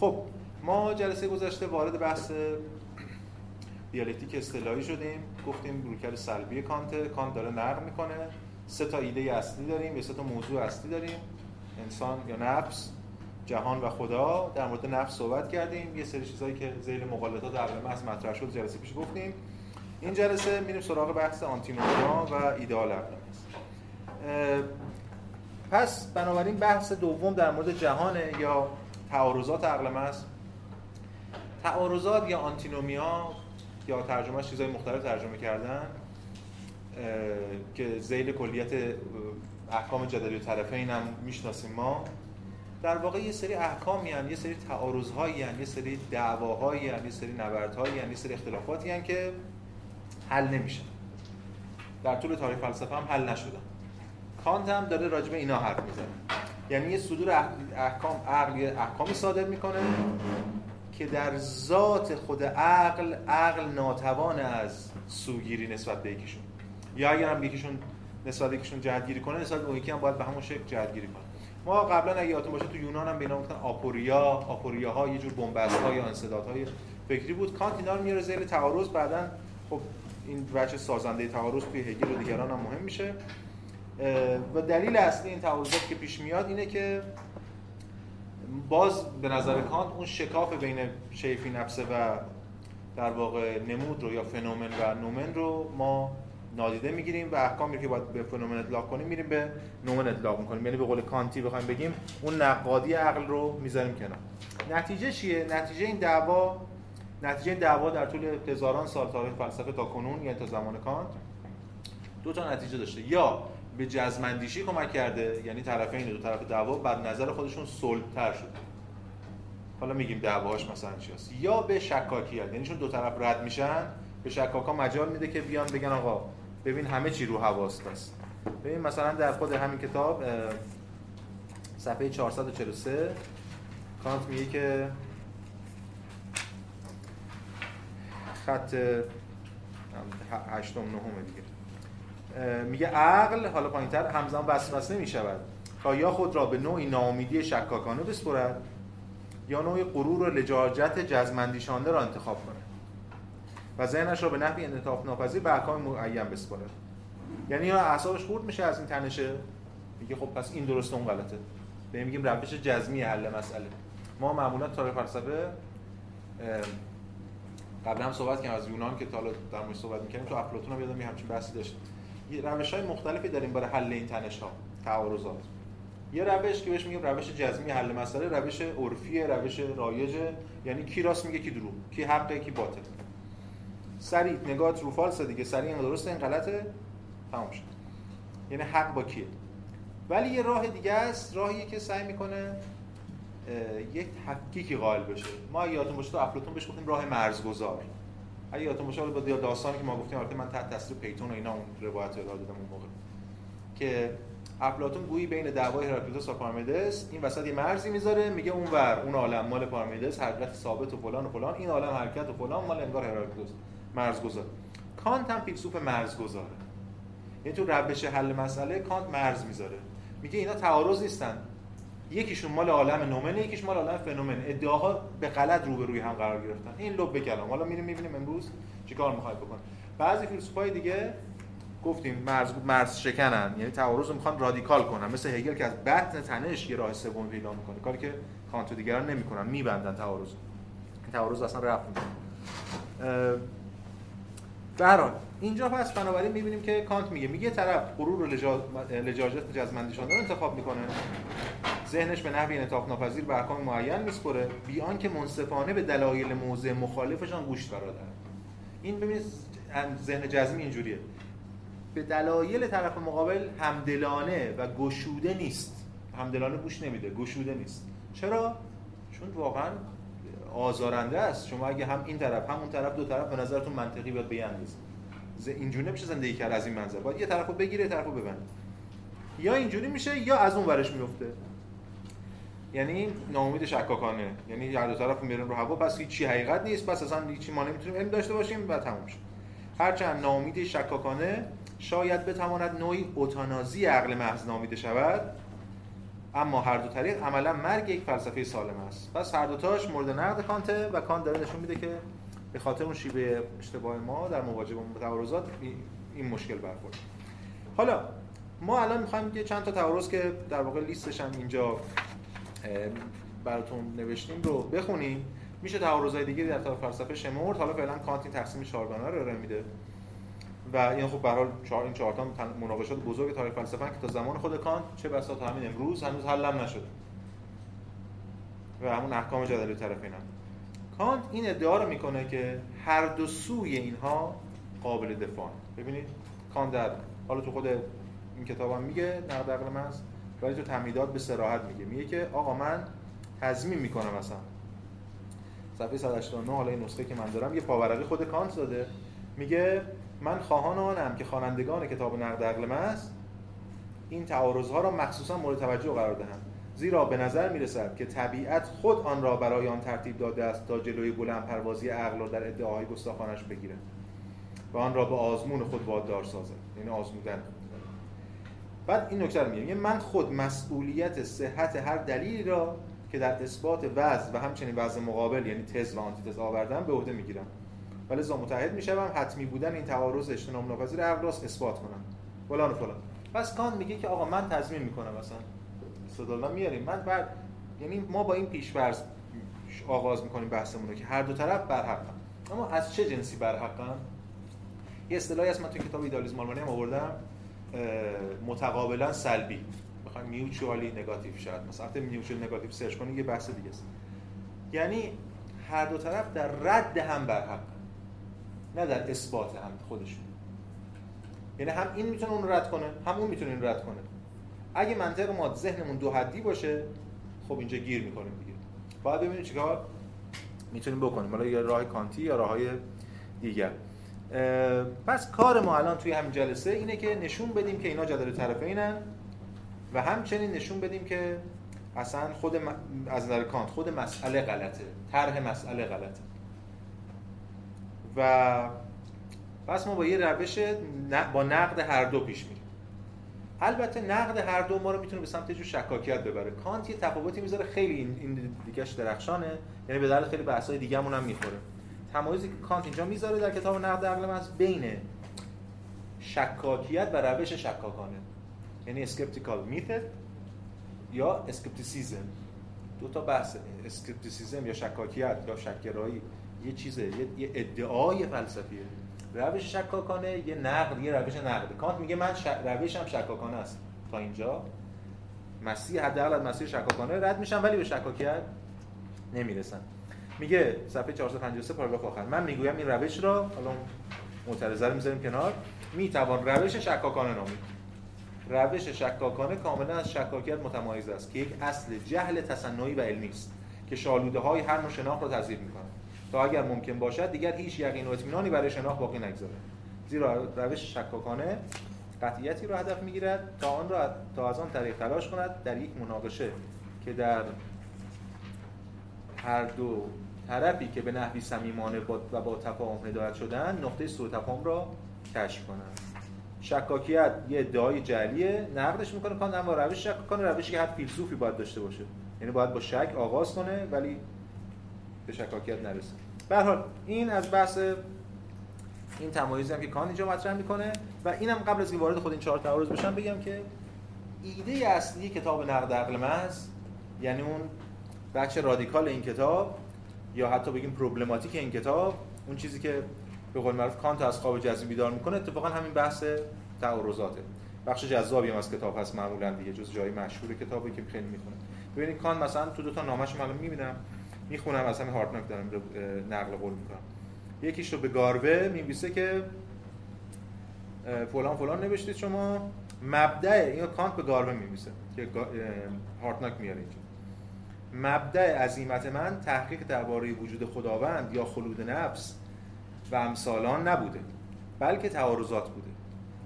خب ما جلسه گذشته وارد بحث دیالکتیک اصطلاحی شدیم. گفتیم رویکرد سلبی کانت کانت داره نقد می‌کنه. سه تا ایده اصلی داریم یا سه تا موضوع اصلی داریم. انسان یا نفس جهان و خدا. در مورد نفس صحبت کردیم. یه سری چیزایی که ذیل مقالطات عقل محض مطرح شد جلسه پیش گفتیم. این جلسه میریم سراغ بحث آنتینومیا و ایدئال پس بنابراین بحث دوم در مورد جهان یا تعارضات عقل محض تعارضات یا آنتینومیا یا ترجمه چیزهای مختلف ترجمه کردن که زیل کلیت احکام جدلی و طرفین هم می‌شناسیم ما. در واقع یه سری احکامی هن، یه سری تعارضهایی هن، یه سری دعواهایی هن، یه سری نبردهایی هن، یه سری اختلافاتی هن که حل نمیشن در طول تاریخ فلسفه هم حل نشدن کانت هم داره راجع به اینا حرف می‌زنه. یعنی یه صدور احکام عقل احکامی صادر می‌کنه که در ذات خود عقل عقل ناتوان از سوگیری نسبت به یکیشون. یا اگر هم یکیشون نسبت به یکیشون جهتگیری کنه نسبت به یکی هم باید به همون شکل جهتگیری کنه. ما قبلا اگه یادتون باشه تو یونان هم به اینا گفتن آپوریا آپوریاها یه جور بنبست ها یا انسدادهای فکری بود. کانت اینا رو میاره زیر تعارض بعدا خب این وجه سازنده تعارض توی هگل و دیگران هم مهم میشه. و دلیل اصلی این تعارضات که پیش میاد اینه که باز به نظر کانت اون شکاف بین شیفی نفسه و در واقع نمود رو یا فنومن و نومن رو ما نادیده می‌گیریم و احکامی که باید به فنومن اطلاق کنیم میریم به نومن اطلاق می‌کنیم. یعنی به قول کانتی بخوایم بگیم اون نقادی عقل رو می‌ذاریم کنار. نتیجه چیه؟ نتیجه این دعوا نتیجه این دعوا در طول هزاران سال تاریخ فلسفه تا کنون یعنی تا زمان کانت دو تا نتیجه داشته. یا به جزمندیشی کمک کرده. یعنی طرفین دو طرف دعوا بر نظر خودشون صلح‌تر شده حالا میگیم دعواش مثلا چی هست. یا به شکاکیت یعنی چون دو طرف رد میشن به شکاکا مجال میده که بیان بگن آقا ببین همه چی رو حواست است. ببین مثلا در خود همین کتاب صفحه 443 کانت میگه که خط هشتم نهم دیگه. میگه عقل حالا پایینتر همزمان وسوسه می‌شود تا یا خود را به نوعی ناامیدی شکاکانه بسپرد یا نوعی غرور و لجاجت جزمندیشانده را انتخاب کنه و ذهنش را به نحوی انعطاف ناپذیر به احکام معین بسپرد. یعنی یا اعصابش خورد میشه از این تنشه؟ میگه خب پس این درسته اون غلطه. به میگیم روش جزمی حل مسئله. ما معمولا تاریخ فلسفه قبل هم صحبت کردیم از یونان که تا در مورد صحبت می‌کردیم تو افلاطون هم یادم همچین بحثی داشتیم روش های مختلفی داریم برای حل این تنش ها تعارضات. یه روش که بهش میگیم روش جزمی حل مسئله روش عرفی روش رایجه یعنی کی راست میگه کی دروغ کی حقه کی باطل. سریع نگات رو فالس دیگه سریع این درسته این غلطه. تمام شد. یعنی حق با کیه؟ ولی یه راه دیگه است راهی که سعی می‌کنه یک تفکیکی قائل بشه. ما یادتون باشه تو افلاطون بهش گفتیم راه مرزگذار. اگه یادتون باشه با داستانی که ما گفتیم البته من تحت تاثیر پیتون و اینا اون روایت رو دادم اون موقع. که افلاطون گویی بین دعوای هراکلیتوس و پارمیدس این وسط یه مرزی می‌ذاره میگه اون ور اون عالم مال پارمیدس حرکت ثابت و فلان و فلان این عالم حرکت و فلان مال انگار هراکلیتوس مرزگذار. کانت هم فیلسوف مرزگذاره. یعنی تو روش حل مسئله کانت مرز می‌ذاره. میگه اینا تعارض نیستن. یکیشون مال عالم نومن یکیش مال عالم فنومن. ادعاها به غلط روبروی هم قرار گرفتن. این لب کلام. حالا میریم می‌بینیم امروز چیکار می‌خواد بکنه. بعضی فیلسوفای دیگه گفتیم مرز مرز شکنن. یعنی تعارض رو می‌خوان رادیکال کنن. مثل هگل که از بطن تنش یه راه سوم پیدا می‌کنه. کاری که کانت و دیگران نمی‌کنن. میبندن تعارض. تعارض اصلا رفت می‌کنه برحال اینجا پس بنابراین می‌بینیم که کانت میگه. میگه طرف غرور و لجاجت جزمندیشان رو انتخاب می‌کنه. ذهنش به نحوی انعطاف ناپذیر به احکام معین میسپره. بیان که منصفانه به دلایل موضع مخالفشان گوش برادر. این ببینید ذهن جزمی اینجوریه. به دلایل طرف مقابل همدلانه و گشوده نیست. همدلانه گوش نمیده گشوده نیست. چرا؟ چون واقعا آزارنده است. شما اگه هم این طرف هم اون طرف دو طرف به نظرتون منطقی بیاد بیاندازید اینجوری نمیشه زندگی کرد از این منظر. باید یه طرفو بگیره یه طرفو ببنده. یا اینجوری میشه یا از اون ورش میفته. یعنی ناامید شکاکانه. یعنی هر دو طرف میرن رو هوا پس هیچی حقیقت نیست. پس اصلا هیچی ما نمی‌تونیم علم داشته باشیم و تموم شد هرچند ناامید شکاکانه شاید بتواند نوعی اوتانازی عقل محض نامیده شود. اما هر دو طریق عملا مرگ یک فلسفه سالم است. پس هر دوتاش مورد نقد کانته و کانت داره نشون میده که به خاطر اون شیوه اشتباه ما در مواجهه با تعارضات این مشکل برخورد. حالا ما الان می‌خوایم یه چند تا تعارض که در واقع لیستش هم اینجا براتون نوشتیم رو بخونیم. میشه تعارضای دیگه در طرف فلسفه شمرد. حالا فعلا کانت این تقسیم چهارگانه رو ارائه میده. و این خب به حال چهار این چهار تا مناقشات بزرگ تاریخ فلسفه که تا زمان خود کانت چه بسا تا همین امروز هنوز حل هم نشده. و همون احکام جدلی طرفین هم کانت این ادعا رو می‌کنه که هر دو سوی اینها قابل دفاع ببینید کانت در حالا تو خود این کتاب هم میگه نقد عقل محض ولی تو تمیدات به سراحت میگه. میگه که آقا من تضمین می‌کنم مثلا. صفحه 189 حالا این نسخه که من دارم یه پاورقی خود کانت داده میگه من خواهان آنم که خوانندگان کتاب نقد عقل محض این تعارض را مخصوصا مورد توجه قرار دهند. زیرا به نظر می رسد که طبیعت خود آن را برای آن ترتیب داده است تا جلوی بلند پروازی عقل را در ادعاهای گستاخانش بگیرد و آن را به آزمون خود وادار سازد. یعنی آزمودن. بعد این نکته رو میگه من خود مسئولیت صحت هر دلیلی را که در اثبات وضع و همچنین وضع مقابل یعنی تز و آنتیتز آوردن به عهده می‌گیرم. ولی زا متحد میشم حتمی بودن این تعارض اجتناب ناپذیر عقل را اثبات کنم. فلان و فلان. پس کان میگه که آقا من تضمین می‌کنم مثلا استدلال میاریم. من بعد یعنی ما با این پیش‌فرض آغاز می‌کنیم بحثمون رو که هر دو طرف برحقن. اما از چه جنسی برحقن؟ یه اصطلاحی هست من تو کتاب ایدالیسم آلمانی هم آوردم. متقابلا سلبی. بخوایم میوچوالی نگاتیو شاید. مثلا وقتی میوچوال نگاتیو سرچ کنید یه بحث دیگه است. یعنی هر دو طرف در رد هم برحق نه در اثبات هم خودشون. یعنی هم این می‌تونه اون رد کنه هم اون می‌تونه این رد کنه. اگه منطق ما ذهنمون دو حدی باشه خب اینجا گیر می‌کنیم دیگه. باید ببینیم چیکار می‌تونیم بکنیم. حالا یا راه کانتی یا راه دیگر. پس کار ما الان توی همین جلسه اینه که نشون بدیم که اینا جدل طرفینن و همچنین نشون بدیم که اصلا خود از نظر کانت خود مسئله غلطه طرح مسئله غلطه. و پس ما با یه روش با نقد هر دو پیش میریم. البته نقد هر دو ما رو می‌تونه به سمت جو شکاکیت ببره. کانت یه تفاوتی می‌ذاره. خیلی این دیگهش درخشانه. یعنی به درد خیلی بحث‌های دیگه‌مون هم می‌خوره. تمایزی که کانت اینجا می‌ذاره در کتاب نقد عقل محض بین شکاکیت و روش شکاکانه. یعنی skeptical method یا skepticism. دو تا بحث. skepticism یا شکاکیت یا شکگرایی. یه چیزه یه ادعای فلسفیه. روش شکاکانه یه نقد یه روش نقد. کانت میگه من ش... روشم شکاکانه است. تا اینجا. مسیح حداقل از مسیر شکاکانه رد میشم ولی به شکاکیت نمی‌رسن. میگه صفحه 453 پاراگراف آخر. من می‌گویم این روش را حالا معترضه رو می‌ذاریم کنار می‌توان روش شکاکانه نامید. روش شکاکانه کاملا از شکاکیت متمایز است که یک اصل جهل تصنعی و علمی است که شالوده های هر نوع شناخت را تضعیف می‌کنه تا اگر ممکن باشد دیگر هیچ یقین و اطمینانی برای شناخت باقی نگذاره زیرا روش شکاکانه قطعیتی را هدف می‌گیرد تا آن را تا از آن طریق تلاش کند در یک مناقشه که در هر دو طرفی که به نحوی صمیمانه و با تفاهم هدایت شدن نقطه سوء تفاهم را کشف کنند. شکاکیت یه ادعای جلیه نقدش می‌کنه کان اما روش شک کنه روشی که هر فیلسوفی باید داشته باشه. یعنی باید با شک آغاز کنه ولی به شکاکیت نرسه. به حال این از بحث این تمایزی هم که کان اینجا مطرح می‌کنه و اینم قبل از اینکه وارد خود این چهار تعارض بشم بگم که ایده اصلی کتاب نقد عقل محض یعنی اون بخش رادیکال این کتاب یا حتی بگیم پروبلماتیک این کتاب اون چیزی که به قول معروف کانت از خواب جزمی بیدار می‌کنه اتفاقا همین بحث تعارضاته. بخش جذابی هم از کتاب هست معمولا دیگه جز جای مشهور کتابی که خیلی می‌خونه. ببینید کانت مثلا تو دو تا نامش من می‌بینم. می‌خونم از همین هارتناک دارم نقل قول می‌کنم. یکیش رو به گاروه میبیسه که فلان فلان نوشتید شما مبدع این کانت به گاروه میبیسه که هارتناک میاره اینجا. مبدع عظیمت من تحقیق درباره وجود خداوند یا خلود نفس و امثالان نبوده بلکه تعارضات بوده.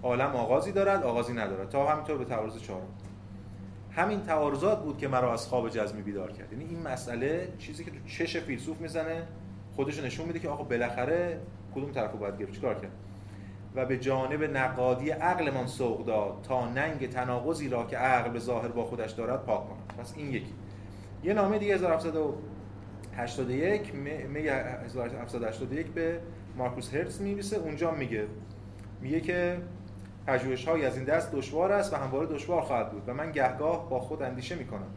عالم آغازی دارد آغازی ندارد. تا همینطور به تعارض چهارم. همین تعارضات بود که مرا از خواب جزمی بیدار کرد. یعنی این مسئله چیزی که تو چش فیلسوف می‌زنه خودش نشون میده که آقا بالاخره کدوم طرفو باید گرفت؟ چیکار کرد؟ و به جانب نقادی عقلمان سوق داد تا ننگ تناقضی را که عقل به ظاهر با خودش دارد پاک کند. پس این یکی. یه نامه دیگه 1781 می 1781 به مارکوس هرتز می‌نویسه. اونجا میگه میگه که پژوهش‌های از این دست دشوار است و همواره دشوار خواهد بود و من گهگاه با خود اندیشه می‌کنم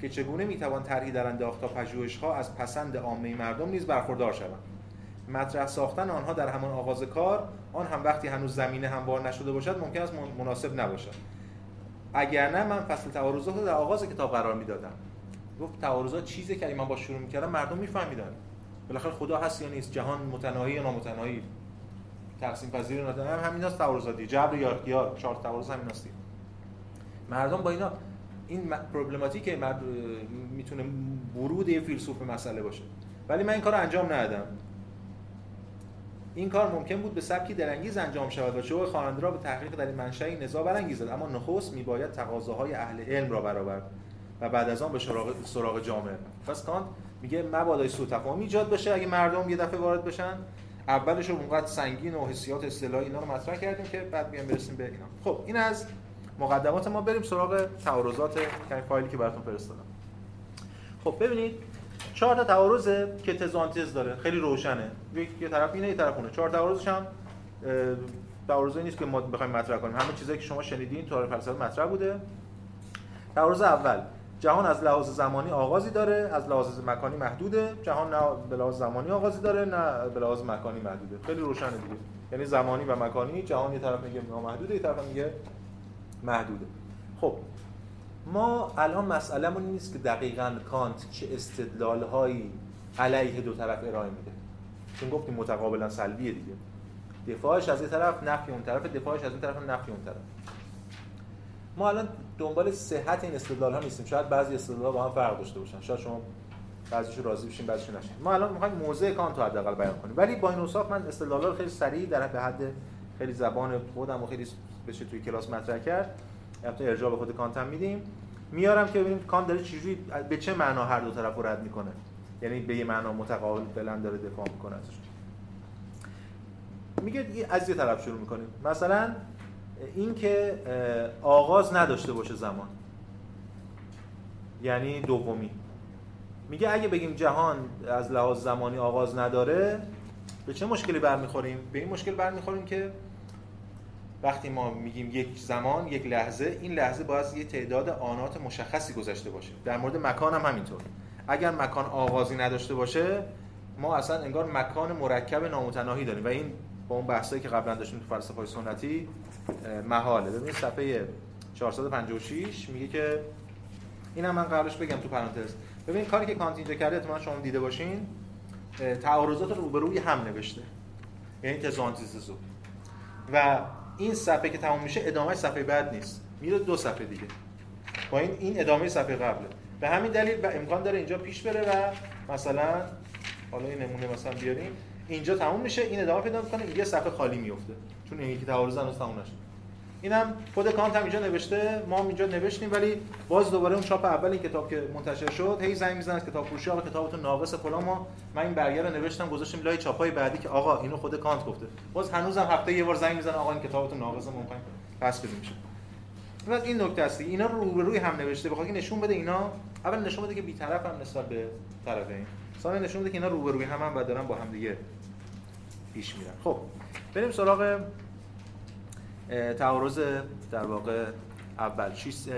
که چگونه می‌توان طرحی در انداخت تا پژوهش‌ها از پسند عامه مردم نیز برخوردار شوند. مطرح ساختن آنها در همان آغاز کار آن هم وقتی هنوز زمینه هموار نشده باشد ممکن است مناسب نباشد. اگر نه من فصل تعارضات رو در آغاز کتاب قرار می‌دادم. گفت تعارضات چیزی که من با شروع می‌کردم مردم میفهمیدن. بالاخره خدا هست یا نیست جهان متناهی یا نامتناهی؟ تقسیم پذیر هم همین است تعارضاتی جبر یا اختیار چهار تعارض همین است مردم با اینا این پروبلماتیک مرد... می‌تونه ورود یه فیلسوف مسئله باشه. ولی من این کار انجام ندادم. این کار ممکن بود به سبکی درانگیز انجام شود و شوق خواننده را به تحقیق در این منشأ نزاع برانگیزد. اما نخست میباید تقاضاهای اهل علم را برآورد و بعد از آن به سراغ سراغ جامعه. پس کانت میگه مبادا سوء تفاهم ایجاد بشه اگه مردم یه دفعه وارد بشن. اولش رو اونقدر سنگین و حسیات اصطلاحی اینا رو مطرح کردیم که بعد بیام برسیم به اینا. خب این از مقدمات ما. بریم سراغ تعارضات که فایلی که براتون فرستادم. خب ببینید چهار تا تعارضه که تزانتز داره. خیلی روشنه. یه طرف اینه یه طرف اونه. چهار تعارضش هم تعارضی نیست که ما بخوایم مطرح کنیم. همه چیزایی که شما شنیدین تو فلسفه مطرح بوده. تعارض اول. جهان از لحاظ زمانی آغازی داره از لحاظ مکانی محدوده. جهان نه به لحاظ زمانی آغازی داره نه به لحاظ مکانی محدوده. خیلی روشنه دیگه. یعنی زمانی و مکانی جهان یه طرف میگه نامحدوده یه طرف میگه محدوده. خب ما الان مسئلهمون نیست که دقیقا کانت چه استدلالهایی علیه دو طرف ارائه میده. چون گفتیم متقابلا سلبیه دیگه. دفاعش از این طرف نفی اون طرف دفاعش از این طرف نفی اون طرف. ما الان دنبال صحت این استدلال ها نیستیم. شاید بعضی استدلال ها با هم فرق داشته باشن. شاید شما بعضیشو راضی بشین بعضیشو نشین. ما الان می‌خوایم موضع کانت رو حداقل بیان کنیم. ولی با این اوصاف من استدلال رو خیلی سریع در به حد خیلی زبان خودم و خیلی بشه توی کلاس مطرح کرد. البته ارجاع به خود کانت هم میدیم. میارم که ببینیم کانت داره چجوری به چه معنا هر دو طرف رو رد می‌کنه. یعنی به یه معنا متقابل بلند داره دفاع می‌کنه ازش. میگه از یه طرف شروع می‌کنیم. مثلا این که آغاز نداشته باشه زمان. یعنی دومی. میگه اگه بگیم جهان از لحاظ زمانی آغاز نداره به چه مشکلی برمیخوریم؟ به این مشکل برمیخوریم که وقتی ما میگیم یک زمان یک لحظه این لحظه باید یه تعداد آنات مشخصی گذشته باشه. در مورد مکان هم همینطور. اگر مکان آغازی نداشته باشه ما اصلا انگار مکان مرکب نامتناهی داریم. و این با اون بحثایی که قبلا داشتیم تو فلسفه سنتی محاله. ببینید صفحه 456 میگه که اینم من قبلش بگم تو پرانتز. ببین کاری که کانت اینجا کرده احتمالاً شما دیده باشین تعارضات رو روبروی هم نوشته. یعنی تزانتیزو و این صفحه که تموم میشه ادامه صفحه بعد نیست. میره دو صفحه دیگه. با این این ادامه صفحه قبله. به همین دلیل و امکان داره اینجا پیش بره و مثلا حالا این نمونه مثلا بیاریم. اینجا تموم میشه این ادامه پیدا می‌کنه یه صفحه خالی میفته چون این یکی تعارض هنوز تموم نشده اینم خود کانت هم اینجا نوشته ما هم اینجا نوشتیم ولی باز دوباره اون چاپ اول این کتاب که منتشر شد هی زنگ می‌زنه کتاب فروشی آقا کتابتون ناقص فلان. ما من این برگه رو نوشتم گذاشتیم لای چاپای بعدی که آقا اینو خود کانت گفته. باز هنوزم هفته یه بار زنگ می‌زنه آقا این کتابتون ناقص می‌خوایم پس میشه بعد این نکته است اینا رو روی هم نوشته بخواد که نشون بده اینا اول نشون بده که بی‌طرف هم نسبت به طرفین ثانیا نشون بده که اینا روبروی هم هم و دارن با هم دیگه پیش میرن. خب بریم سراغ تعارض در واقع اول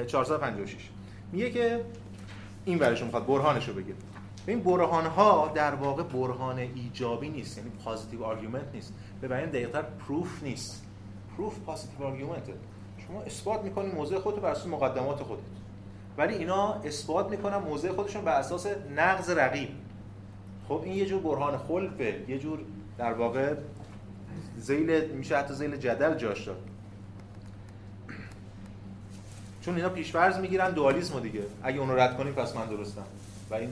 456 میگه که این ورشو می‌خواد برهانش رو بگه این برهان ها در واقع برهان ایجابی نیست یعنی positive argument نیست. به بیان دقیقتر proof نیست. proof positive argument شما اثبات می‌کنید موضع خودت بر اساس مقدمات خودت. ولی اینا اثبات می‌کنن موضع خودشون بر اساس نقض رقیب. خب این یه جور برهان خلفه یه جور در واقع زیل میشه حتی زیل جدل جاش داد. چون اینا پیشفرض می‌گیرن دوالیسم دیگه. اگه اونو رد کنیم پس من درستم. و این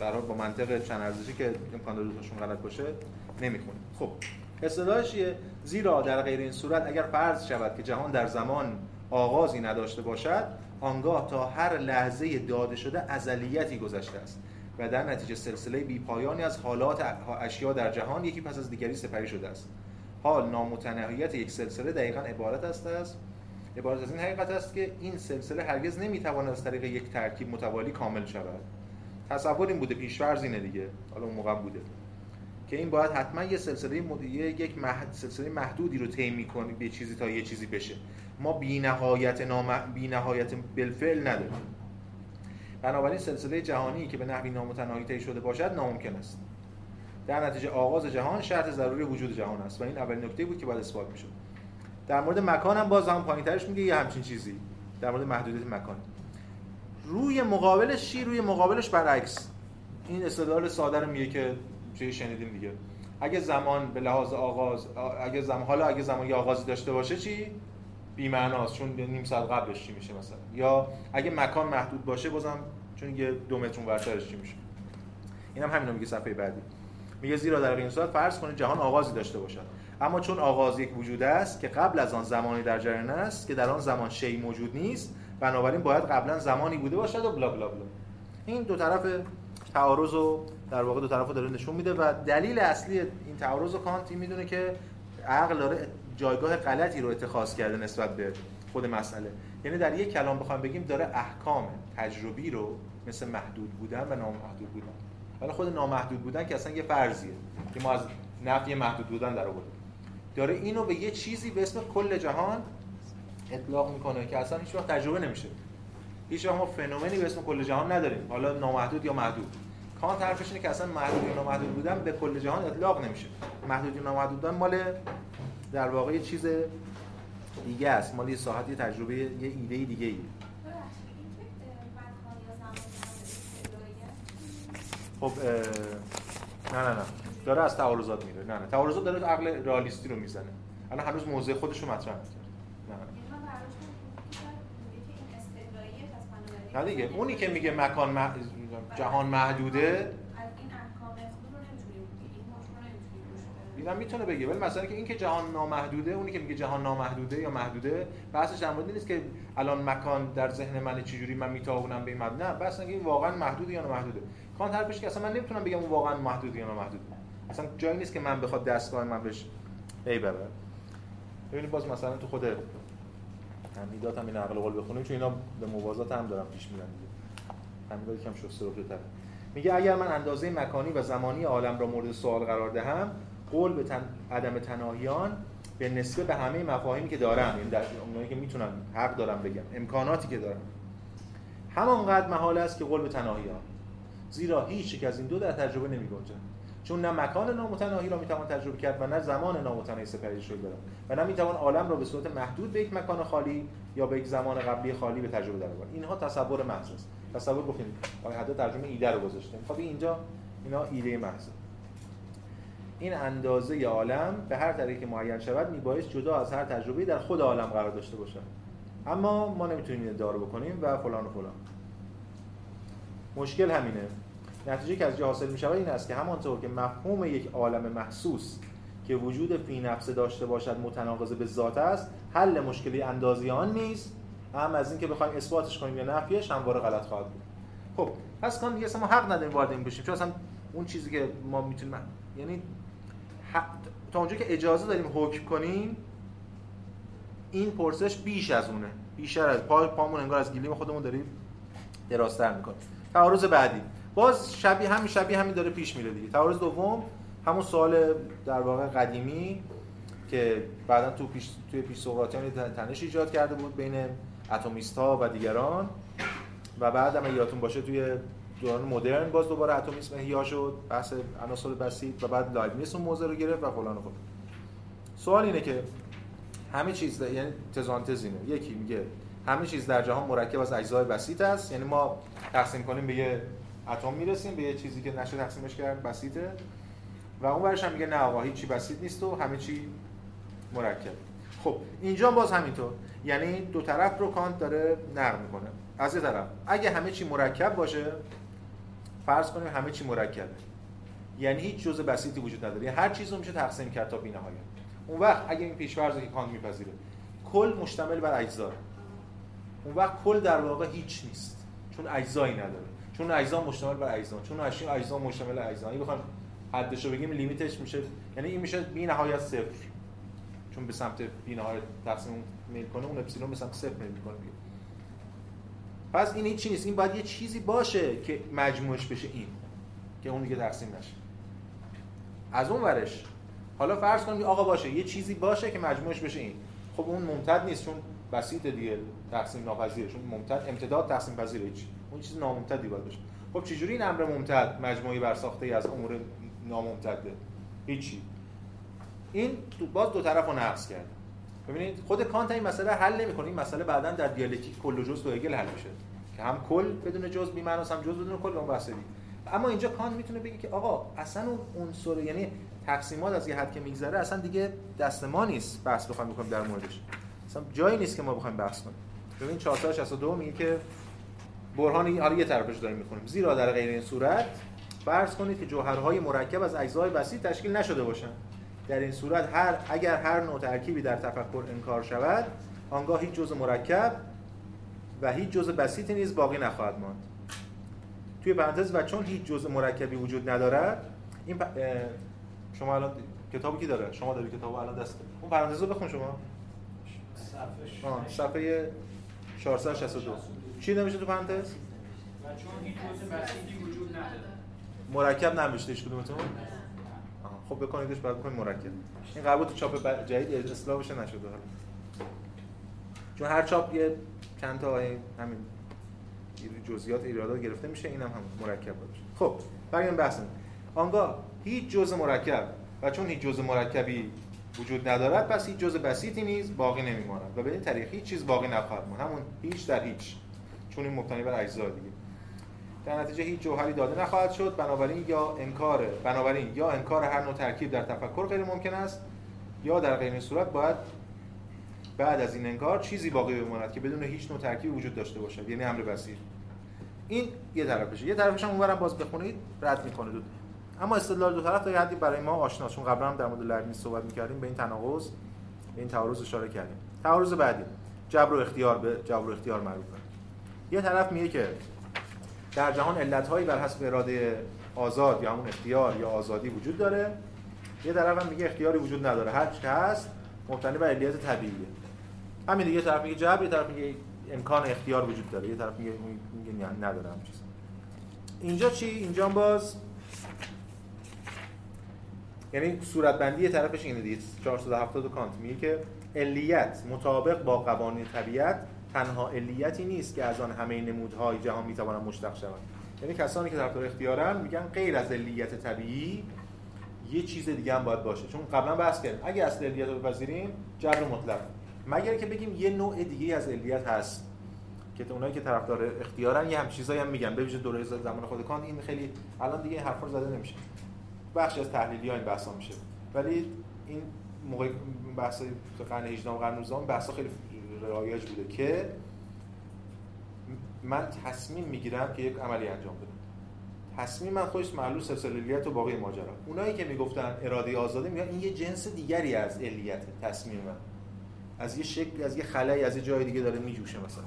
در با منطق چند ارزشی که امکان داره غلط باشه نمی‌خونه خب اصطلاحش زیرا در غیر این صورت اگر فرض شود که جهان در زمان آغازی نداشته باشد آنگاه تا هر لحظه داده شده ازلیتی گذشته است. و در نتیجه سلسله بی پایانی از حالات اشیا در جهان یکی پس از دیگری سپری شده است. حال نامتناهیت یک سلسله دقیقا عبارت است از عبارت از این حقیقت است که این سلسله هرگز نمی‌تواند از طریق یک ترکیب متوالی کامل شود. تصور این بوده پیشورز اینه دیگه. حالا اون موقع بوده. که این باید حتما یه سلسله مد... یک محد... سلسله محدودی رو طی می‌کنی به چیزی تا یه چیزی بشه. ما بی‌نهایت نام بی‌نهایت بالفعل نداریم. بنابراین سلسله جهانی که به نحوی نامتناهی طی شده باشد ناممکن است. در نتیجه آغاز جهان شرط ضروری وجود جهان است و این اولین نکته بود که باید اثبات می‌شد. در مورد مکان هم باز هم پایینترش میگه یه همچین چیزی. در مورد محدودیت مکان. روی مقابلش چی؟ روی مقابلش برعکس. این استدلال ساده رو میگه که چه شنیدیم دیگه. اگه زمان به لحاظ آغاز اگه زمان حالا اگه زمان یه آغازی داشته باشه چی؟ بی معناست چون نیم ساعت قبلش چی میشه مثلا؟ یا اگه مکان محدود باشه بازم چون یه دو متر ورترش چی میشه؟ اینم هم همینو میگه صفحه بعدی. میگه زیرا در این صورت فرض کنید جهان آغازی داشته باشد. اما چون آغاز یک وجود است که قبل از آن زمانی در جریان است که در آن زمان شی موجود نیست بنابراین باید قبلا زمانی بوده باشد و بلا بلا بلا. این دو طرف تعارض رو در واقع دو طرف رو داره نشون میده و دلیل اصلی این تعارض کانت این می‌دونه که عقل داره جایگاه غلطی رو اتخاذ کرده نسبت به خود مسئله. یعنی در یک کلام بخوام بگیم داره احکام تجربی رو مثل محدود بودن و نامحدود بودن. ولی خود نامحدود بودن که اصلا یه فرضیه که ما از نفی محدود بودن در آوردیم. داره اینو به یه چیزی به اسم کل جهان اطلاق می‌کنه که اصلا هیچ وقت تجربه نمیشه. هیچ ما فنومنی به اسم کل جهان نداریم. حالا نامحدود یا محدود. کانت حرفش اینه که اصلا محدود یا نامحدود بودن به کل جهان اطلاق نمیشه. محدود یا نامحدود بودن مال در واقع یه چیز دیگه است. مال یه ساحت تجربه یه ایده دیگه ای خب نه نه نه. داره از تعارضات میره. نه نه تعارضات داره عقل رئالیستی رو می‌زنه. الان هنوز موضع خودش رو مطرح می‌کنه. نه. نه دیگه اونی که میگه مکان جهان محدوده. اینم می‌تونه بگه ولی مثلا که این که جهان نامحدوده اونی که میگه جهان نامحدوده یا محدوده بحثش در مورد نیست که الان مکان در ذهن من چجوری من میتابونم به این محدود نه بس این واقعا محدوده یا نامحدوده. کانت حرفش که اصلا من نمی‌تونم بگم اون واقعا محدوده یا نامحدوده. اصلا جایی نیست که من بخواد دستگاه من بهش پی ببرم ببینید باز مثلا تو خود حمیدات هم این عقل قول بخونیم چون اینا به موازات هم دارم پیش میرن دیگه. حمیدات یکم شسته تر میگه اگر من اندازه مکانی و زمانی عالم را مورد سوال قرار دهم قول به تن... عدم تناهیان به نسبه به همه مفاهیمی که دارم یعنی در اونایی که می‌تونم حق دارم بگم امکاناتی که دارم. همانقدر محال است که قول به تناهیان. زیرا هیچ یک از این دو در تجربه نمی چون نه مکان نامتناهی را می‌توان تجربه کرد و نه زمان نامتناهی سپری شده و نه می‌توان عالم را به صورت محدود به یک مکان خالی یا به یک زمان قبلی خالی به تجربه در اینها تصور محض است. تصور گفتیم آقای حتی ترجمه ایده رو گذاشتیم. خب اینجا اینا ایده محض. این اندازه عالم به هر طریقی معین شود میبایست جدا از هر تجربه در خود عالم قرار داشته باشد. اما ما نمی‌تونیم دارو بکنیم و فلان و فلان. مشکل همینه. نتیجه که از جا حاصل می این است که همانطور که مفهوم یک عالم محسوس که وجود فی نفس داشته باشد متناقض به ذات است حل مشکلی اندازی آن نیست هم از اینکه بخوایم اثباتش کنیم یا نفیش همواره غلط خواهد بود. خب پس کان دیگه ما حق نداریم وارد این بشیم چون اصلا اون چیزی که ما می‌تونیم یعنی تا اونجا که اجازه داریم حکم کنیم این پرسش بیش از اونه. بیشتر از پا پامون انگار از گلیم خودمون داریم دراستر می‌کنیم. تعارض بعدی. باز شبیه همین شبیه همین داره پیش میره دیگه. تعارض دوم همون سوال در واقع قدیمی که بعدا تو پیش توی پیش سقراطیان تنش ایجاد کرده بود بین اتمیست ها و دیگران. و بعد هم یادتون باشه توی دوران مدرن باز دوباره اتمیسم احیا شد بحث عناصر بسیط و بعد لایبنیس اون موضوع رو گرفت و فلان و سوال اینه که همه چیز ده... یعنی تزانتز اینه. یکی میگه همه چیز در جهان مرکب از اجزای بسیط است. یعنی ما تقسیم کنیم به یه اتم می‌رسیم به یه چیزی که نشه تقسیمش کرد بسیطه. و اون برش هم میگه نه آقا هیچی بسیط نیست و همه چی مرکب. خب اینجا باز همینطور. یعنی دو طرف رو کانت داره نقد می‌کنه. از یه طرف اگه همه چی مرکب باشه فرض کنیم همه چی مرکبه. یعنی هیچ جزء بسیطی وجود نداره. هر چیز رو میشه تقسیم کرد تا بی‌نهایت. اون وقت اگه این پیش‌فرض که کانت میپذیره کل مشتمل بر اجزا. اون وقت کل در واقع هیچ نیست. چون اجزایی نداره. چون اجزا مشتمل بر اجزا چون اجزا مشتمل بر اجزا اگه بخوام حدش رو بگیم لیمیتش میشه. یعنی این میشه بی نهایت صفر. چون به سمت بینهای تقسیم میل کنه اون اپسیلون به سمت صفر میل می‌کنه پس این چی نیست این باید یه چیزی باشه که مجموعش بشه این که اون دیگه تقسیم نشه. از اون ورش حالا فرض کنیم آقا باشه یه چیزی باشه که مجموعش بشه این. خب اون ممتد نیست چون بسیط دیگه تقسیم ناپذیره چون ممتد امتداد تقسیم پذیره چی اون چیز ناممتدی باید باشه. خب چجوری این امر ممتد؟ مجموعی برساخته ای از امور ناممتده. هیچی. این باز دو طرف رو نقص کرده ببینید خود کانت این مسئله حل نمی‌کنه. این مسئله بعدا در دیالکتیک کل و جز تو هگل حل میشه. که هم کل بدون جز بی هم جز بدون کل اون بحث اما اینجا کانت می‌تونه بگه که آقا اصلا اون عنصر یعنی تقسیمات از یه حد که میگذره اصلا دیگه دست ما نیست بحث بخوایم بکنیم در موردش. اصلا جایی نیست که ما بخوایم بحث کنیم. ببین 462 میگه که برهان حالا یه طرفش داریم می‌خونیم. زیرا در غیر این صورت فرض کنید که جوهرهای مرکب از اجزای بسیط تشکیل نشده باشند. در این صورت هر اگر هر نوع ترکیبی در تفکر انکار شود آنگاه هیچ جزء مرکب و هیچ جزء بسیطی نیز باقی نخواهد ماند. توی پرانتز و چون هیچ جزء مرکبی وجود ندارد این شما الان کتابی کی داره شما داری کتابو الان دست اون پرانتز رو بخون شما. صفحه صفحه 462 چی نمیشه تو پرانتز؟ مرکب نمیشه هیچ کدومتون؟ خب بکنیدش بعد بکنید مرکب. این قرار تو چاپ جدید اصلاح بشه نشده. حالا چون هر چاپ یه چند تا همین جزئیات ایرادات گرفته میشه اینم هم مرکب باشه. خب بریم بحث آنگاه هیچ جزء مرکب. و چون هیچ جزء مرکبی وجود ندارد پس هیچ جزء بسیطی نیز باقی نمیماند. و به این طریق هیچ چیز باقی نخواهد ماند. همون هیچ در هیچ. چون این مبتنی بر اجزا دیگه. در نتیجه هیچ جوهری داده نخواهد شد. بنابراین یا انکار بنابراین یا انکار هر نوع ترکیب در تفکر غیر ممکن است یا در غیر صورت باید بعد از این انکار چیزی باقی بماند که بدون هیچ نوع ترکیبی وجود داشته باشد. یعنی امر بسیط. این یه طرفشه یه طرفش هم اونورم باز بخونید رد می‌کنه دو اما استدلال دو طرف تا حدی برای ما آشنا چون قبلا هم در مورد لبنیز صحبت می‌کردیم به این تناقض به این تعارض اشاره کردیم. تعارض بعدی. جبر و اختیار به جبر و اختیار معروفه یه طرف میگه که در جهان علتهایی بر حسب اراده آزاد یا همون اختیار یا آزادی وجود داره یه طرف هم میگه اختیاری وجود نداره. هر چی هست مبتنی بر علیت طبیعیه. همین دیگه طرف میگه جبر یه طرف میگه امکان اختیار وجود داره. یه طرف میگه میگه نداره هم چیز اینجا چی؟ اینجا باز یعنی صورت بندی طرفش اینه دیگه. 470 کانت میگه که علیت مطابق با قوانین طبیعت تنها علیتی نیست که از آن همه نمودهای جهان می‌توانند مشتق شوند. یعنی کسانی که طرفدار اختیارن میگن غیر از علیت طبیعی یه چیز دیگه هم باید باشه. چون قبلا بحث کردیم اگه اصل علیت رو بپذیریم جبر مطلق. مگر که بگیم یه نوع دیگه از علیت هست که اونایی که طرفدار اختیارن یه هم چیزایی هم میگن. به ویژه دوره زمان خود کانت این خیلی الان دیگه حرفا زده نمیشه. بخشی از تحلیلی ها این بحثا میشه. ولی این موقع بحث قرن 18 و قرن 19 بحثا خیلی رایج بوده که من تصمیم می‌گیرم که یک عملی انجام بدم. تصمیم من خودش معلول سلسلیت و باقی ماجرا. اونایی که می‌گفتن اراده آزاده میگن این یه جنس دیگری از علیت تصمیم من. از یه شکل از یه خلایی از یه جای دیگه داره میجوشه مثلا.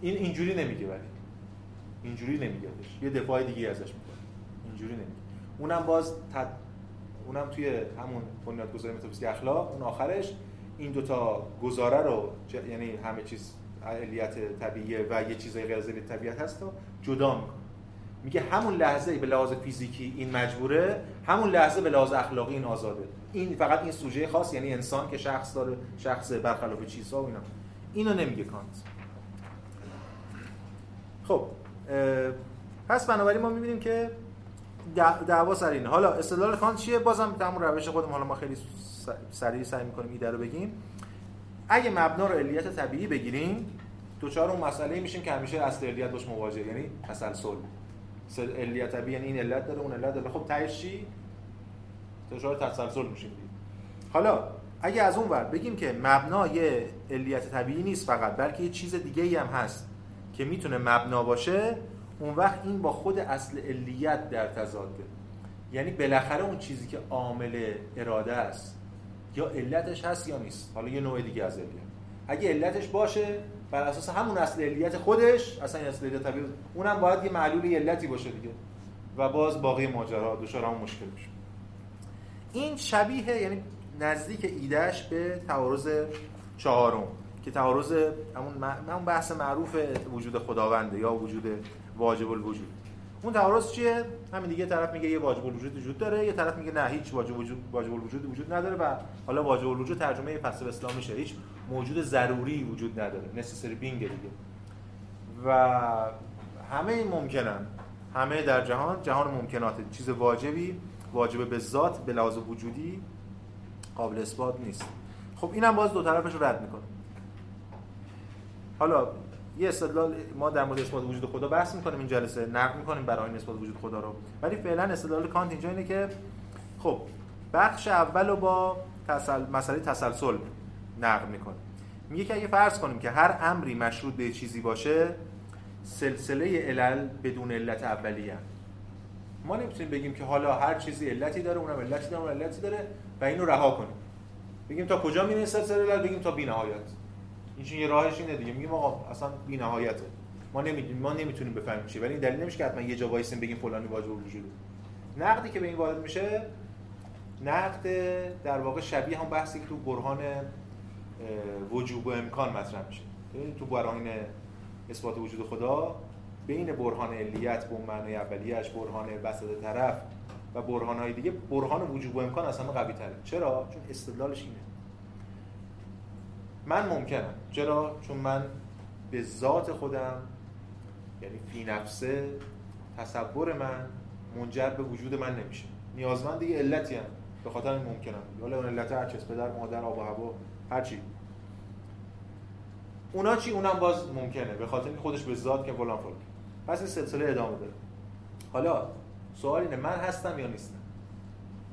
این اینجوری نمیگه ولی. اینجوری نمیگه یه دفاع دیگه ازش می‌کنه. اینجوری نمیگه. اونم باز تد... اونم توی همون بنیادگذاری متافیزیک اخلاق اون آخرش این دوتا گزاره رو یعنی همه چیز علیت طبیعیه و یه چیزای غیر از طبیعت هست رو جدا می‌کنه. میگه همون لحظه به لحاظ فیزیکی این مجبوره همون لحظه به لحاظ اخلاقی این آزاده. این فقط این سوژه خاص یعنی انسان که شخص داره شخص برخلاف چیزها و اینا. اینو نمیگه کانت. خب پس بنابراین ما می‌بینیم که دعوا سر اینه. حالا استدلال کانت چیه؟ بازم همون روش خودم. حالا ما خیلی سریع سعی می‌کنیم ایده رو بگیم. اگه مبنا رو علیت طبیعی بگیریم دوچار اون مسئله میشیم که همیشه اصل علیت باش مواجه یعنی تسلسل علیت طبیعی یعنی این علت داره اون علت داره. خب تهش چی؟ دوچار تسلسل میشیم حالا اگه از اون ور بگیم که مبنا یه علیت طبیعی نیست فقط بلکه یه چیز دیگه ای هم هست که می‌تونه مبنا باشه اون وقت این با خود اصل علیت در تضاده. یعنی بالاخره اون چیزی که عامل اراده است. یا علتش هست یا نیست. حالا یه نوع دیگه از علیت اگه علتش باشه بر اساس همون اصل علیت خودش اصلا این اصل علیت طبیعی اونم باید یه معلول علتی باشه دیگه. و باز باقی ماجرا دچار همون مشکل میشه. این شبیه یعنی نزدیک ایدهش به تعارض چهارم که تعارض همون بحث معروف وجود خداونده یا وجود واجب الوجود. اون تعارض چیه؟ همین دیگه طرف میگه یه واجب الوجود وجود داره یه طرف میگه نه هیچ واجب وجود واجب الوجود وجود نداره و حالا واجب الوجود ترجمه فلسفه اسلامی میشه. هیچ موجود ضروری وجود نداره necessary being دیگه. و همه این ممکنن. همه در جهان جهان ممکنات چیز واجبی واجب به ذات به لحاظ وجودی قابل اثبات نیست. خب اینم باز دو طرفش رو رد می‌کنه. حالا یه استدلال ما در مورد اثبات وجود خدا بحث می‌کنیم این جلسه نقد می‌کنیم برای این اثبات وجود خدا رو. ولی فعلا استدلال کانت اینجا اینه که خب بخش اول رو با تسل... مسئله تسلسل نقد می‌کنه میگه که اگه فرض کنیم که هر امری مشروط به چیزی باشه سلسله علل بدون علت اولیه. ما نمی‌تونیم بگیم که حالا هر چیزی علتی داره اونم علتی داره اونم علتی داره و اینو رها کنیم. بگیم تا کجا میره سلسله علل بگیم تا بی‌نهایت. این یه راهش اینه دیگه. میگیم آقا اصلا بی‌نهایته. ما نمی‌دونیم ما نمی‌تونیم بفهمیم چی ولی این دلیل نمیشه که حتما یه جا وایسیم بگیم فلانی واجب وجوده. نقدی که به این وارد میشه نقد در واقع شبیه هم بحثی که تو برهان وجوب و امکان مطرح میشه. تو برهان اثبات وجود خدا بین برهان علیت به معنای اولیه‌اش برهان وسط طرف و برهان های دیگه برهان وجوب و امکان اصلا قوی تره چرا؟ چون استدلالش اینه. من ممکنم. چرا؟ چون من به ذات خودم یعنی فی نفسه تصور من منجر به وجود من نمیشه. نیازمند دیگه علتی هم. به خاطر این ممکنم. حالا اون علت هر چیز پدر مادر آب و هوا هر چی. اونا چی؟ اونم باز ممکنه. به خاطر اینکه خودش به ذات که فلان فلان. پس این سلسله ادامه داره. حالا سوال اینه من هستم یا نیستم؟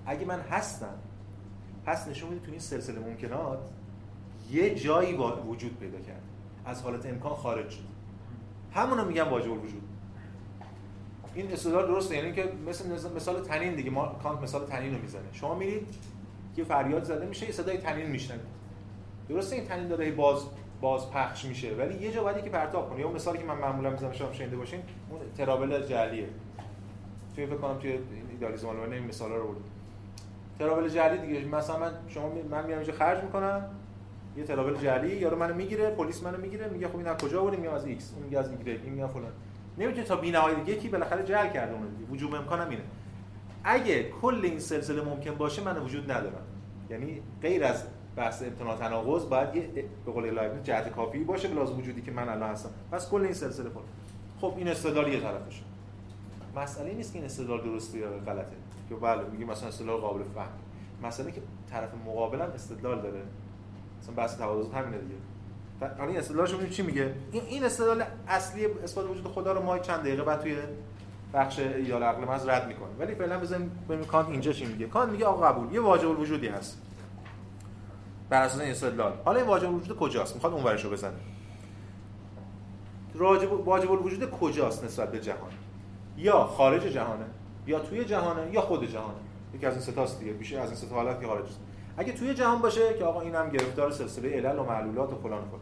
اگه من هستم پس نشون میده تو این سلسله ممکنات یه جایی وجود پیدا کرد. از حالت امکان خارج شد. همونو میگم واجب الوجود. این استدلال درسته یعنی که مثل مثال تنین دیگه ما کانت مثال تنین رو می‌زنه. شما میرید که فریاد زده میشه یه صدای تنین میشنوید. درسته این تنین داره باز باز پخش میشه ولی یه جا باید که پرتاب کنه. یا مثالی که من معمولا می‌زنم شما شنیده باشین اون تراول جعلیه. توی فکر کنم توی ایدالیسم آلمانی این مثالا رو بود تراول جعلی دیگه مثلا من شما من میام اینجا خرج می‌کنم یه تراول جعلی یارو منو می‌گیره پلیس منو می‌گیره میگه خب این از کجا آوردی میگم از ایکس. اون میگه از ایگرگ. این میگه فلان. نمی‌تونه تا بی‌نهایت یکی بالاخره جعل کرده اون دیگه. وجوب امکانم اینه. اگه کل این سلسله ممکن باشه من وجود ندارم. یعنی غیر از بحث امتناع تناقض باید یه به قول لایبنیتس جهت کافی باشه به وجودی که من الان هستم. پس کل این سلسله فلان. خب این استدلال یه طرفشه. مسئله نیست که این استدلال درسته یا غلطه. که بله میگیم مثلا استدلال قابل فهم. مسئله که طرف مقابلم استدلال داره. مثلا بحث تعارض همینه دیگه. حالا این استدلالش چی میگه؟ این این استدلال اصلی اثبات وجود خدا رو ما چند دقیقه بعد توی بخش ایدئال عقل محض رد می‌کنیم ولی فعلا بزنیم ببینیم کانت اینجا چی میگه. کانت میگه آقا قبول یه واجب الوجودی هست. بر اساس این استدلال. حالا این واجب الوجود کجاست؟ می‌خواد اون ورشو بزنه. واجب واجب الوجود کجاست نسبت به جهان؟ یا خارج جهانه یا توی جهانه یا خود جهانه. یکی از این ستاست دیگه. بیشتر از این سه حالت که خارج است. اگه توی جهان باشه که آقا اینم گرفتار سلسله علل و معلولات و فلان فلان.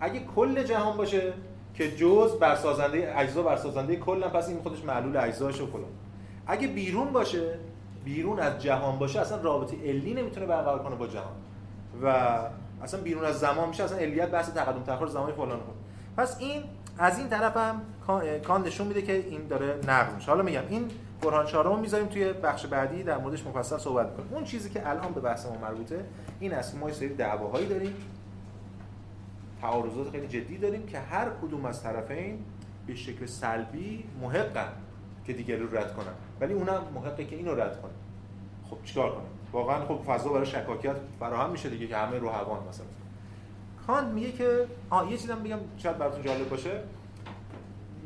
اگه کل جهان باشه که جز برسازنده اجزا برسازنده کل پس این خودش معلول اجزاش و فلان. اگه بیرون باشه بیرون از جهان باشه اصلا رابطه علی نمی‌تونه برقرار کنه با جهان. و اصلا بیرون از زمان میشه اصلا علیت بحث تقدم تاخر زمانی فلان کنه پس این از این طرف هم کان نشون میده که این داره نقض میشه. حالا میگم این برهان چهارم می‌ذاریم توی بخش بعدی در موردش مفصل صحبت می‌کنیم اون چیزی که الان به بحث ما مربوطه این است ما یه سری دعواهایی داریم تعارضات خیلی جدی داریم که هر کدوم از طرفین به شکل سلبی محقن که دیگری رو رد کنن. ولی اونم محقه که اینو رد کنه خب چیکار کنیم؟ واقعا خب فضا برای شکاکیت فراهم میشه دیگه که همه رو هوان مثلا. کانت میگه که آ یه چیزم بگم شاید براتون جالب باشه.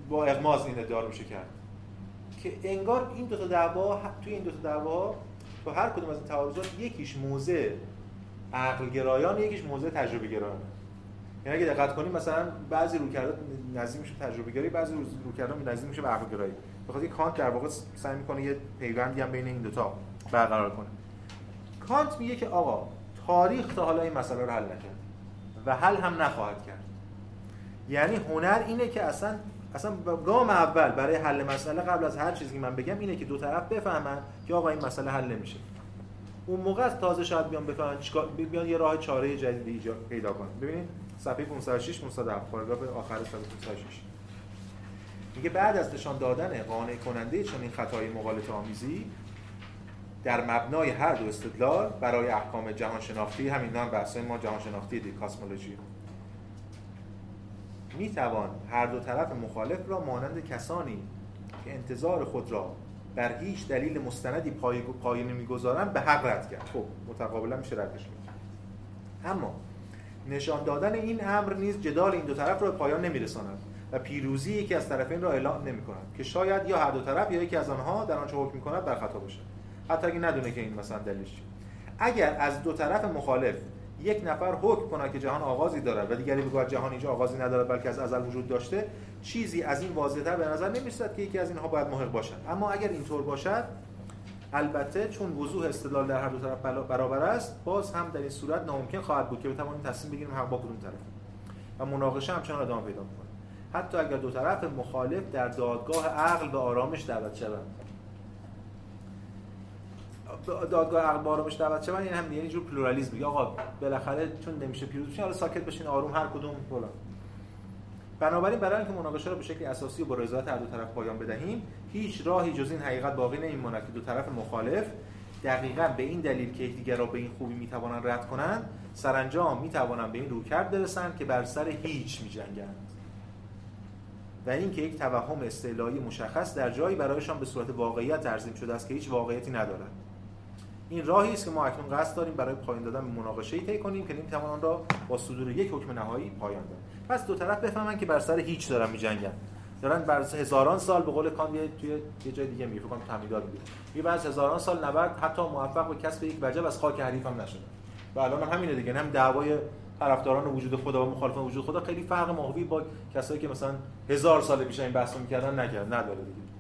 با اغماز این ادعا میشه کرد. که انگار این دو تا دعوا توی این دو تا دعوا تو هر کدوم از این تعارضات یکیش موزه عقل گرایان یکیش موزه تجربه گرایان یعنی اگه دقت کنیم مثلا بعضی روکردات نزدیک میشه تجربه گرایی بعضی روکردات نزدیک میشه به عقل گرایی بخاطر کانت در واقع سعی می‌کنه یه پیوندی هم بین این دو تا برقرار کنه. کانت میگه که آقا تاریخ تا حالا این مسئله رو حل نکرد و حل هم نخواهد کرد. یعنی هنر اینه که اصلا اصلا گام اول برای حل مسئله قبل از هر چیزی من بگم اینه که دو طرف بفهمن که آقا این مسئله حل نمیشه. اون موقع از تازه شاید بیان بفهمن چیکار بیان یه راه چاره جدیدی ایجاد پیدا کنن. ببینید صفحه 506 507 پاراگراف آخر صفحه 506 میگه بعد از نشان دادن قانع کننده چنین خطای مغالط آمیزی در مبنای هر دو استدلال برای احکام جهان شناختی همین هم بحث ما جهان شناختی دی کاسمولوژی. می توان هر دو طرف مخالف را مانند کسانی که انتظار خود را بر هیچ دلیل مستندی پای پای نمی‌گذارن به حق رد کرد. خب متقابلا میشه ردش کرد. اما نشان دادن این امر نیز جدال این دو طرف را به پایان نمیرساند و پیروزی یکی از طرفین را اعلام نمی کند که شاید یا هر دو طرف یا یکی از آنها در آنچه حکم کند در خطا باشد. حتی اگه ندونه که این مثلا دلیلش اگر از دو طرف مخالف یک نفر حکم کنه که جهان آغازی دارد و دیگری بگوید جهان اینجا آغازی ندارد بلکه از ازل وجود داشته چیزی از این واضح‌تر به نظر نمی‌رسد که یکی از اینها باید محق باشد. اما اگر اینطور باشد البته چون وضوح استدلال در هر دو طرف برابر است باز هم در این صورت ناممکن خواهد بود که بتوانیم تصمیم بگیریم حق با کدوم طرف و مناقشه همچنان ادامه پیدا می‌کند حتی اگر دو طرف مخالف در دادگاه عقل به آرامش دعوت شوند. دادگاه عقل آرامش دعوت شوند این هم یعنی جور پلورالیسم آقا بالاخره چون نمیشه پیروز بشین حالا ساکت بشین آروم هر کدوم فلان. بنابراین برای اینکه مناقشه را به شکل اساسی و با رضایت هر دو طرف پایان بدهیم هیچ راهی جز این حقیقت باقی نمیماند که دو طرف مخالف دقیقا به این دلیل که یکدیگر را به این خوبی می‌توانند رد کنند سرانجام می‌توانند به این روکرد برسند که بر سر هیچ میجنگند. و اینکه یک توهم استعلایی مشخص در جایی برایشان به صورت واقعیت ترسیم شده است که هیچ واقعیتی ندارد. این راهی است که ما اکنون قصد داریم برای پایان دادن به مناقشه طی کنیم که نمی‌توان آن را با صدور یک حکم نهایی پایان داد. پس دو طرف بفهمن که بر سر هیچ دارن میجنگن. دارن بر هزاران سال به قول کان توی یه جای دیگه میگه فکر کنم میگه. بعد هزاران سال نبرد حتی موفق به کسب یک وجب از خاک حریف هم نشدن و الان هم همینه دیگه هم دعوای طرفداران وجود خدا و مخالفان وجود خدا خیلی فرق ماهوی با کسایی که مثلا هزار سال پیش این بحثو می‌کردن نکرد نداره دیگه.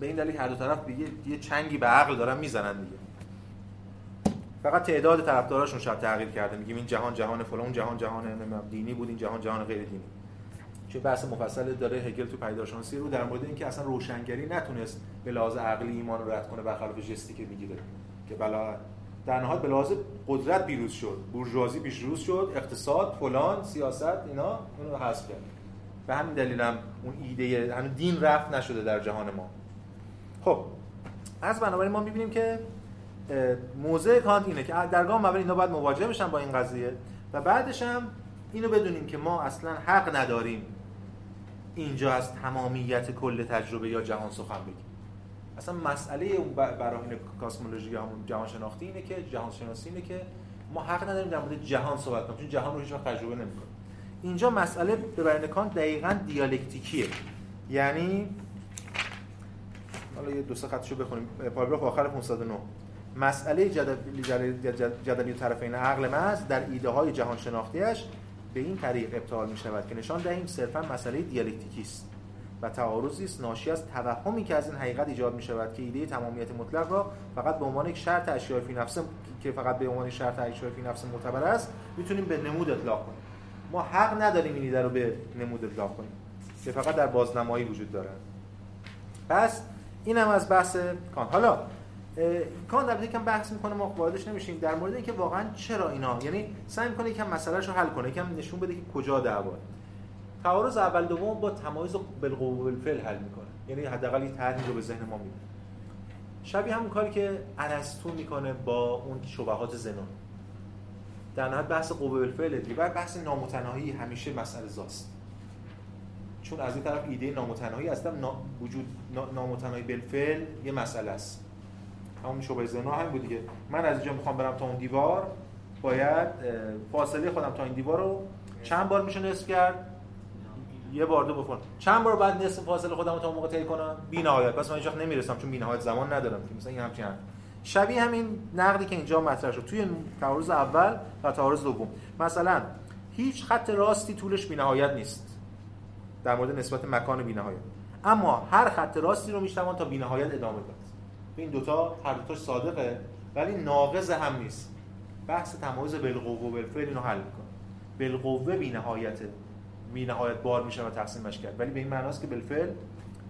به این دلیل هر دو طرف دیگه یه چنگی به عقل دارن می‌زنن دیگه. فقط تعداد طرفداراشون شاید تغییر کرده. میگیم این جهان جهان فلان جهان جهان دینی بود این جهان جهان غیر دینی. چه بحث مفصل داره هگل تو پیداشانسی رو در مورد اینکه اصلا روشنگری نتونست به لحاظ عقلی ایمان رو رد کنه برخلاف جستی که می‌گیره. که بلا در نهایت به لحاظ قدرت پیروز شد. بورژوازی پیشروز شد اقتصاد فلان سیاست اینا اون رو حذف کرد. به همین دلیل هم اون ایده همین دین رفت نشده در جهان ما. خب از بنابراین ما می‌بینیم که موضع کانت اینه که در گام اول اینا باید مواجه بشن با این قضیه و بعدش هم اینو بدونیم که ما اصلا حق نداریم اینجا از تمامیت کل تجربه یا جهان سخن بگیم. اصلا مسئله اون براهین کاسمولوژی همون جهان شناختی اینه که جهان شناسی اینه که ما حق نداریم در مورد جهان صحبت کنیم چون جهان رو هیچ وقت تجربه نمی‌کنیم اینجا مسئله به بیان کانت دقیقاً دیالکتیکیه. یعنی حالا یه دو سه خطشو بخونیم. پاراگراف آخر 509 مسئله جدلی, جدلی طرفین عقل محض در ایده های جهان شناختیش به این طریق ابطال می شود که نشان دهیم صرفا مسئله دیالکتیکی است و تعارضی است ناشی از توهمی که از این حقیقت ایجاد می شود که ایده تمامیت مطلق را فقط به عنوان یک شرط اشیاء فی نفس که فقط به عنوان شرط اشیاء فی نفس معتبر است می‌تونیم به نمود اطلاق کنیم. ما حق نداریم این ایده رو به نمود اطلاق کنیم که فقط در بازنمایی وجود داره پس اینم از بحث کان. حالا کان در یکم بحث می‌کنه ما واردش نمیشیم. در مورد اینکه واقعا چرا اینا یعنی سعی می‌کنه یکم مسئلهش رو حل کنه یکم نشون بده که کجا دعوا. تعارض اول دوم با تمایز بالقوه بالفعل حل می‌کنه. یعنی حداقل این طرحی رو به ذهن ما میده. شبیه همون کاری که ارسطو می‌کنه با اون شبهات زنون در نهایت بحث قوه بالفعل دیگه. بحث نامتناهی همیشه مسئله زاست. چون از این طرف ایده نامتناهی اصلا نا... وجود نا... نامتناهی بالفعل یه مسئله است. همون شبه زنا همین بود دیگه. من از اینجا می‌خوام برم تا اون دیوار. باید فاصله خودم تا این دیوار رو چند بار میشه نصف کرد؟ یه بار دو بفرم چند بار بعد نصف فاصله خودم رو تا اون موقع طی کنم؟ بی نهایت. پس من هیچ نمی‌رسم چون بی نهایت زمان ندارم که. مثلا این همچین شبیه همین نقدی که اینجا مطرح شد. توی تعارض اول و تعارض دوم. مثلا هیچ خط راستی طولش بی نهایت نیست. در مورد نسبت مکان بینهایت. اما هر خط راستی رو میشتوان تا بینهایت ادامه داد. این دوتا هر دوتاش صادقه ولی ناقض هم نیست. بحث تمایز بالقوه و بالفعل اینو حل می‌کنه. بالقوه بینهایت بینهایت بار میشه و تقسیمش کرد. ولی به این معناست که بالفعل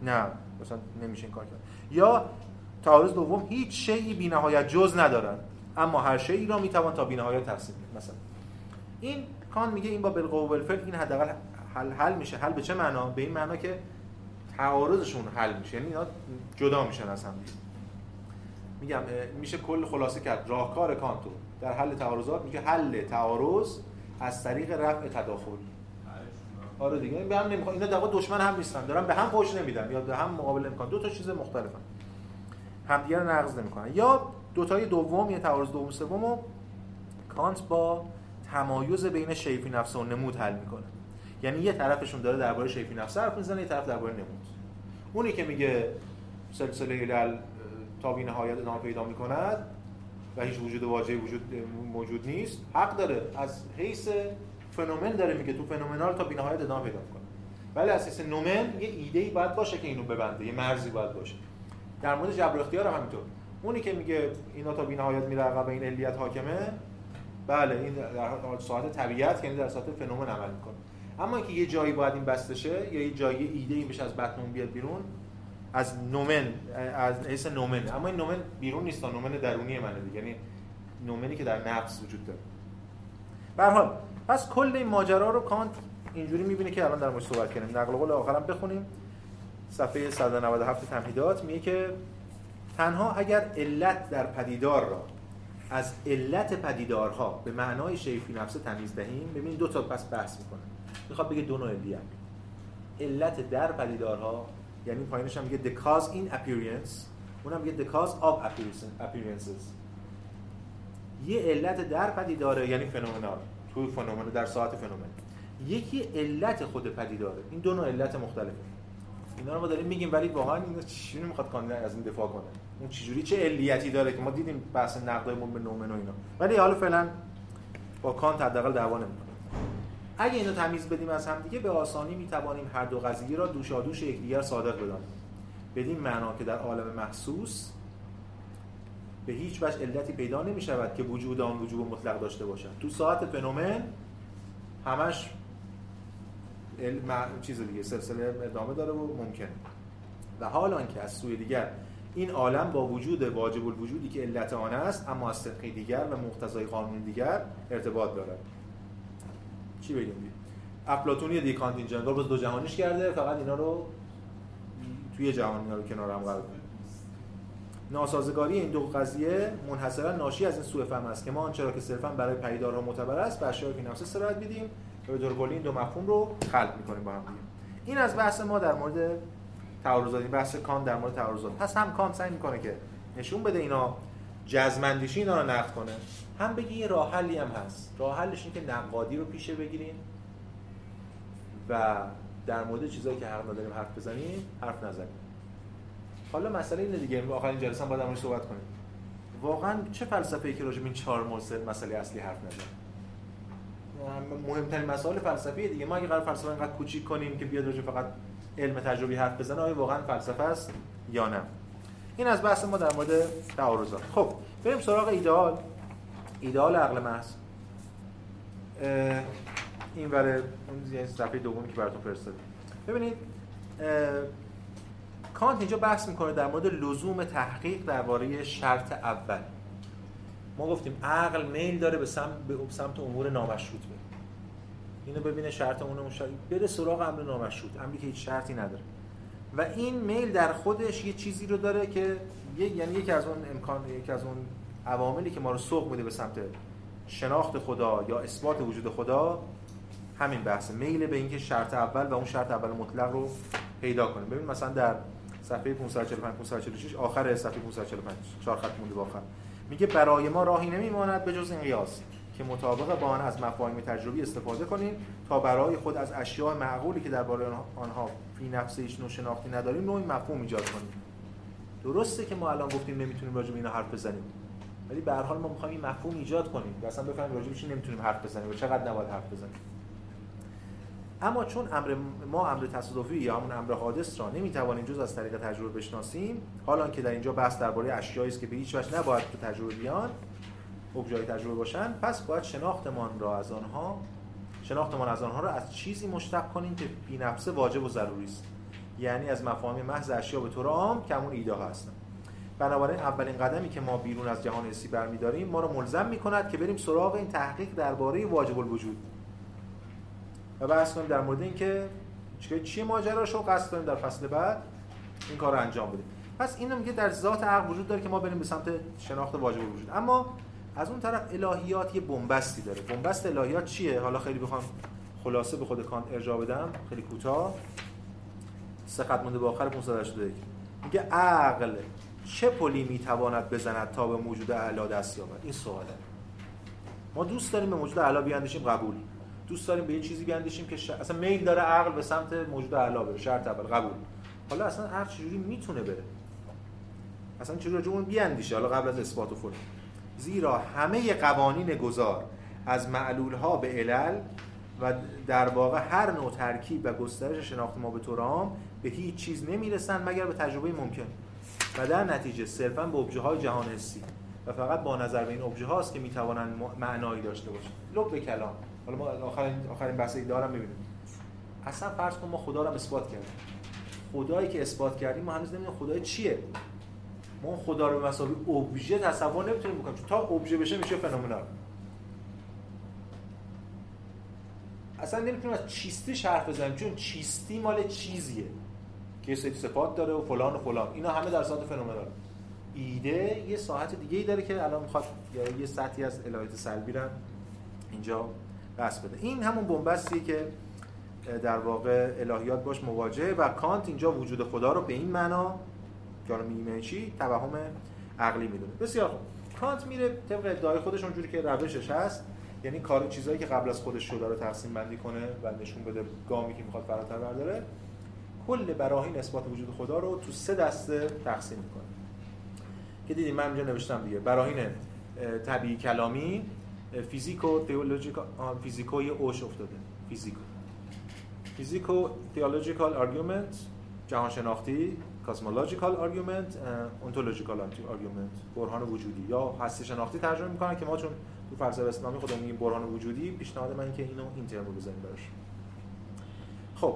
نه مثلا نمیشه این کار کرد. یا تعارض دوم هیچ شیعی بی‌نهایت جز ندارد اما هر شیعی را می‌توان تا بی‌نهایت تفسیر مثلا این کان میگه این با بالقوه بالفعل این حداقل حل حل میشه. حل به چه معنا؟ به این معنا که تعارضشون حل میشه. یعنی اینا جدا میشن از هم. میگم میشه کل خلاصه کرد. راهکار کانتو در حل تعارضات میگه حل تعارض از طریق رفع تداخل. آره دیگه. به هم نمی‌خواد. اینا در دشمن هم نیستن. دارن به هم پوش نمیدن. یا به هم مقابل امکان دو تا چیز مختلفن. همدیگه رو نقض نمی‌کنن. یا دو تای دوم یا تعارض دوم سومو کانت با تمایز بین شیفی نفس و نمود حل می‌کنه. یعنی یه طرفشون داره درباره شیفی نفس حرف می‌زنه یه طرف درباره نمود. اونی که میگه سلسله علل تا بی نهایت ادامه پیدا می‌کند و هیچ وجود واژه‌ای وجود موجود نیست حق داره. از حیث فنومن داره میگه تو فنومنال تا بی‌نهایت ادامه پیدا می‌کنه. ولی اساس نومن یه ایده باید باشه که اینو ببنده یه مرزی باید باشه. در مورد جبر اختیار هم همینطور. اونی که میگه اینا تا بی‌نهایت میره عقب این علیت حاکمه بله این در ساعت طبیعت یعنی در ساعت فنومن عمل می‌کنه. اما اینکه یه جایی باید این بسته شه یا یه جایی ایده ای بشه از بطن بیاد بیرون از نومن از حیث نومن. اما این نومن بیرون نیست نومن درونی منه دیگه. یعنی نومنی که در نفس وجود داره. به حال پس کل این ماجرا رو کانت اینجوری می‌بینه که الان در مورد صحبت کنیم نقل قول آخرم بخونیم. صفحه 197 تمهیدات میگه که تنها اگر علت در پدیدار را از علت پدیدارها به معنای شیفی نفسه تمیز دهیم ببینید دو تا پس بحث می‌کنه. می‌خواد بگه دو نوع علیت علت در پدیدارها یعنی پایینش هم میگه the cause in appearance اونم میگه the cause of appearances. یه علت در پدیداره یعنی فنومنال. توی فنومن در ساعت فنومن. یکی علت خود پدیداره. این دو نوع علت مختلفه. اینا رو ما داریم میگیم ولی واقعا اینا چی می‌خواد کاندید از این دفاع کنه؟ اون چجوری؟ چه علیتی داره که ما دیدیم بحث نقدایمون به نومن و اینا. ولی حالا فعلا با کانت حداقل دعوا نمی‌کنه. اگه اینو تمیز بدیم از هم دیگه به آسانی می‌توانیم هر دو قضیه را دوشادوش یکدیگر صادق بدانیم. بدین معنا که در عالم محسوس به هیچ وجه علتی پیدا نمی شود که وجود آن وجود مطلق داشته باشد. تو ساعت فنومن همش چیز دیگه سلسله ادامه داره و ممکن. و حال که از سوی دیگر این عالم با وجود واجب الوجودی که علت آن است اما از صدقی دیگر و مقتضای قانون دیگر ارتباط دارد. چی بگیم؟ افلاطون یه کانتینجنت. باز دو جهانیش کرده فقط اینا رو توی جهان اینا رو کنار هم قرار ناسازگاری این دو قضیه منحصرا ناشی از این سوء فهم است که ما آنچه را که صرفا برای پیدارها معتبر است به اشیاء نفسه سرایت میدیم و به طور کلی این دو مفهوم رو خلط می‌کنیم با هم دیگه. این از بحث ما در مورد تعارضات. این بحث کان در مورد تعارضات. پس هم کان سعی می‌کنه که نشون بده اینا جزمندیشی اینا رو نقد کنه. هم بگی یه راه حلی هم هست. راه حلش اینه که نقادی رو پیشه بگیریم و در مورد چیزایی که حق نداریم حرف بزنیم حرف نزنیم. حالا مسئله اینه دیگه. آخرین جلسه هم باید امروز صحبت کنیم. واقعا چه فلسفه ای که راجع به این چهار موضوع مسئله اصلی حرف نزنیم؟ مهمترین مسائل فلسفی دیگه. ما اگه قرار فلسفه اینقدر کوچیک کنیم که بیاد راجع فقط علم تجربی حرف بزنه آیا واقعا فلسفه است یا نه؟ این از بحث ما در مورد تعارضات. خب بریم سراغ ایدئال ایدئال عقل محض این وره اون صفحه دومی که براتون فرستادم. ببینید کانت اینجا بحث می‌کنه در مورد لزوم تحقیق درباره شرط اول. ما گفتیم عقل میل داره به سمت به سمت امور نامشروط بره. اینو ببینه شرط اون اون شرط. بره سراغ امر نامشروط. امری که هیچ شرطی نداره. و این میل در خودش یه چیزی رو داره که یه یعنی یکی از اون امکان یکی از اون عواملی که ما رو سوق میده به سمت شناخت خدا یا اثبات وجود خدا همین بحث. میل به اینکه شرط اول و اون شرط اول مطلق رو پیدا کنیم. ببین مثلا در صفحه 545 546 آخر صفحه 545 چهار خط مونده با آخر. میگه برای ما راهی نمیماند به جز این قیاس که مطابق با آن از مفاهیم تجربی استفاده کنیم تا برای خود از اشیاء معقولی که درباره آنها فی نفس هیچ نوع شناختی نداریم نوعی مفهوم ایجاد کنیم. درسته که ما الان گفتیم نمی‌تونیم راجع به اینا حرف بزنیم. ولی به هر حال ما می‌خوایم این مفهوم ایجاد کنیم. و اصلا بفهمیم راجع بهش نمی‌تونیم حرف بزنیم و چقدر نباید حرف بزنیم. اما چون امر ما امر تصادفی یا همون امر حادث را نمی‌توانیم جز از طریق تجربه بشناسیم حالا که در اینجا بحث درباره اشیایی است که به هیچ وجه نباید تو تجربه بیان ابژای تجربه باشن پس باید شناختمان را از آنها شناختمان از آنها را از چیزی مشتق کنیم که بی نفسه واجب و ضروری است. یعنی از مفاهیم محض اشیا به طور عام که همون ایده هستن. بنابراین اولین قدمی که ما بیرون از جهان حسی برمیداریم ما رو ملزم می‌کند که بریم سراغ این تحقیق درباره واجب الوجود. و بحث کنیم در مورد اینکه چیه ماجراش رو قصد کنیم در فصل بعد این کار رو انجام بدیم. پس اینو میگه در ذات عقل وجود داره که ما بریم به سمت شناخت واجب الوجود. اما از اون طرف الهیات یه بنبستی داره. بنبست الهیات چیه؟ حالا خیلی بخوام خلاصه به خود کانت ارجاع بدم. خیلی کوتاه. سه خط مونده به آخر 581 میگه عقل چه پلی می‌تواند بزند تا به موجود اعلی دست یابد؟ این سواله. ما دوست داریم به موجود اعلی بیاندیشیم قبول. دوست داریم به یه چیزی بیاندیشیم که ش... اصلا میل داره عقل به سمت موجود اعلی بره شرط اول قبول. حالا اصلا هر چجوری می‌تونه بره. اصلا چجوری راجع اون بیاندیشه؟ حالا قبل از اثبات و فلان. زیرا همه قوانین گذار از معلول ها به علل و در واقع هر نوع ترکیب و گسترش شناخت ما به طور به هیچ چیز نمی‌رسن مگر به تجربه ممکن. و در نتیجه صرفا به ابژه های جهان حسی. و فقط با نظر به این ابژه هاست که می‌توانند معنایی داشته باشند. لب به کلام. حالا ما آخرین آخرین بحث دارم می‌بینیم. اصلا فرض کن ما خدا رو اثبات کردیم. خدایی که اثبات کردیم ما هنوز نمی‌دونیم خدای چیه. ما خدا رو به مسابقه ابژه تصور نمی‌تونیم بکنیم. چون تا ابژه بشه میشه فنومنال. اصلا نمی‌تونیم از چیستی حرف بزنیم چون چیستی مال چیزیه. که سری صفات داره و فلان و فلان. اینا همه در ساعت فنومنال. ایده یه ساعت دیگه ای داره که الان می‌خواد یه سطحی از الهیات سلبی رو اینجا بس بده. این همون بنبستیه که در واقع الهیات باش مواجهه و کانت اینجا وجود خدا رو به این معنا که میگیم چی؟ توهم عقلی می‌دونه. بسیار خوب. کانت میره طبق ادعای خودش اونجوری که روشش هست. یعنی کار چیزایی که قبل از خودش شده رو تقسیم بندی کنه و نشون بده گامی که می‌خواد فراتر برداره. کل براهین اثبات وجود خدا رو تو سه دسته تقسیم می‌کنه. که دیدیم من اینجا نوشتم دیگه. براهین طبیعی کلامی physico theological physico ی اوش افتاده. physico physico theological argument جهان شناختی cosmological argument ontological argument برهان وجودی. یا هستی شناختی ترجمه می‌کنن که ما چون تو فلسفه اسلامی خودمون میگیم برهان وجودی پیشنهاد من که اینو این ترم بزنیم براش. خب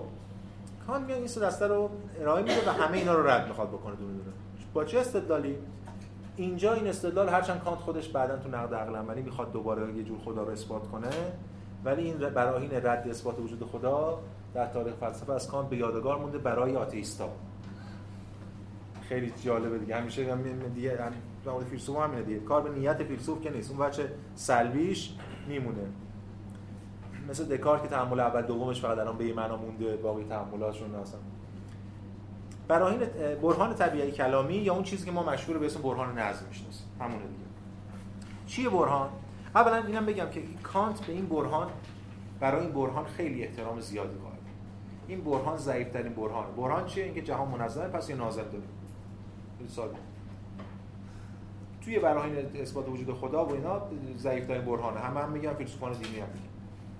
کانت میاد این سه دسته رو ارائه میده و همه اینا رو رد می‌خواد بکنه دونه دونه. با چه استدلالی؟ اینجا این استدلال هرچند کانت خودش بعدا تو نقد عقل عملی می‌خواد دوباره یه جور خدا رو اثبات کنه ولی این براهین رد اثبات وجود خدا در تاریخ فلسفه از کانت به یادگار مونده برای آتئیستا. خیلی جالبه دیگه. همیشه هم دیگه هم فیلسوف همینه دیگه. کار به نیت فیلسوف که نیست. اون بچه سلبیش میمونه. مثل دکار که تحمل اول دومش فقط الان به معنا مونده باقی تحملاتشون اصلا. براهین برهان طبیعی کلامی یا اون چیزی که ما مشهور به اسم برهان نظم می‌شناسیم. همونه دیگه. چیه برهان؟ اولا اینم بگم که کانت به این برهان برای این برهان خیلی احترام زیادی قائل. این برهان ضعیف ترین برهان برهان چیه؟ اینکه جهان منظمه پس یه ناظر داریم ساده. توی براهین اثبات وجود خدا و اینا ضعیف ترین برهانه. همه هم میگن فیلسوفان دینی هم میگن.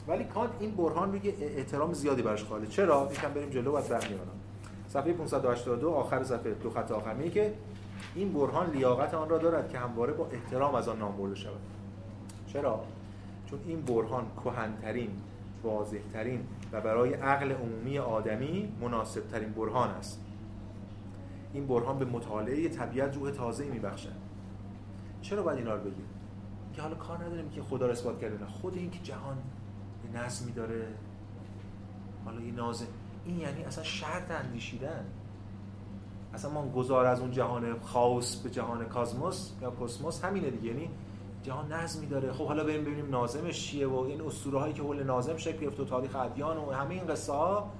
ولی کانت این برهان رو احترام زیادی براش قائله چرا؟ یکم بریم جلو و برمیارم صفحه 582 آخر صفحه دو خط آخر میگه این برهان لیاقت آن را دارد که همواره با احترام از آن نام برده شود. چرا؟ چون این برهان کهنترین واضحترین و برای عقل عمومی آدمی مناسب ترین برهان است. این برهان به مطالعه طبیعت روح تازه میبخشد. چرا باید اینا رو بگیم؟ که حالا کار نداریم که خدا رو اثبات کرده. خود این که جهان نظمی داره. حالا یه نازم این یعنی اصلا شرط اندیشیدن. اصلا ما گذار از اون جهان خاص به جهان کازموس یا کسموس همینه دیگه. یعنی جهان نظمی داره. خب حالا بریم ببینیم نازمش چیه و این اسطوره هایی که حول نازم شکل گرفت و تاریخ ادیان و همه این قصه ها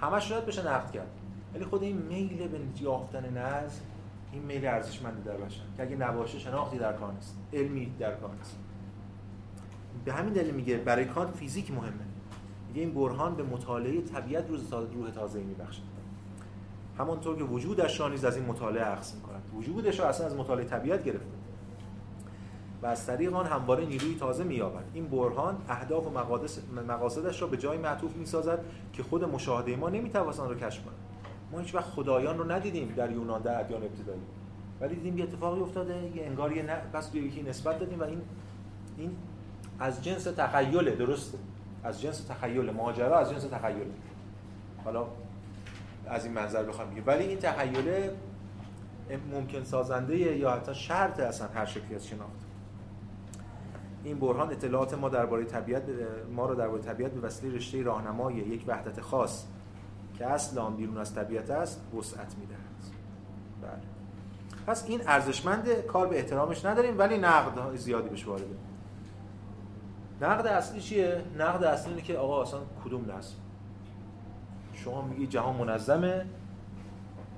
همش شاید بشه نقد کرد. ولی خود این میل به یافتن نظم این میل ارزشمندی در بشر. که اگه نباشه شناختی در کار نیست. علمی در کار نیست. به همین دلیل میگه برای کار فیزیک مهمه. میگه این برهان به مطالعه طبیعت روح تازه میبخشه. همانطور که وجودش را نیز از این مطالعه عکس می‌کند. وجودش را اصلا از مطالعه طبیعت گرفته. و از طریق آن همواره نیروی تازه مییابد. این برهان اهداف و مقاصدش را به جای معطوف می‌سازد که خود مشاهده ما نمی‌تواند آن را کشف کند. ما هیچ وقت خدایان رو ندیدیم در یونان در ادیان ابتدایی. ولی دیدیم یه اتفاقی افتاده یه انگار یه پس به یکی نسبت دادیم و این این از جنس تخیله درسته. از جنس تخیل ماجرا از جنس تخیل. حالا از این منظر بخوام بگیم ولی این تخیله ممکن سازنده یا حتی شرط اصلا هر شکلی از شناخت. این برهان اطلاعات ما درباره طبیعت ما رو درباره طبیعت به وسیله رشته راهنمای یک وحدت خاص که اصل آن بیرون از طبیعت است وسعت می‌دهد. بله. پس این ارزشمند کار به احترامش نداریم ولی نقد زیادی بهش وارده نقد اصلی چیه؟ نقد اصلی اینه که آقا اصلا کدوم نظم شما میگی جهان منظمه.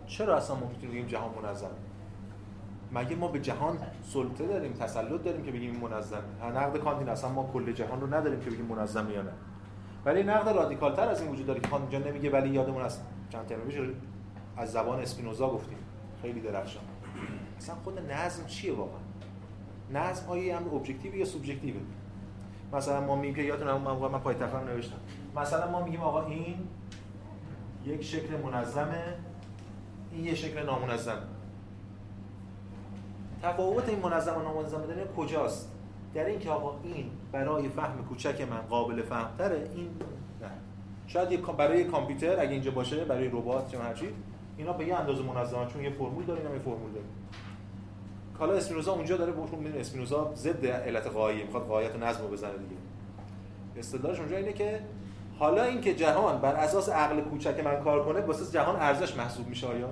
چرا اصلا می‌تونیم بگیم جهان منظمه مگه ما به جهان سلطه داریم تسلط داریم که بگیم منظم؟ نقد کانت اصلا ما کل جهان رو نداریم که بگیم منظم یا نه. ولی نقد رادیکال تر از این وجود داره که کانت نمیگه ولی یادمون از چند ترم از زبان اسپینوزا گفتیم. خیلی درخشان. اصلا خود نظم چیه واقعا؟ نظم آیا امر objective یا subjective ه مثلا ما میگیم یادتون من موقع من پای نوشتم. مثلا ما میگیم آقا این یک شکل منظمه این یه شکل نامنظم. تفاوت این منظم و نامنظم بودن کجاست؟ در اینکه آقا این برای فهم کوچک من قابل فهم تره این نه. شاید برای کامپیوتر اگه اینجا باشه برای ربات چه هر اینا به یه اندازه منظمه چون یه فرمول داره اینا یه فرمول داره حالا اسپینوزا اونجا داره بهشون می‌دونه. اسپینوزا ضد علت قایی می‌خواد قایت نظم رو بزنه دیگه. استدلالش اونجا اینه که حالا اینکه جهان بر اساس عقل کوچک من کار کنه واسه جهان ارزش محسوب میشه آیا؟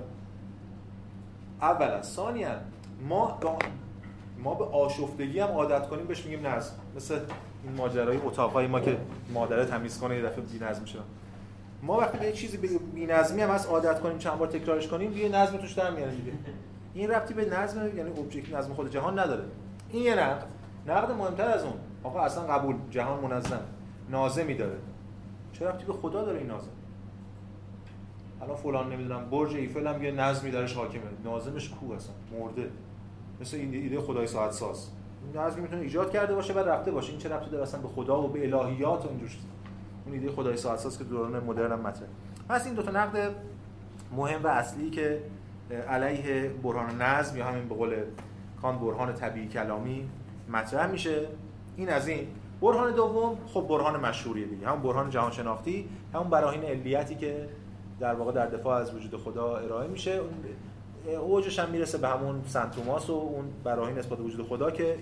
اولا. ثانیا ما ما به آشفتگی هم عادت کنیم بهش میگیم نظم. مثل این ماجرای اتاقای ما که مادره تمیز کنه یه دفعه بی‌نظم میشه. ما وقتی به چیزی بی‌نظمی هم از عادت کنیم چند بار تکرارش کنیم یه نظم توش در میاره دیگه. این ربطی به نظم یعنی ابجکت نظم خود جهان نداره. این یه نقد نقد مهمتر از اون آقا اصلا قبول جهان منظم نازمی داره. چه ربطی به خدا داره این نازم؟ الان فلان نمی‌دونم برج ایفل هم یه نظمی درش حاکمه. نازمش کو اصلا مرده. مثل این ایده خدای ساعت ساز. نظمی می‌تونه ایجاد کرده باشه و رفته باشه. این چه ربطی داره اصلا به خدا و به الهیات و اینجور اون ایده خدای ساعت ساز که دوران مدرن هم مطرح پس این دو تا نقد مهم و اصلی که علیه برهان نظم یا همین به قول کان برهان طبیعی کلامی مطرح میشه. این از این. برهان دوم خب برهان مشهوریه دیگه. همون برهان جهان شناختی همون براهین علیتی که در واقع در دفاع از وجود خدا ارائه میشه. اوجش هم می‌رسه به همون سنت توماس و اون براهین نسبت وجود خدا که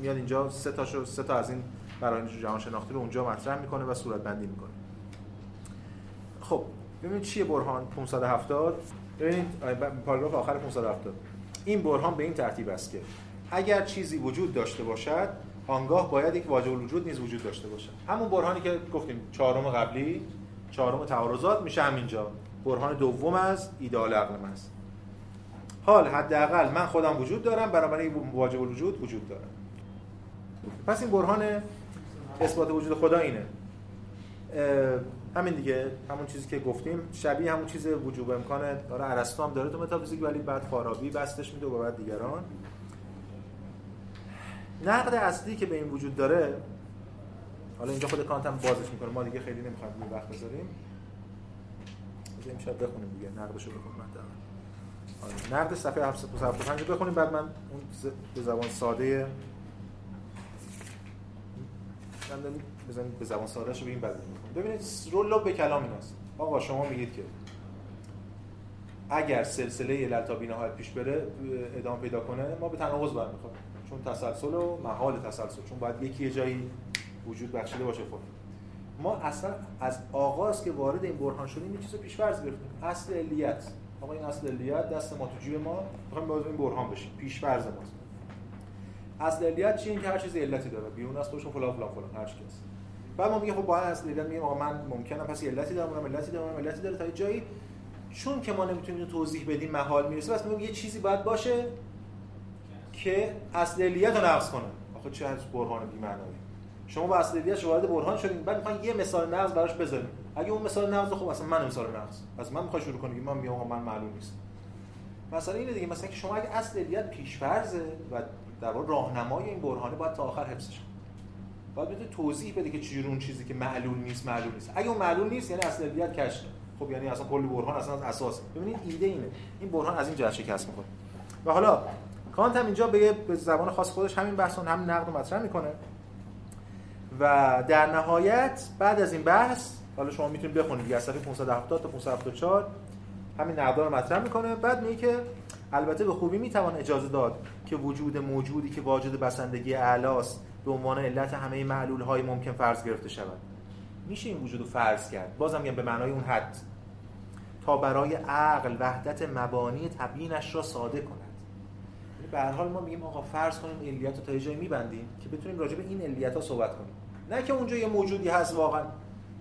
میاد اینجا سه تاشو سه تا از این براهین جهان شناختی رو اونجا مطرح می‌کنه و صورت بندی می‌کنه. خب ببینید چیه برهان 570 ببینید پاراگراف آخر 570 این برهان به این ترتیب است که اگر چیزی وجود داشته باشد آنگاه باید یک واجب الوجود نیز وجود داشته باشد. همون برهانی که گفتیم چهارم قبلی چهارم تعارضات میشه همینجا. برهان دوم از ایدال عقل من است. حال حداقل من خودم وجود دارم بنابراین واجب الوجود وجود دارم. پس این برهان اثبات وجود خدا اینه. همین دیگه همون چیزی که گفتیم. شبیه همون چیز وجوب امکان داره ارسطو هم داره تو متافیزیک ولی بعد فارابی بستش میده و بعد دیگران. نقد اصلی که به این وجود داره حالا اینجا خود کانت هم بازش می‌کنه. ما دیگه خیلی نمی‌خوایم روی وقت بذاریم. بذاریم شاید بخونیم دیگه. رو بخونیم آره. نقد صفحه 775 بخونیم بعد من اون به زبان ساده بزنید به زبان ساده شو بگیم بعد ببینید رولو به کلام این است آقا شما میگید که اگر سلسله علل تا نهایت پیش بره ادامه پیدا کنه ما به تناقض برمیخوریم. چون تسلسل و محال تسلسل چون باید یکی یه جایی وجود بخشیده باشه خود ما اصلا از آغاز که وارد این برهان شدیم یه چیز پیش فرض گرفتیم. اصل علیت. آقا این اصل علیت دست ما تو جیب ما. می‌خوایم باز این برهان بشیم. پیش فرض ماست. اصل علیت این که هر چیزی علتی داره. بیرون از خودش فلان فلان فلان. هر چیزی بعد ما میگیم خب باید اصل علیت میگیم آقا من ممکنه پس علتی دارم علتی دارم علتی داره. تا جایی چون که ما نمی‌تونیم توضیح بدیم محال می‌رسه بس میگیم یه چیزی باید باشه که اصل علیت رو نقض کنه. آخه چه از برهان بی شما با اصل علیت وارد برهان شدین بعد می‌خواین یه مثال نقض براش بذاریم اگه اون مثال نقض خب اصلا من مثال نقض. از من می‌خوای شروع کنی من میگم من معلوم نیست. مثلا اینه دیگه مثلا که شما اگه اصل علیت پیش‌فرضه و در واقع راهنمای این برهانه باید تا آخر حفظش باید بده توضیح بده که چجوری اون چیزی که معلول نیست معلول نیست. اگه اون معلول نیست یعنی اصل علیت کشف خب یعنی اصلا کل برهان اصلا از اساس. ببینید ایده اینه. این برهان از این جهت شکست می‌کنه و حالا کانت هم اینجا به زبان خاص خودش همین بحث همین نقد رو مطرح می‌کنه. و در نهایت بعد از این بحث حالا شما می‌تونید بخونید دیگه از صفحه 570 تا 574 همین نقد رو مطرح می‌کنه. بعد میگه که البته به خوبی می‌توان اجازه داد که وجود موجودی که واجد بسندگی اعلاست به عنوان علت همه معلول های ممکن فرض گرفته شود. میشه این وجود رو فرض کرد؟ بازم میگم به معنای اون حد. تا برای عقل وحدت مبانی تبیینش را ساده کند. یعنی به هر حال ما میگیم آقا فرض کنیم علیت رو تا یه جایی میبندیم که بتونیم راجع به این علیت ها صحبت کنیم. نه که اونجا یه موجودی هست واقعا.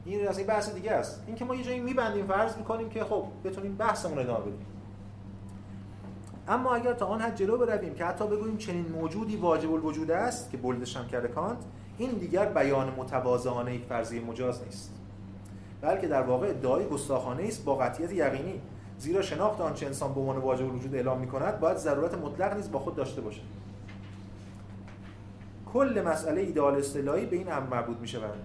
این اصلا بحث دیگه است. این که ما یه جایی میبندیم فرض می‌کنیم که خب بتونیم بحثمون ادامه بدیم. اما اگر تا آن حد جلو برویم که حتی بگوییم چنین موجودی واجب الوجود است که بلدش هم کرده کانت این دیگر بیان متواضعانه یک فرضیه مجاز نیست. بلکه در واقع ادعای گستاخانه است با قطعیت یقینی. زیرا شناخت آنچه انسان به عنوان واجب الوجود اعلام می‌کند باید ضرورت مطلق نیز با خود داشته باشد. کل مسئله ایدئال اصطلاحی به این امر مربوط می‌شود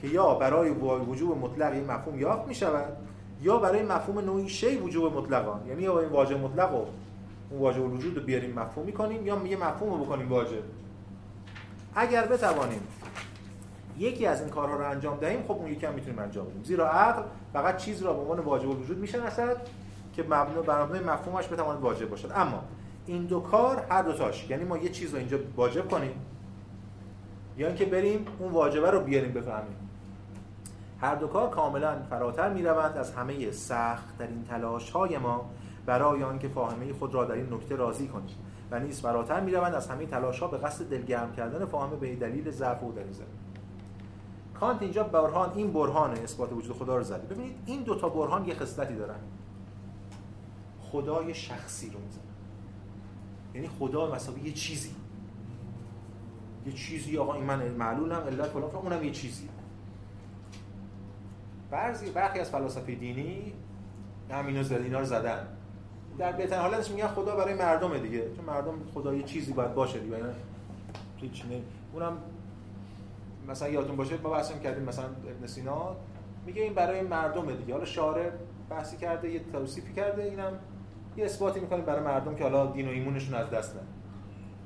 که یا برای وجوب مطلق این مفهوم یافت می‌شود یا برای مفهوم نوعی شی وجوب مطلقان یعنی یا این واجب مطلق اون واجب الوجود رو بیاریم مفهوم می‌کنیم یا یه مفهوم رو بکنیم واجب؟ اگر بتوانیم یکی از این کارها رو انجام دهیم خب اون یکی هم می‌تونیم انجام بدیم. زیرا عقل فقط چیز را به عنوان واجب الوجود می‌شناسد که مبنا بر مبنای مفهومش بتواند واجب باشد. اما این دو کار هر دو تاش. یعنی ما یه چیز رو اینجا واجب کنیم یا اینکه بریم اون واجبه رو بیاریم بفهمیم. هر دو کار کاملا فراتر می‌روند. از همه سخت در این تلاش ما برای آنکه فاهمه خود را در این نکته راضی کنیم و نیز فراتر می‌روند از همه تلاش ها به قصد دلگرم کردن فاهمه به دلیل ضعف او در کانت اینجا برهان این برهان اثبات وجود خدا رو زده. ببینید این دوتا برهان یه خصلتی دارن. خدای شخصی رو می‌زنه یعنی خدا مثلا یه چیزی. یه چیزی آقا این من معلولم علت فلان اونم یه چیزی. بعضی برخی از فلاسفه دینی همینو زد اینا رو زدن. در بهترین حالتش میگن خدا برای مردمه دیگه. چون مردم خدا یه چیزی باید باشه دیگه. هیچ اونم مثلا یادتون باشه ما بحث کردیم مثلا ابن سینا. میگه این برای مردم دیگه. حالا شارع بحثی کرده یه توصیفی کرده اینم یه اثباتی می‌کنیم برای مردم که حالا دین و ایمونشون از دست نده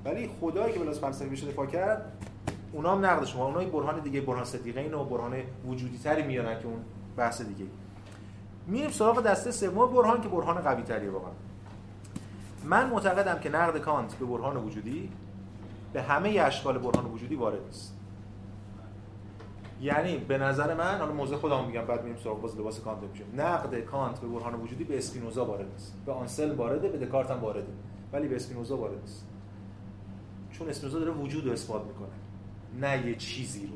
ولی خدایی که بلاس فلسفی بشه دفاع کرد اونا هم نقد شما. اونها برهان دیگه برهان صدیقین و برهان وجودی تری میارن که اون بحث دیگه. میریم سراغ دسته سوم برهان که برهان قوی تریه واقعا. من معتقدم که نقد کانت به برهان وجودی به همه اشکال برهان وجودی وارد است یعنی به نظر من حالا موضوع خودم میگم بعد میریم سراغ باز لباس کانت میشیم نقد کانت به برهان وجودی به اسپینوزا وارد است به آنسل وارده به دکارت هم وارده. ولی به اسپینوزا وارد است چون اسپینوزا داره وجود رو اثبات می‌کنه. نه یه چیزی رو.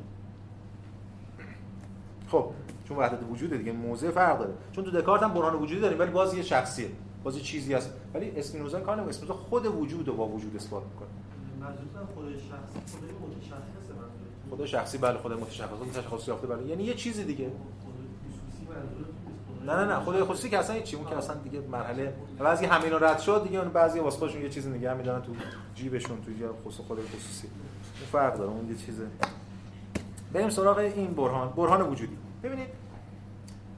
خب چون وحدت وجود دیگه موضع فرق داره. چون تو دکارت هم برهان وجودی داریم ولی باز یه شخصیه باز یه چیزی هست. ولی اسپینوزا کار اسپینوزا خود وجود رو با وجود اثبات می‌کنه. منظورم خود شخصی خود متشخص خدا شخصی بله خدا متشخص. تشخص یافته بله. یعنی یه چیزی دیگه. نه نه نه. خدای خصوصی که اصلا چی اون که اصلا دیگه مرحله بعضی همین رد شد دیگه اون بعضی واسه خودشون یه چیز نگه میدارن تو جیبشون تو یا خصوص خود خصوصی. فرق داره. اون یه چیزه. بریم سراغ این برهان. برهان وجودی. ببینید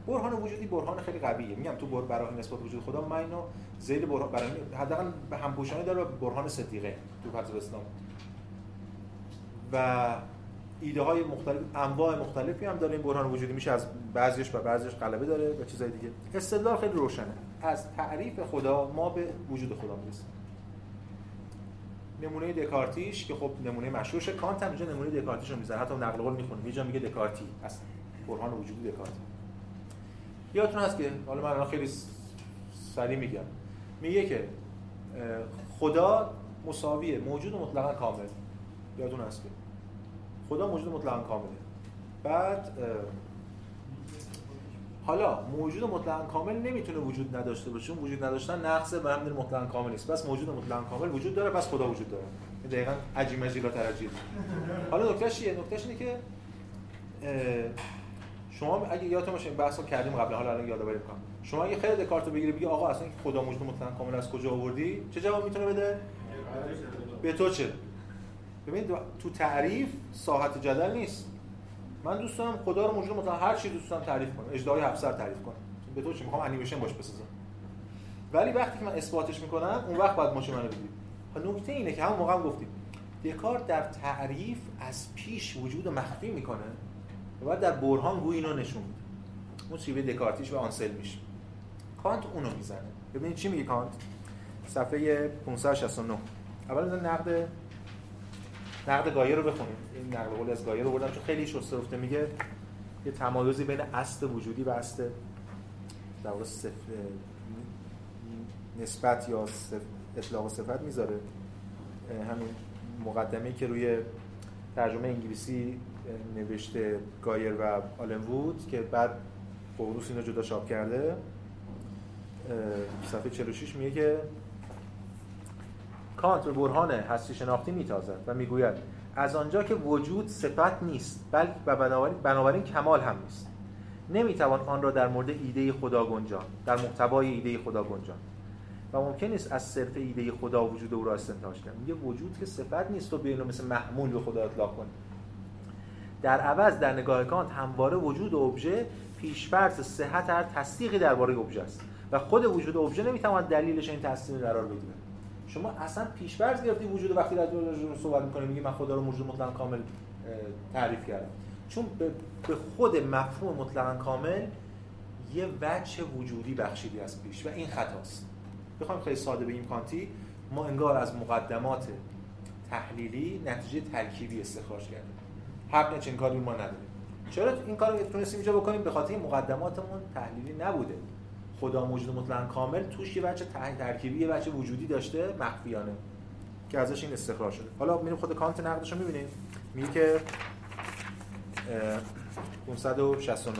برهان وجودی برهان خیلی قویه. میگم تو بر برای نسبت وجود خدا من اینو زید برهان برای حداقل همپوشانی داره برهان صدیقه تو فلسفه اسلام و ایده های مختلف انواع مختلفی هم داره. این برهان وجودی میشه از بعضیش و بعضیش غلبه داره و چیزای دیگه. استدلال خیلی روشنه. از تعریف خدا ما به وجود خدا می‌رسیم. نمونه دکارتیش که خب نمونه مشهورش کانت هم اینجا نمونه دکارتیش رو می‌ذاره حتی نقل قول می‌خونه. یه میگه دکارتی. از برهان وجودی دکارتی. یادتون هست که حالا من خیلی سریع میگم. میگه که خدا مساویه موجود مطلقا کامل. یادتون هست که. خدا موجود مطلقا کامله. بعد حالا موجود مطلقا کامل نمی‌تونه وجود نداشته باشه. چون وجود نداشتن نقصه و همین مطلقا کامل نیست. بس موجود مطلقا کامل وجود داره پس خدا وجود داره. دقیقاً عجیب مجیلا ترجیح. حالا نکتهش چیه؟ نکتهش اینه که شما اگه یادتون باشه بحث رو کردیم قبل حالا الان یادآوری کنم شما اگه خیلی دکارت رو بگیری بگی آقا اصلا خدا موجود مطلقا کامل از کجا آوردی؟ چه جواب می‌تونه بده؟ به تو چه؟ ببینید تو تعریف ساحت جدل نیست. من دوست دارم خدا رو موجود مطلق هر چی دوست دارم تعریف کنم. اجدای هفسر تعریف کنم. به تو چی می‌خوام انیمیشن باش بسازم. ولی وقتی که من اثباتش می‌کنم اون وقت باید ماشه منو بگید نکته اینه که همون موقع هم گفتیم دکارت در تعریف از پیش وجود مخفی می‌کنه. و در برهان گوی اینو نشون میده. اون شیوه دکارتیش و آنسلمیش کانت اونو می‌زنه. ببینید چی میگه کانت؟ صفحه 569 اول نقد نقد گایه رو بخونیم این نقد قولی از گایه رو بردم چون خیلی شسته رفته میگه. یه تمایزی بین اصل وجودی و اصل در واقع. نسبت یا صف... اطلاق صفت می‌ذاره. همین مقدمه که روی ترجمه انگلیسی نوشته گایر و آلن که بعد قوروس اینو جدا چاپ کرده صفحه 46 میگه که کانت به برهان هستی شناختی میتازد و می‌گوید از آنجا که وجود صفت نیست بلکه بنابراین, بنابراین کمال هم نیست. نمی‌توان آن را در مورد ایده خدا گنجان در محتوای ایده خدا گنجان و ممکن نیست از صرف ایده خدا وجود او را استنتاج کنیم. میگه وجود که صفت نیست و بیانو مثل محمول به خدا اطلاق کنیم. در عوض در نگاه کانت همواره وجود ابژه پیشفرض صحت هر تصدیقی درباره ابژه است. و خود وجود ابژه نمی‌تواند دلیلش این تصدیق قرار بگیره شما اصلا پیشفرض گرفتی وجود وقتی در رو صحبت می‌کنی میگی من خدا رو موجود مطلق کامل تعریف کردم. چون به خود مفهوم مطلقا کامل یه وجه وجودی بخشیدی از پیش و این خطاست. بخوام خیلی ساده بگیم کانتی ما انگار از مقدمات تحلیلی نتیجه ترکیبی استخراج کردیم. حق چنین کاری ما نداریم. چرا؟ این کارو تونستیم اینجا بکنیم. به خاطر مقدماتمون تحلیلی نبوده. خدا موجود مطلق کامل توش یه بچه ترکیبی یه بچه وجودی داشته مخفیانه که ازش این استخراج شده. حالا میریم خود کانت نقدش رو می‌بینیم. میگه که 569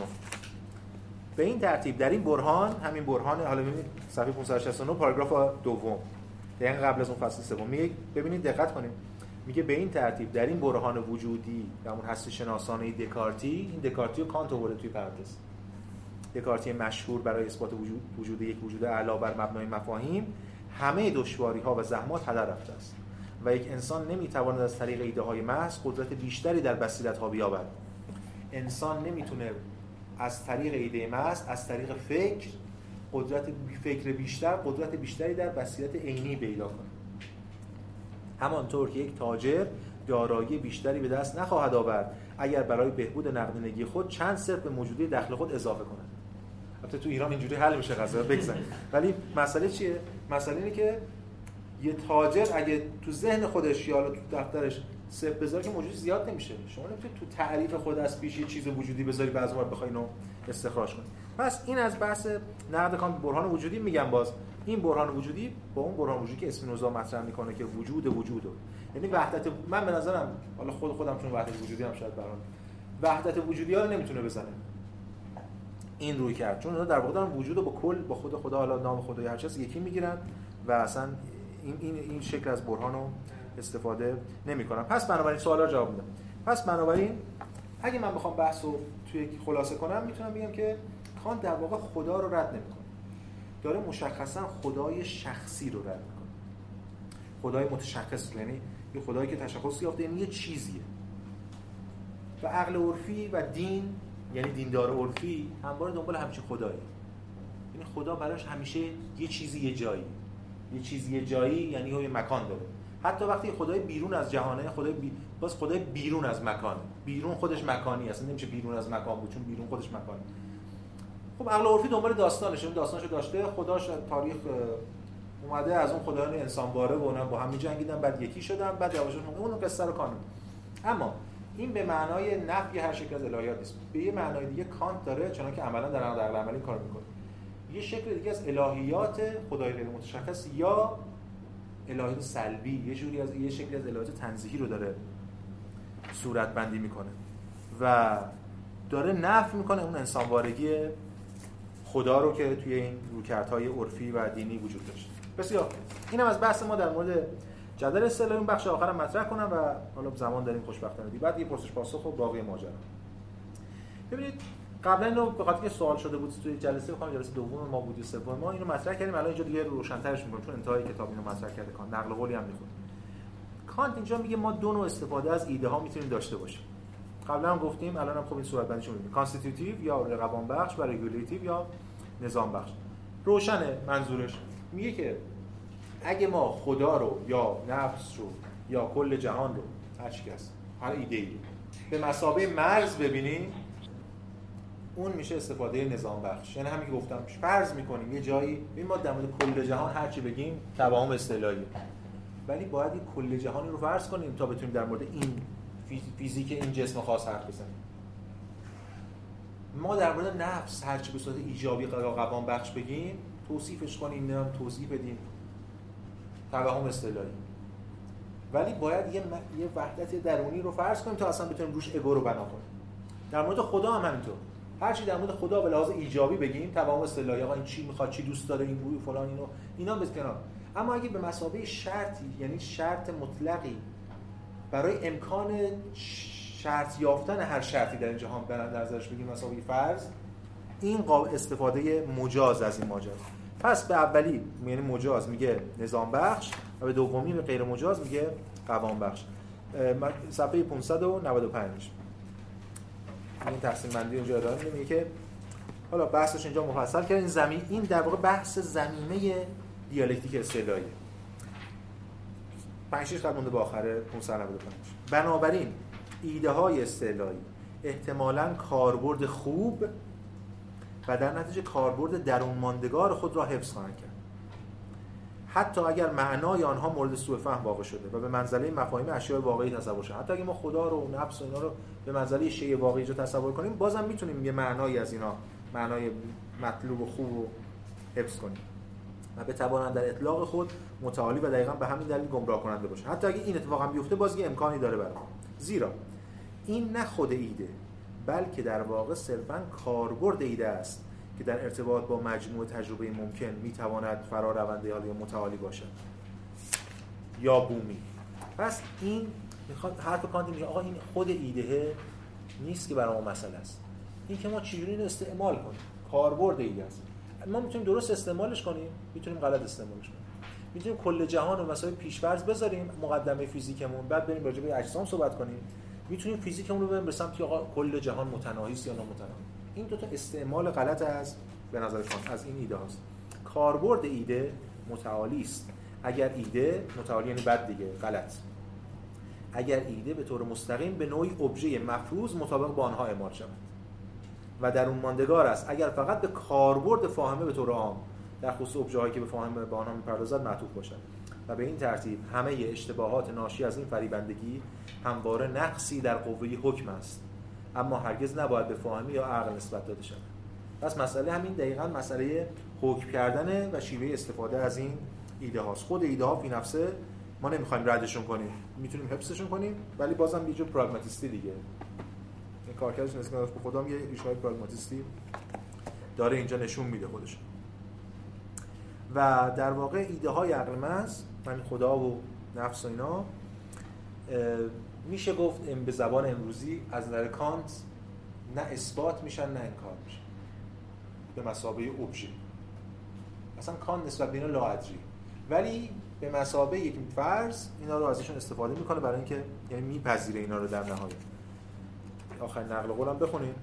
به این ترتیب در این برهان همین برهان حالا ببینید صفحه 569 پاراگراف دوم. دقیقا قبل از اون فصل سوم. میگه ببینید دقت کنید. میگه به این ترتیب در این برهان وجودی در اون هستی شناسانه دکارتی این دکارتی رو کانت آورده توی پرانتز. دکارتی مشهور برای اثبات وجود وجود یک وجود اعلی بر مبنای مفاهیم همه دشواری ها و زحمات هدر رفته است. و یک انسان نمی‌تواند از طریق ایده های محض قدرت بیشتری در بصیرت ها بیابد. انسان نمی‌تونه از طریق ایده محض از طریق فکر قدرت فکر بیشتر قدرت بیشتری در بصیرت عینی پیدا کنه. همانطور که یک تاجر دارایی بیشتری به دست نخواهد آورد اگر برای بهبود نقدینگی خود چند صرف به موجودی دخل خود اضافه کنه البته تو ایران اینجوری حل میشه قضیه بگذارید ولی مسئله چیه؟ مسئله اینه که یه تاجر اگه تو ذهن خودش یا تو دفترش صفر بذاره که موجود زیاد نمیشه. شما نمی‌تونید تو تعریف خود از پیش یه چیز وجودی بذاری بعضی بخوای اینو استخراج کنی. پس این از بحث نقد کام برهان وجودی میگم باز. این برهان وجودی با اون برهان وجودی که اسپینوزا مطرح می‌کنه که وجود وجودو یعنی وحدت من به نظرم حالا خود خودم چون وحدت وجودی هم شاید برام وحدت وجودی ها نمی‌تونه بزنه. این روی کرد. چون در واقع دارن وجود با کل با خود خدا حالا نام خدای هر چیز یکی می‌گیرن و اصلا این این این شکل از برهان رو استفاده نمی‌کنن. پس بنابراین سوالا جواب میدم. پس بنابراین اگه من بخوام بحث رو توی خلاصه کنم می‌تونم بگم که کان در واقع خدا رو رد نمی‌کنه. داره مشخصا خدای شخصی رو رد می‌کنه. خدای متشخص یعنی یه خدایی که تشخص یافته یعنی یه چیزیه. و عقل عرفی و دین یعنی دیندار عرفی همواره دنبال همچین خدایی. یعنی خدا براش همیشه یه چیزی یه جایی. یه چیزی یه جایی یعنی یه مکان داره. حتی وقتی خدای بیرون از جهانه خدای بی... باز خدای بیرون از مکانه. بیرون خودش مکانی اصلا نمیشه بیرون از مکان بود چون بیرون خودش مکانه. خب عقل عرفی دنبال داستانشه. اون داستانشو داشته خداش تاریخ اومده از اون خدایان انسان باره و اونا با هم می‌جنگیدن بعد یکی شدن بعد یواش اون قصه رو کانون اما این به معنای نفی هر شکل از الهیات نیست. به یه معنای دیگه کانت داره چون که عملا در عقل عملی کار می‌کنه. یه شکل دیگه از الهیات خدای غیر متشخص یا الهیات سلبی. یه جوری از یه شکلی از الهیات تنزیهی رو داره صورت بندی می‌کنه. و داره نفی می‌کنه اون انسانوارگی خدا رو که توی این روکردهای عرفی و دینی وجود داشت. بسیار. اینم از بحث ما در مورد جدل اصطلاحی اون بخش آخرم مطرح کنم و حالا زمان داریم خوشبختانه. دی بعد یه پرسش پاسخ و باقی ماجرا. ببینید قبلا اینو به خاطر سوال شده بود توی جلسه بخوام جلسه دوم ما بود سوم ما اینو مطرح کردیم. الان اینجا دیگه روشن‌ترش می‌کنم چون انتهای کتاب اینو مطرح کرده کان. نقل قولی هم می‌خواد کانت اینجا میگه ما دو نوع استفاده از ایده ها می‌تونیم داشته باشیم. قبلا هم گفتیم الان هم خب این صورت بندیش می‌بینیم. constitutive یا قوام بخش و regulative یا نظام بخش. روشنه منظورش. میگه که اگه ما خدا رو یا نفس رو یا کل جهان رو هر چی هست هر ایده ای به مثابه مرز ببینیم اون میشه استفاده نظام بخش. یعنی همین که گفتم فرض می‌کنیم یه جایی ببین ما در مورد کل جهان هر چی بگیم توهم اصطلاحی ولی باید این کل جهانی رو فرض کنیم تا بتونیم در مورد این فیزیک این جسم خاص حرف بزنیم. ما در مورد نفس هر چی به صورت ایجابی قوام بخش بگیم توصیفش کنیم نه توضیح بدیم. توهم اصطلاحی. ولی باید یه, م... یه وحدت درونی رو فرض کنیم تا اصلا بتونیم روش اگو رو بنا کنیم. در مورد خدا هم همینطور. هر چی در مورد خدا به لحاظ ایجابی بگیم توهم اصطلاحی آقا این چی می‌خواد چی دوست داره این بوی فلان اینو اینا به کنار. اما اگه به مسابقه شرطی یعنی شرط مطلقی برای امکان شرط یافتن هر شرطی در این جهان به نظرش بگیم مسابقه فرض این استفاده مجاز از این ماجرا. پس به اولی یعنی مجاز میگه نظام بخش و به دومی به غیر مجاز میگه قوام بخش. صفحه 595 این تقسیم بندی اینجا داریم میگه که حالا بحثش اینجا مفصل کردن زمین این در واقع بحث زمینه دیالکتیک اصطلاحی 5 6 مونده به آخر 595 بنابراین ایده های اصطلاحی احتمالاً کاربرد خوب و در نتیجه کاربرد درون ماندگار خود را حفظ خواهند کرد. حتی اگر معنای آنها مورد سوء فهم واقع شده و به منزله مفاهیم اشیاء واقعی تصور شده. حتی اگه ما خدا رو و نفس و اینا رو به منزله شیء واقعی جو تصور کنیم بازم می‌تونیم یه معنایی از اینا معنای مطلوب و خوب رو حفظ کنیم و بتوانند در اطلاق خود متعالی و دقیقا به همین دلیل گمراه کننده باشه حتی اگه این اتفاق هم بیفته باز یه امکانی داره برای زیرا این نه خود ایده بلکه در واقع صرفا کاربرد ایده است که در ارتباط با مجموع تجربه ممکن می‌تواند فرا رونده یا متعالی باشد. یا بومی. پس این می‌خواد حرف کانت میگه آقا این خود ایده نیست که برای ما مسئله است. این که ما چجوری اینو استعمال کنیم؟ کاربرد ایده است. ما می‌تونیم درست استعمالش کنیم می‌تونیم غلط استعمالش کنیم. می‌تونیم کل جهان رو مسائل پیش‌فرض بذاریم مقدمه فیزیکمون بعد بریم راجع به اجسام صحبت کنیم. می‌تونیم فیزیکمون رو ببریم به سمت آقا کل جهان متناهی است یا نامتناهی. این دو تا استعمال غلط از به نظر از این ایده هاست. کاربرد ایده متعالی است. اگر ایده متعالی یعنی بد دیگه غلط. اگر ایده به طور مستقیم به نوعی ابژه مفروض مطابق با آنها اعمال شود. و در اون ماندگار است. اگر فقط به کاربرد فاهمه به طور عام در خصوص ابژه هایی که به فاهمه به آنها می‌پردازد معطوف باشد. و به این ترتیب همه اشتباهات ناشی از این فریبندگی همواره نقصی در قوه حکم است. اما هرگز نباید به فاهمی یا عقل نسبت داده شود. پس مسئله همین دقیقا مسئله حکم کردن و شیوه استفاده از این ایده هاست. خود ایده ها فی نفسه ما نمی‌خوایم ردشون کنیم. می‌تونیم حفظشون کنیم ولی بازم یه جور پراگماتیستی دیگه. این کارکردش نسبت به خودم یه ریشه پراگماتیستی داره اینجا نشون میده خودش. و در واقع ایده های عقل محض من خدا و نفس و اینا میشه گفت به زبان امروزی از نظر کانت نه اثبات میشن نه انکار میشن. به مسابقه ابژه. اصلا کانت نسبت به اینا لاعدری ولی به مسابقه یک فرض اینا رو ازشون استفاده می‌کنه برای اینکه یعنی میپذیره اینا رو در نهایت. آخرین نقل قولم بخونیم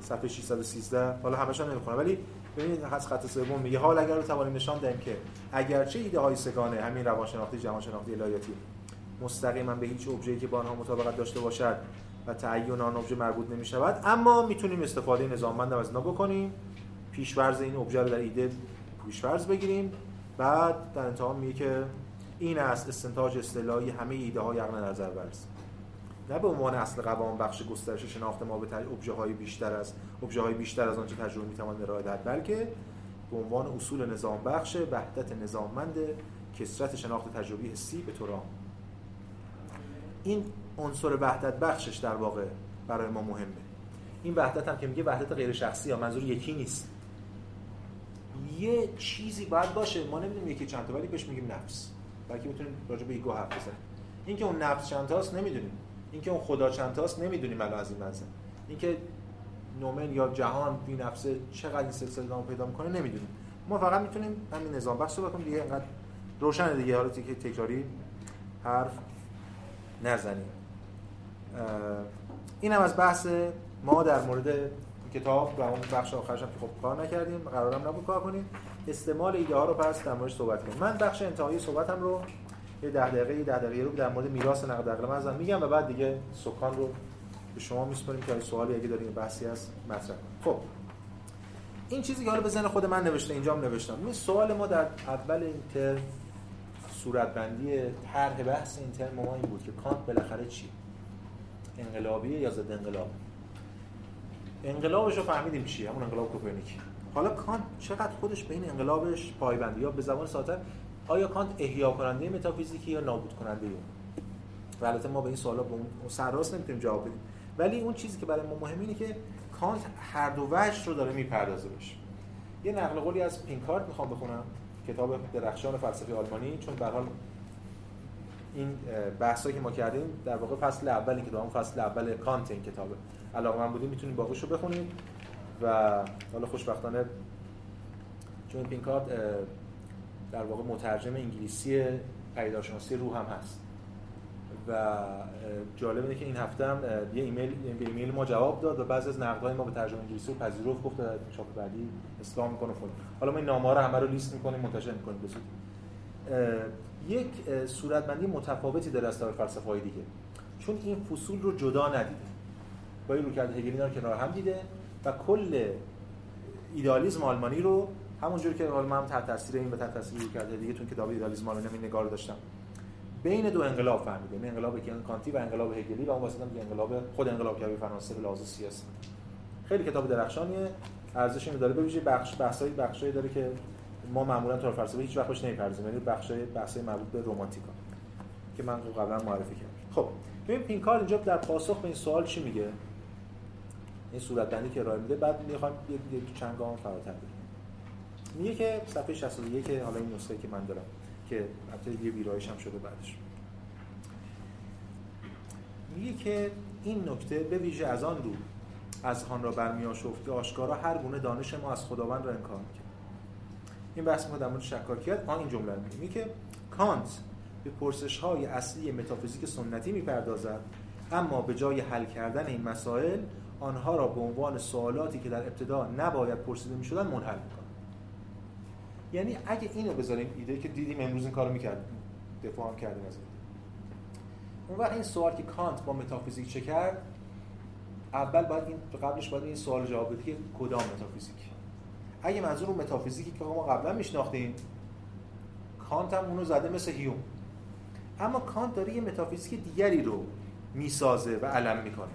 صفحه 613 حالا همشون نمی‌خونم ولی ببینید از خط سوم. میگه حال اگر رو توانیم نشان دهیم که اگرچه ایده های سگانه همین روانشناختی جهانشناختی الهیاتی مستقیما به هیچ ابژه‌ای که با آنها مطابقت داشته باشد و تعیین آن ابژه مربوط نمی شود اما می‌تونیم استفاده نظاممند از اینا بکنیم. پیشورز این ابژه رو در ایده پیشورز بگیریم. بعد در انتها میگه که این است استنتاج اصطلاحی همه ایده های عقل نظر برس نه به عنوان اصل قوام بخش گسترش شناخت ما به ابژه های بیشتر از ابژه های بیشتر از آنچه تجربه می‌توان ارائه دهد بلکه به عنوان اصول نظام بخش وحدت نظاممند کسرت شناخت تجربی حسی به طور این عنصر وحدت بخشش در واقع برای ما مهمه. این وحدت هم که میگه وحدت غیر شخصی یا منظور یکی نیست. یه چیزی باید باشه ما نمی‌دونیم یکی چند ولی بهش میگیم نفس. بلکه می‌تونیم راجع به ایگو حرف بزنیم. اینکه اون نفس چند تاست نمی‌دونیم. اینکه اون خدا چند تاست نمی‌دونیم الان از این منظر. اینکه نومن یا جهان بی نفسه چقدر این سلسله ادامه پیدا می‌کنه نمی‌دونیم. ما فقط می‌تونیم همین نظام بخش صحبت کنیم دیگه اینقدر روشن دیگه. حالا که تکراری حرف نزنیم. این هم از بحث ما در مورد کتاب و اون بخش آخرش هم که خب کار نکردیم قرارم نبود کار کنیم. استعمال ایده ها رو پس در موردش صحبت کنیم. من بخش انتهایی صحبتم رو یه ده دقیقه یه ده دقیقه رو در مورد میراث نقد عقل ازم میگم و بعد دیگه سکان رو به شما میسپاریم که سوالی اگه دارین بحثی هست مطرح خب. این چیزی که حالا به خود من نوشته اینجام نوشتم. این سوال ما در اول این ترم صورتبندی طرح بحث این ترم ما این بود که کانت بالاخره چی؟ انقلابیه یا ضد انقلاب؟ انقلابش رو فهمیدیم چیه؟ همون انقلاب کوپرنیکی. حالا کانت چقدر خودش به این انقلابش پایبندی یا به زبان ساده آیا کانت احیا کننده متافیزیکی یا نابود کننده اون البته ما به این سوالا به اون سرراست نمی‌تونیم جواب بدیم. ولی اون چیزی که برای ما مهم اینه که کانت هر دو وجه رو داره می‌پردازه بهش یه نقل قولی از پینکارد می‌خوام بخونم کتاب درخشان فلسفه آلمانی. چون به حال این بحثایی که ما کردیم در واقع فصل اولی که دوام فصل اول کانت این کتابه. علاقه‌مند بودید می‌تونید باقیشو بخونید و حالا خوشبختانه چون پینکارد در واقع مترجم انگلیسی پدیدارشناسی روح هم هست. و جالب اینه که این هفته هم یه ایمیل به ایمیل ما جواب داد و بعضی از نقدهای ما به ترجمه انگلیسی رو پذیرفت گفت چاپ بعدی اصلاح می‌کنه فلان. حالا ما این نامه رو همه رو لیست می‌کنیم منتشر می‌کنیم به یک صورتبندی متفاوتی داره از طرف دیگه. چون این فصول رو جدا ندیده. با این روکرد هگلی رو کنار هم دیده و کل ایدالیسم آلمانی رو همونجوری که حالا من تحت تاثیر این و تحت تاثیر روکرد دیگه تون کتاب ایدالیسم آلمانی این نگار داشتم. بین دو انقلاب فهمیده. این انقلاب کانتی و انقلاب هگلی و اون واسه انقلاب خود انقلاب کبیر فرانسه به لحاظ سیاسی. خیلی کتاب درخشانیه. ارزش اینو داره. ببینید بخش بحثای بخشایی داره که ما معمولا تو فلسفه هیچ وقت بهش نمی‌پردازیم. یعنی بخشای بحثای مربوط به رمانتیکا. که من قبلا معرفی کردم. خب ببین پینکار اینجا در پاسخ به این سوال چی میگه؟ این صورت بندی که ارائه میده. بعد می‌خوام یک چند گام فراتر بریم. میگه که صفحه 61 که حالا این نسخه که من دارم که البته یه ویرایش هم شده بعدش. میگه که این نکته به ویژه از آن رو از خان را برمیاشفت که آشکارا هر گونه دانش ما از خداوند را انکار می‌کرد. این بحث ما در مورد شکاکیت آن این جمله میگه. که کانت به پرسش های اصلی متافیزیک سنتی می‌پردازد اما به جای حل کردن این مسائل آنها را به عنوان سوالاتی که در ابتدا نباید پرسیده می‌شدن منحل یعنی اگه اینو بذاریم ایده که دیدیم امروز این کارو می‌کرد دفاع هم کردیم از اون وقت این سوال که کانت با متافیزیک چه کرد؟ اول باید این قبلش باید این سوال جواب بده که کدام متافیزیک؟ اگه منظور اون متافیزیکی که ما قبلا میشناختیم کانت هم اونو زده مثل هیوم. اما کانت داره یه متافیزیک دیگری رو می‌سازه و علم می‌کنه.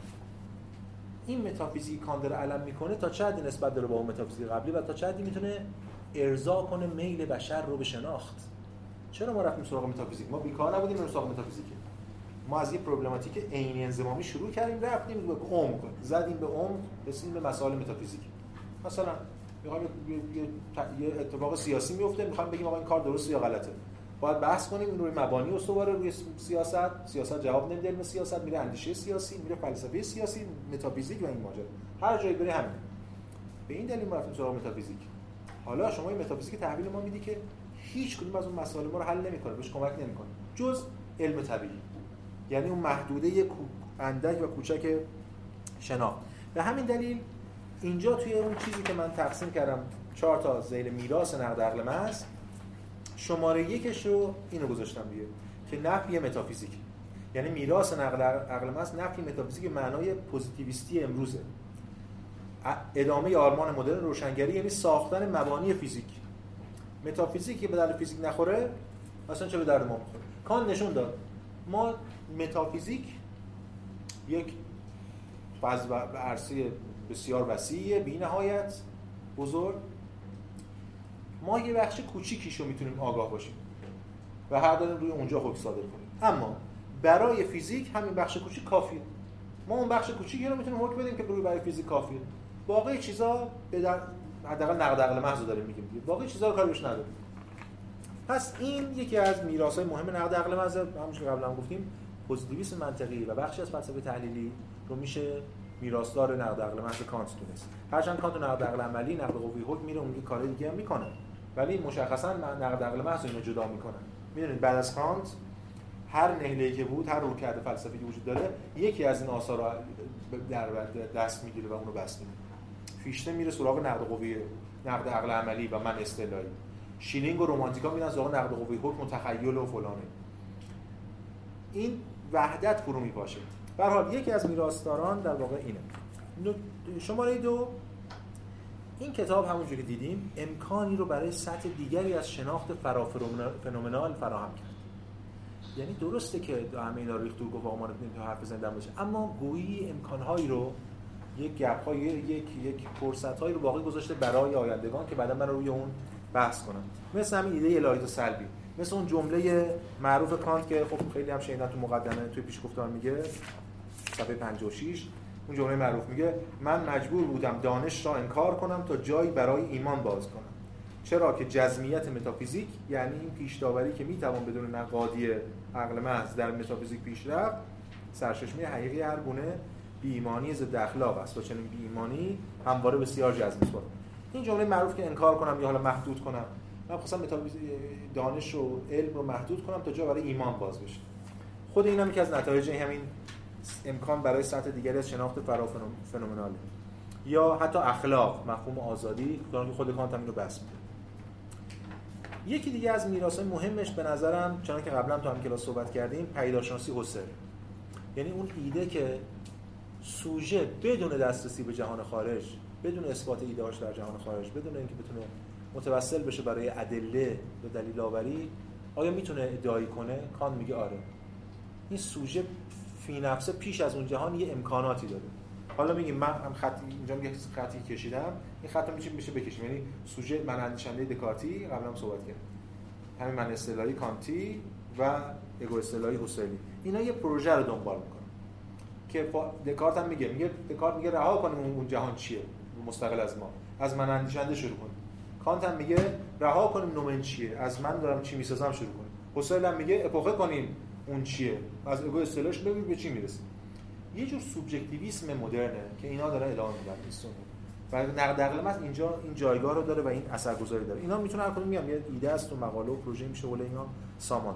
این متافیزیک کانت داره علم می‌کنه تا چه حدی نسبت داره با اون متافیزیک قبلی و تا چه حدی می‌تونه ارضا کنه میل بشر رو به شناخت. چرا ما رفتیم سراغ متافیزیک؟ ما بیکار نبودیم بریم سراغ متافیزیک. ما از یه پروبلماتیک عینی انضمامی شروع کردیم رفتیم به عمق. زدیم به عمق رسیدیم به مسائل متافیزیک. مثلا می‌خوام یه اتفاق سیاسی میفته می‌خوام بگیم آقا این کار درسته یا غلطه. باید بحث کنیم این روی مبانی استواره روی سیاست. سیاست جواب نمیده علم سیاست میره اندیشه سیاسی میره فلسفه سیاسی متافیزیک و این ماجرا. هر جایی بره همین. به این دلیل ما رفتیم سراغ متافیزیک. حالا شما این متافیزیک تحویل ما میدی که هیچ کدوم از اون مسائل ما رو حل نمی‌کنه بهش کمک نمی‌کنه. جز علم طبیعی. یعنی اون محدوده اندک و کوچک شناخت. به همین دلیل اینجا توی اون چیزی که من تقسیم کردم چهار تا ذیل میراث نقد عقل محض شماره یکش رو اینو گذاشتم دیگه که نفی متافیزیک. یعنی میراث نقد عقل محض نفی متافیزیک معنای پوزیتیویستی امروزه. ادامه آرمان مدرن روشنگری یعنی ساختن مبانی فیزیک. متافیزیک که به درد فیزیک نخوره اصلا چه به درد ما می‌خوره؟ کانت نشون داد. ما متافیزیک یک فاز عرصه بسیار وسیعه بی نهایت بزرگ. ما یه بخش کوچیکیشو می‌تونیم آگاه باشیم و هر داریم روی اونجا حکم صادر کنیم. اما برای فیزیک همین بخش کوچیک کافیه. ما اون بخش کوچیکی رو می‌تونیم حکم بدیم که روی برای فیزیک کافیه. باقی چیزا به در حداقل نقد عقل محض داریم میگیم دیگه. باقی چیزا رو کاری بهش نداریم. پس این یکی از میراث‌های مهم نقد عقل محض همونش که قبلا گفتیم پوزیتیویسم منطقی و بخشی از فلسفه تحلیلی رو میشه میراثدار نقد عقل محض کانت دونست. هرچند کانت نقد عقل عملی نقد قوه حکم میره اون کار دیگه هم می‌کنه. ولی مشخصا نقد عقل محض اینو جدا می‌کنه می‌دونید بعد از کانت هر نحله‌ای که بود هر رویکرد فلسفی که وجود داره یکی از این آثار رو در دست می‌گیره و اونو بسط میده. فیشته میره سراغ نقد قوی نقد عقل عملی و من اصطلاحی. شلینگ و رومانتیکا میرن سراغ نقد قوه حکم و و فلانه. این وحدت فرو میپاشه. به حال یکی از میراثداران در واقع اینه. شماره دو این کتاب همونجوری که دیدیم امکانی رو برای سطح دیگری از شناخت فرافنومنال فراهم کرد. یعنی درسته که همه اینا ریخت دور گفت تو حرف بزنیم باشه اما گویی امکانهایی رو یک گپ یک یک فرصت هایی رو باقی گذاشته برای آیندگان که بعدا من روی اون بحث کنم مثل همین ایده الهیت و سلبی. مثل اون جمله معروف کانت که خب خیلی هم شنیدن تو مقدمه توی پیشگفتار میگه صفحه 56 اون جمله معروف میگه من مجبور بودم دانش را انکار کنم تا جایی برای ایمان باز کنم. چرا که جزمیت متافیزیک یعنی این پیش داوری که می‌توان بدون نقادی عقل محض در متافیزیک پیش رفت سرچشمه حقیقی هر گونه بیمانی ضد اخلاق است. و چنین بیمانی همواره بسیار جذب است این جمله معروف که انکار کنم یا حالا محدود کنم. من خواستم دانش و علم رو محدود کنم تا جا برای ایمان باز بشه. خود این هم که از نتایج همین امکان برای سطح دیگری از شناخت فرافنومناله یا حتی اخلاق مفهوم آزادی خود کانت هم بس میده یکی دیگه از میراث مهمش به نظرم چون که قبلا تو هم کلاس صحبت کردیم پیداشناسی حسر یعنی اون ایده که سوژه بدون دسترسی به جهان خارج بدون اثبات ایدهاش در جهان خارج بدون اینکه بتونه متوسل بشه برای ادله و دلیل آوری آیا می‌تونه ادعایی کنه؟ کان میگه آره. این سوژه فی نفسه پیش از اون جهان یه امکاناتی داره. حالا میگیم من هم خط اینجا یه خطی کشیدم این خط میشه میشه بکشیم. یعنی سوژه من اندیشنده دکارتی قبلا هم صحبت کردم همین من اصطلاحی کانتی و اگو اصطلاحی حسینی. اینا یه پروژه رو دنبال که دکارت هم میگه میگه دکارت میگه رها کنیم اون جهان چیه مستقل از ما. از من اندیشنده شروع کنیم کانت هم میگه رها کنیم نومن چیه از من دارم چی می‌سازم شروع کنیم حسین هم میگه اپوخه کنیم اون چیه. از اگو اصطلاحش ببین به چی می‌رسیم یه جور سوبژکتیویسم مدرنه که اینا داره اعلام میدن و نقد از اینجا این جایگاه رو داره و این اثرگذاری داره. اینا می‌تونه هر کدوم میگم یه ایده است و مقاله و پروژه میشه ولی اینا سامان.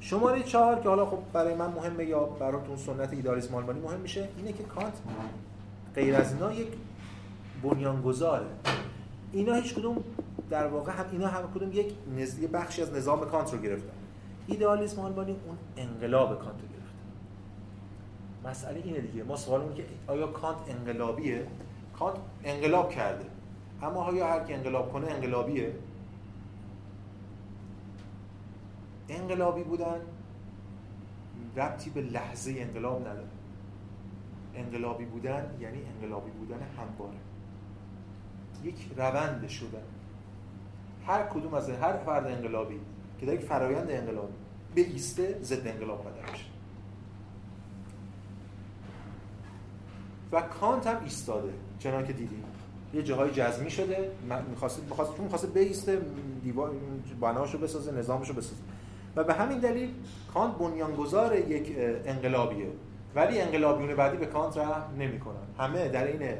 شماره چهار که حالا خب برای من مهمه یا براتون سنت ایدالیسم آلمانی مهم میشه اینه که کانت غیر از اینا یک بنیانگذاره. اینا هیچ کدوم در واقع هم اینا هم کدوم یک نزدی بخشی از نظام کانت رو گرفتن. ایدالیسم آلمانی اون انقلاب کانت رو گرفته مسئله اینه دیگه. ما سوال که آیا کانت انقلابیه؟ کانت انقلاب کرده. اما آیا هر کی انقلاب کنه انقلابیه؟ انقلابی بودن ربطی به لحظه انقلاب نداره. انقلابی بودن یعنی انقلابی بودن همواره. یک روند شدن. هر کدوم از هر فرد انقلابی که در یک فرایند انقلابی به ایسته ضد انقلاب بدل بشه و کانت هم ایستاده چنان که دیدیم. یه جاهای جزمی شده می‌خواست می‌خواست چون می‌خواست بایسته دیوار بناشو بسازه نظامشو بسازه. و به همین دلیل کانت بنیانگذار یک انقلابیه. ولی انقلابیون بعدی به کانت رحم نمی‌کنن. همه در این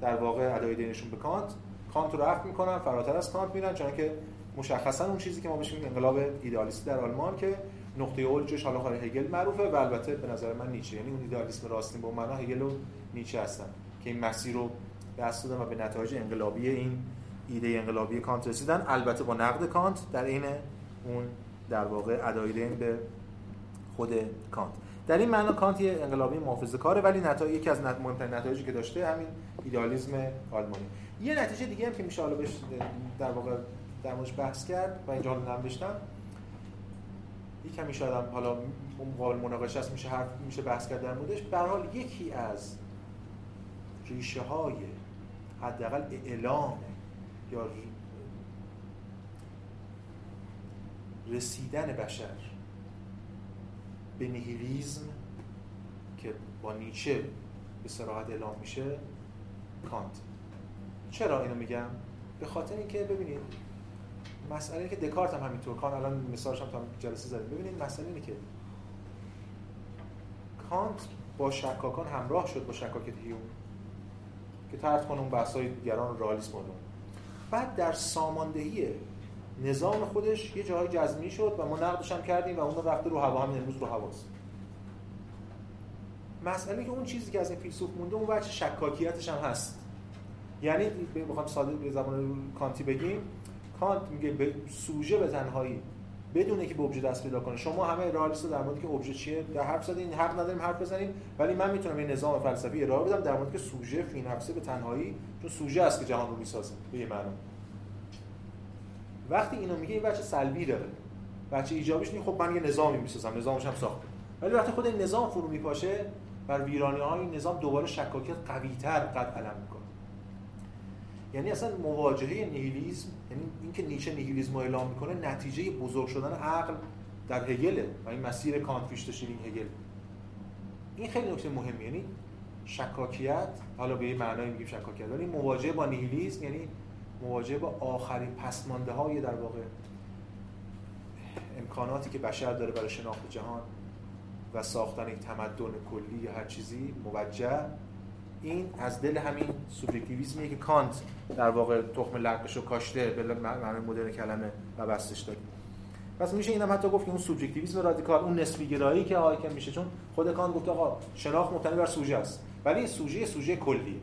در واقع ادای دینشون به کانت. کانت رو رفع می‌کنن فراتر از کانت میرن چون که مشخصا اون چیزی که ما بهش میگیم انقلاب ایدئالیستی در آلمان که نقطه اوجش حالا خارج هگل معروفه و البته به نظر من نیچه. یعنی اون ایدئالیسم راستین به معنا هگل و نیچه هستن که این مسیر رو دست دادن و به نتایج انقلابی این ایده انقلابی کانت رسیدن. البته با نقد کانت در این اون در واقع ادای دین به خود کانت. در این معنا کانت یه انقلابی محافظه کاره ولی نتایج یکی از مهمترین نتایجی که داشته همین ایدئالیسم آلمانی. یه نتیجه دیگه هم که میشه حالا بهش در واقع در موردش بحث کرد و اینجا رو نوشتم یک کمی شاید هم حالا قابل مناقشه است میشه حرف میشه بحث کرد در موردش. به حال یکی از ریشه های حداقل اعلام یا رسیدن بشر به نیهیلیزم که با نیچه به سراحت اعلام میشه کانت. چرا اینو میگم؟ به خاطر اینکه ببینید مسئله که دکارت هم همینطور کان الان مثالش هم تا جلسه زدیم. ببینید مسئله اینه که کانت با شکاکان همراه شد با شکاک هیوم که طرح کنه اون دیگران رالیسم رو بعد در ساماندهی نظام خودش یه جاهای جزمی شد و ما نقدش هم کردیم و اون رفته رو هوا همین امروز رو هواست. مسئله که اون چیزی که از این فیلسوف مونده اون بچه شکاکیتش هم هست. یعنی بخوام ساده به زبان کانتی بگیم کانت میگه به سوژه به تنهایی بدون اینکه به ابژه دست پیدا کنه. شما همه رئالیست در مورد که ابژه چیه در حرف زدین حق نداریم حرف بزنیم ولی من می‌تونم این نظام فلسفی ارائه بدم در مورد که سوژه فی نفسه به تنهایی چون سوژه است که جهان رو می‌سازه به یه معنا. وقتی اینو میگه این بچه سلبی داره. بچه ایجابیش اینه خب من یه نظامی می‌سازم نظامش هم ساخته. ولی وقتی خود این نظام فرو میپاشه بر ویرانی های این نظام دوباره شکاکیت قوی تر قد علم می‌کنه. یعنی اصلا مواجهه نیهیلیسم یعنی اینکه نیچه نیهیلیسم رو اعلام می‌کنه نتیجه بزرگ شدن عقل در هگل و این مسیر کانت فیشته شیلینگ هگل. این خیلی نکته مهمه یعنی شکاکیت حالا به یه معنای میگیم شکاکیت ولی مواجهه با نیهیلیسم یعنی مواجهه با آخرین پسمانده های در واقع امکاناتی که بشر داره برای شناخت جهان و ساختن یک تمدن کلی یا هر چیزی موجه این از دل همین سوبژکتیویسمیه که کانت در واقع تخم لقش رو کاشته به معنی مدرن کلمه و بستش داد پس میشه اینم حتی گفت که اون سوبژکتیویسم رادیکال اون نسبی گرایی که حاکم میشه چون خود کانت گفت آقا شناخت مبتنی بر سوژه است. ولی سوژه سوژه کلی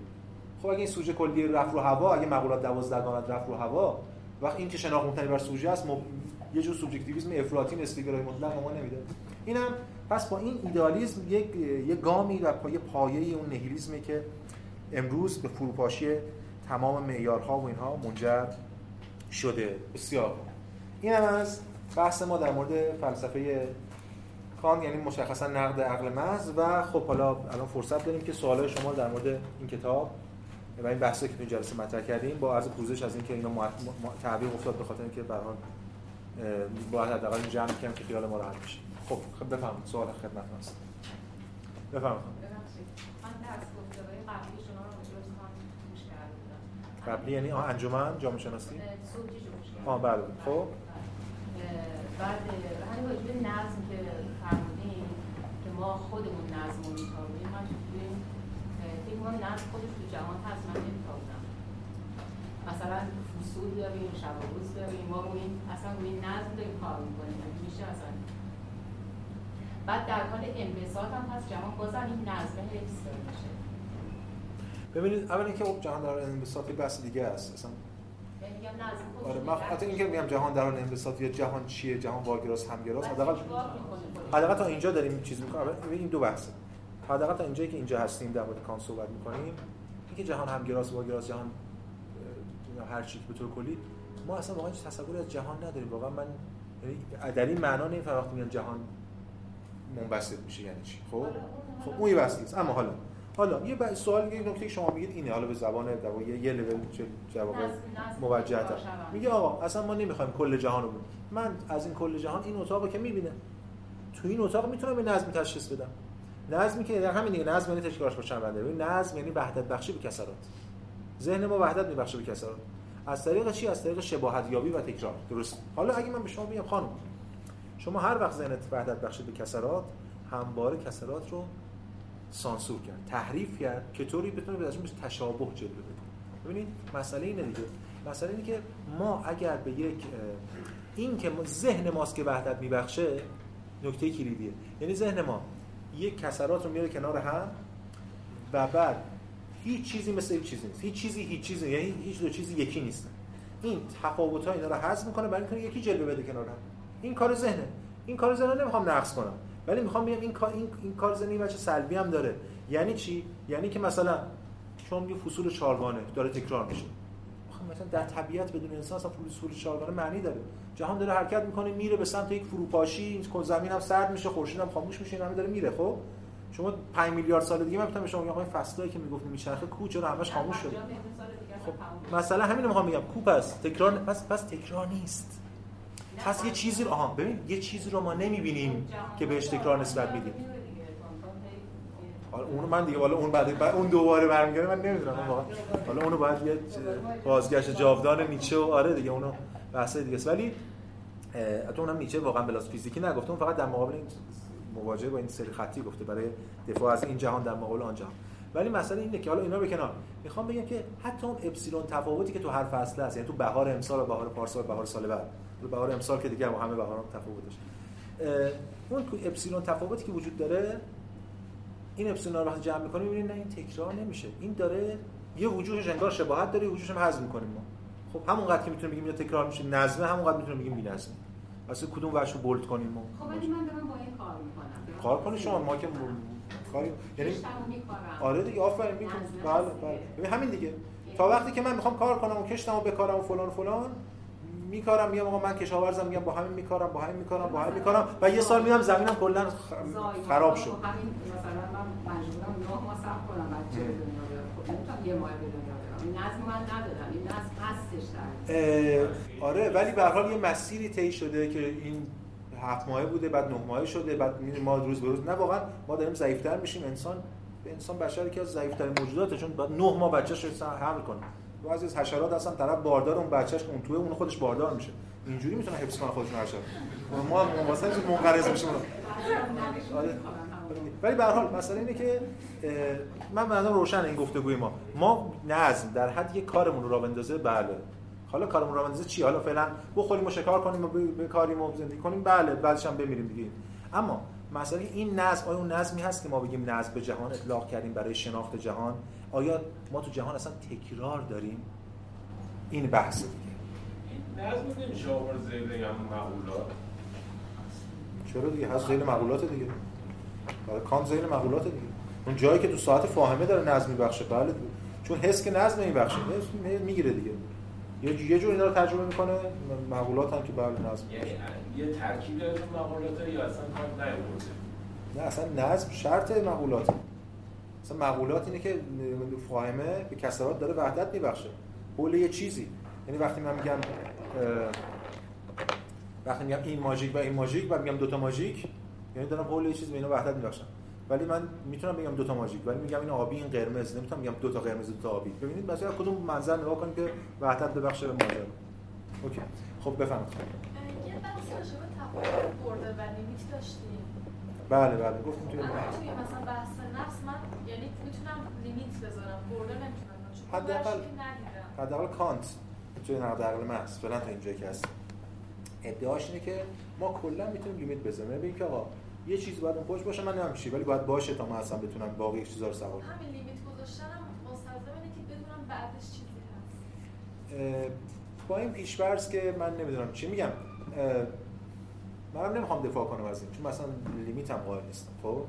خب اگه این سوژه کلی رفت رو هوا اگه مقولات 12 گانت رفت رو هوا وقت این که شناخت مبتنی بر سوژه است مب... یه جور سوبژکتیویسم افراطی نسبی مطلق ما نمیده اینم پس با این ایدالیسم یک یک گامی و پای پایه اون نهیلیسمی که امروز به فروپاشی تمام معیارها و اینها منجر شده. بسیار این هم از بحث ما در مورد فلسفه کان یعنی مشخصا نقد عقل محض و خب حالا الان فرصت داریم که سوالای شما در مورد این کتاب و این بحثی که تو این جلسه مطرح کردیم با عرض پوزش از اینکه اینا تعبیر افتاد به خاطر اینکه به هر باید حداقل جمع کنیم که خیال ما راحت بشه. خب خب بفهمید سوال خدمت هست بفرمایید. قبلی یعنی آه انجمن جامعه شناسی؟ آه بله. خب. بعد همین واجب نظم که فرمودین که ما خودمون نظم رو میتابیم من کنم نظم خودش تو جهان هست من نمیتابم مثلا فصول داریم شب و روز داریم ما روی اصلا روی نظم داریم کار می‌کنیم میشه اصلا؟ بعد در حال انبساط هم هست جهان بازم این نظم حفظ داره میشه. ببینید اول اینکه خب جهان در حال انبساط بحث دیگه است. اصلا آره من حتی اینکه میگم جهان در انبساط یا جهان چیه جهان واگراست همگراست حداقل حداقل تا اینجا داریم چیز می‌کنیم. این دو بحثه. حداقل تا اینجایی که اینجا هستیم در مورد کان صحبت می‌کنیم اینکه جهان همگراست واگراست جهان هر چی به طور کلی ما اصلا واقعا تصوری از جهان نداریم. واقعا من یعنی در این معنا نمی‌فهمم وقتی میگن جهان منبسط میشه یعنی چی. خب؟ خب اون یه بحثی اما حالا حالا یه ب... سوال یه نکته که شما میگید اینه. حالا به زبان در یه, یه لول جواب موجه میگه آقا اصلا ما نمی‌خوایم کل جهان رو من از این کل جهان این اتاقو که می‌بینه تو این اتاق می‌تونم به نظم تشخیص بدم. نظمی که در همین دیگه نظم یعنی تشکیلش با چند بنده این نظم یعنی وحدت بخشی به کسرات. ذهن ما وحدت میبخشه به کسرات. از طریق چی؟ از طریق شباهت یابی و تکرار. درست. حالا اگه من به شما بگم خانم شما هر وقت ذهنت وحدت بخشی به کسرات همواره کسرات رو سانسور کرد تحریف کرد که طوری بتونه به تشابه جلوه بده. ببینید مسئله اینه دیگه. مسئله اینه که ما اگر به یک این که ذهن ماست که وحدت میبخشه نکته کلیدیه. یعنی ذهن ما یک کسرات رو میاره کنار هم و بعد هیچ چیزی مثل هیچ چیزی نیست. هیچ چیزی هیچ چیزی یعنی هیچ دو چیزی یکی نیستن این تفاوت ها اینا رو حذف می‌کنه برای اینکه یکی جلوه بده کنار هم. این کار ذهنه. این کار ذهن نمی‌خوام نقص کنم. ولی می‌خوام بگم این کار این, این کار زنی بچه سلبی هم داره. یعنی چی؟ یعنی که مثلا چون یه فصول چارگانه داره تکرار میشه. مثلا در طبیعت بدون انسان اصلا فصول چارگانه معنی داره. جهان داره حرکت می‌کنه میره به سمت یک فروپاشی زمین هم سرد میشه خورشید هم خاموش میشه همین داره میره خب؟ شما 5 میلیارد سال دیگه من می‌تونم شما بگم فصلایی که می‌گفت میچرخه کو چرا همش خاموش شده خب مثلا همین می‌خوام بگم کو پس؟ تکرار پس پس تکرار نیست. پس یه چیزی رو آها ببین یه چیزی رو ما نمی‌بینیم که بهش تکرار نسبت میدیم. حالا اون من دیگه حالا اون بعد اون دوباره برمیگره من نمی‌دونم واقعا حالا اونو باید یه بازگشت جاودان نیچه و آره دیگه اونو بحث دیگه است. ولی تو اونم نیچه واقعا بلاس فیزیکی نگفته اون فقط در مقابل این مواجهه با این سری خطی گفته برای دفاع از این جهان در مقابل آن ولی مسئله اینه که حالا اینا به کنار. می‌خوام بگم که حتی اون اپسیلون تفاوتی که تو هر فصل هست یعنی تو بهار امسال و بهار پارسال بهار سال بعد. بهار امسال که دیگه هم همه بهار تفاوت داشت. اون اپسیلون تفاوتی که وجود داره این اپسیلون رو وقتی جمع می‌کنیم می‌بینید نه این تکرار نمیشه. این داره یه وجوهش انگار شباهت داره وجوهش هم حذف می‌کنیم ما. خب همونقدر که می‌تونیم بگیم یا تکرار میشه نظمه همونقدر می‌تونیم بگیم بی‌نظمه. اصلا کدوم رو بولد کنیم ما؟ خب ولی من دارم با این کار می‌کنم. کار کنی شما ما که کاری یعنی کشتمو آره دیگه آفرین می‌کنم بله بله. همین دیگه. تا وقتی که من می‌خوام کار کنم و کشتم و بکارم و فلان و فلان میکارم میگم آقا من کشاورزم میگم با همین میکارم با همین میکارم با همین میکارم و یه سال میام زمینم کلا خراب شد. همین مثلا من مجبورم نه ماه صبر کنم بچه خب یه ماه نظم من ندادم. این نظم هستش آره ولی به هر حال یه مسیری طی شده که این هفت ماهه بوده بعد نه ماهه شده بعد ما روز به روز نه واقعا ما داریم ضعیف‌تر میشیم. انسان انسان بشر یکی از ضعیف‌ترین موجوداته چون بعد نه ماه بچه‌ش رو حمل کنه. بعضی از حشرات اصلا طرف باردار اون بچه‌ش اون توه اون خودش باردار میشه. اینجوری می‌تونه حفظ کنه خودشون شب ما واسه منقرض میشیم آره. ولی به هر حال مسئله اینه که من منظورم روشن این گفتگوی ما. ما نظم در حد یک کارمون رو راه بندازه بله. حالا کارمون راه بندازه چی؟ حالا فعلا بخوریم و شکار کنیم و بکاریم و زندگی کنیم بله. بعدش هم بمیریم دیگه. اما مسئله این نظم آیا اون نظمی هست که ما بگیم نظم به جهان اطلاق کردیم برای شناخت جهان؟ آیا ما تو جهان اصلا تکرار داریم؟ این بحث دیگه. نظم نمیشه آورد مقولات. چرا دیگه؟ هست زیل مقولات دیگه. برای کانت زیل مقولات دیگه. اون جایی که تو ساعت فاهمه داره نظم میبخشه. بله. دیگه. چون حس که نظم میبخشه می‌گیره دیگه. یه یه جور اینا رو تجربه می‌کنه. مقولات هم که بله نظم یعنی یه ترکیب از مقولات یا اصلا کار نه اصلا نظم شرط مقولات. اصلا مقولات اینه که فاهمه به کسرات داره وحدت میبخشه. حول یه چیزی. یعنی وقتی من میگم وقتی میگم این ماژیک و این ماژیک و میگم دوتا ماژیک یعنی دارم حول یه چیز به اینا وحدت میبخشم. ولی من می‌تونم بگم دوتا ماژیک. ولی میگم این آبی این قرمز. نمی‌تونم بگم دوتا قرمز دوتا آبی. ببینید مثلا کدوم منظر نگاه کنید که وحدت ببخشه به ماجرا اوکی. خب بفهمید یه بحث برده و داشتیم. بله بله. گفتیم توی اما توی مثلا بحث نفس من یعنی می‌تونم لیمیت بذارم برده نمی‌تونم حداقل- حداقل کانت توی نقد عقل محض فعلا تا اینجایی که هست. ادعاش اینه که ما کلا می‌تونیم لیمیت یعنی بگیم که آقا یه چیزی باید اون پشت باشه من نمی‌دونم چی ولی باید باشه تا من اصلا بتونم باقی چیزا رو سوار کنم. همین لیمیت گذاشتنم مستلزم اینه که بدونم بعدش چیزی هست. با این پیشورز که من نمی‌دونم چی میگم. منم نمی‌خوام دفاع کنم از این چون مثلا لیمیت هم قائل نیستم خب؟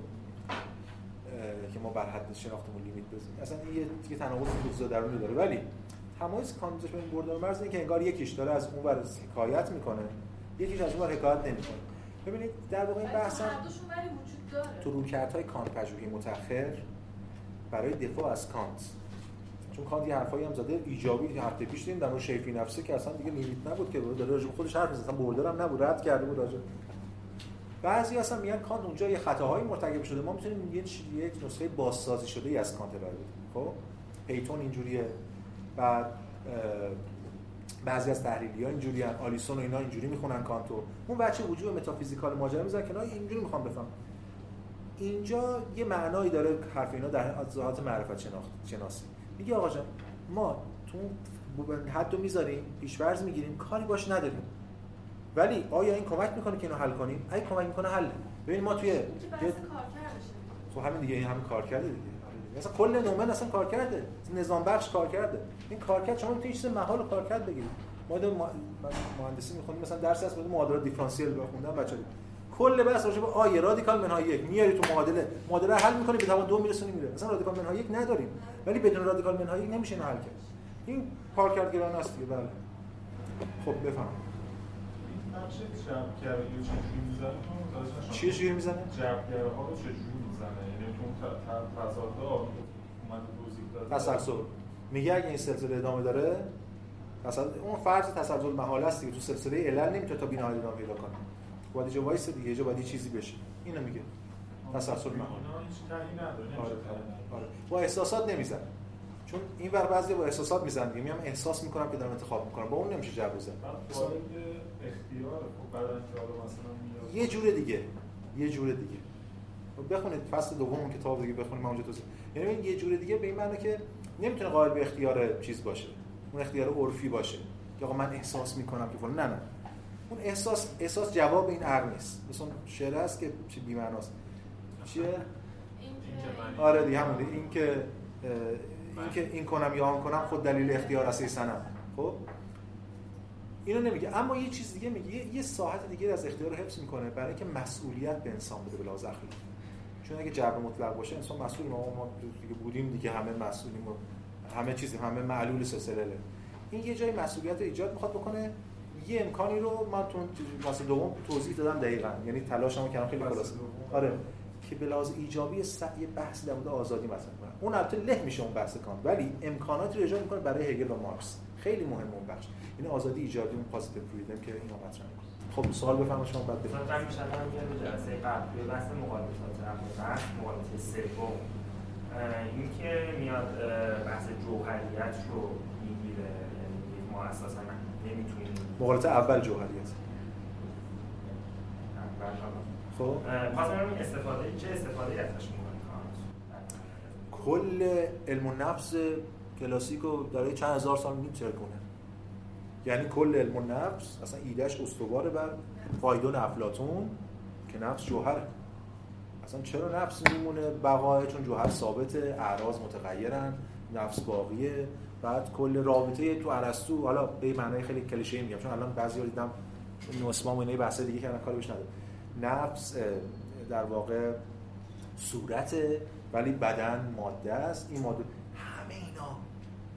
که ما بر حد شناختمون لیمیت بزنیم. اصلا این یه دیگه تناقض فیزیک درونی داره. ولی تمایز کانتش بین بردار مرز اینه که انگار یکیش داره از اون ور حکایت می‌کنه. یکیش از اون ور حکایت نمی‌کنه. ببینید در واقع این بحث تو رویکردهای کانت پژوهی متأخر برای دفاع از کانت. چون کانت یه حرفایی هم زده ایجابی هفته پیش دیدیم. در مورد شیء فی‌نفسه که اصلا دیگه limit نبود که داره راجع خودش حرف می‌زنه اصلا border هم نبود. رد کرده بود راجع بعضی اصلا میگن کانت اونجا یه خطاهایی مرتکب شده. ما می‌تونیم یه یک نسخه بازسازی شده ای از کانت ارائه بدیم خب؟ پیتون اینجوریه. بعد بعضی از تحلیلی ها اینجوری. آلیسون و اینا اینجوری می‌خونن کانتو. اون بچه وجود متافیزیکال ماجرا می‌ذارن کنار. اینجوری می‌خوام بفهم. اینجا یه معنایی داره حرف اینا در ذات معرفت شناخت شناسی. میگه آقا جان ما تو اون حد رو می‌ذاریم پیشورز می‌گیریم کاری باش نداریم. ولی آیا این کمک می‌کنه که اینو حل کنیم؟ اگه کمک می‌کنه حل. ببین ما توی خب همین دیگه این همین کار کرده دیگه. مثلا کل نومن اصلا کار کرده نظام بخش کار کرده این کار کرد شما می‌تونید چیز محال کار کرد بگیرید ما دو مهندسی می‌خونیم مثلا درس هست بود معادلات دیفرانسیل بخوندن بچه‌ها. کل بحث راجع به آیه رادیکال منهای یک. میاری تو معادله معادله حل می‌کنی به توان دو میرسونی میره. مثلا رادیکال منهای یک نداریم. ولی بدون رادیکال منهای یک نمیشه اینو حل کرد. این کار کرد گران است دیگه بله. خب بفهم رو چجوری می‌زنه؟ چیه شیر می‌زنه؟ جمعگره ها رو چجوری می‌زنه؟ یعنی تو اون ت- ت- تضادها اومده توضیح داده. تسلسل میگه اگه این سلسله ادامه داره مثلا اون فرض تسلسل محال است دیگه. تو سلسله علل نمی‌تونه تا بی‌نهایت ادامه پیدا کنه. باید یه جا وایس دیگه یه جا باید یه چیزی بشه. اینو میگه. تسلسل محال آره تهی آره با احساسات نمیزن چون این ور بعضی با احساسات میزن دیگه. میام احساس می‌کنم که دارم انتخاب می‌کنم با اون نمیشه جبر بزن اختیار خب بعد مثلا یه جور دیگه. یه جور دیگه. خب بخونید فصل دوم کتاب دیگه بخونید من اونجا توضیح. یعنی یه جور دیگه به این معنی که نمی‌تونه قائل به اختیار چیز باشه. اون اختیار عرفی باشه. که آقا من احساس می‌کنم که فلان. نه نه. اون احساس احساس جواب این عقل نیست. مثلا شعر هست که چی بی معناست چیه؟ این که که آره دیگه همونه این که این که این کنم یا آن کنم خود دلیل اختیار است سنم خب؟ اینو نمیگه. اما یه چیز دیگه میگه. یه, ساحت دیگه از اختیار رو حفظ می‌کنه برای اینکه مسئولیت به انسان بده لحاظ اخلاقی. چون اگه جبر مطلق باشه انسان مسئول ما ما دیگه بودیم دیگه همه مسئولیم و همه چیزی همه معلول سلسله. این یه جای مسئولیت رو ایجاد می‌خواد بکنه. یه امکانی رو من تو فصل دوم توضیح دادم دقیقاً. یعنی تلاشمو کردم خیلی خلاص آره. که به لحاظ ایجابی س... یه بحث در مورد آزادی مثلا اون البته له میشه اون بحث کانت ولی امکاناتی رو ایجاد می‌کنه برای هگل و مارکس. خیلی مهم اون بخش. این آزادی ایجابی اون positive freedom که اینا مطرح می‌کنه. خب سوال بفرمایید شما بعد بفرمایید. مثلا میشه الان یه جلسه قبل توی بحث مقالطات بحث مقالطه سوم این که میاد بحث جوهریت رو می‌گیره. یعنی ما اساسا نمی‌تونیم مقالطه اول جوهریت. خب. استفاده چه استفاده ازش می‌کنه کل علم النفس کلاسیک رو در چند هزار سال میترکونه یعنی کل علم النفس اصلا ایدهش استواره بر فایدون افلاتون که نفس جوهر اصلا چرا نفس میمونه؟ بقای چون جوهر ثابته اعراض متغیرن نفس باقیه. بعد کل رابطه تو ارسطو حالا به معنای خیلی کلیشه میگم چون الان بعضی دیدم نوسما و اینا بحث دیگه کردن کاری بهش نداره نفس در واقع صورت ولی بدن ماده است. این ماده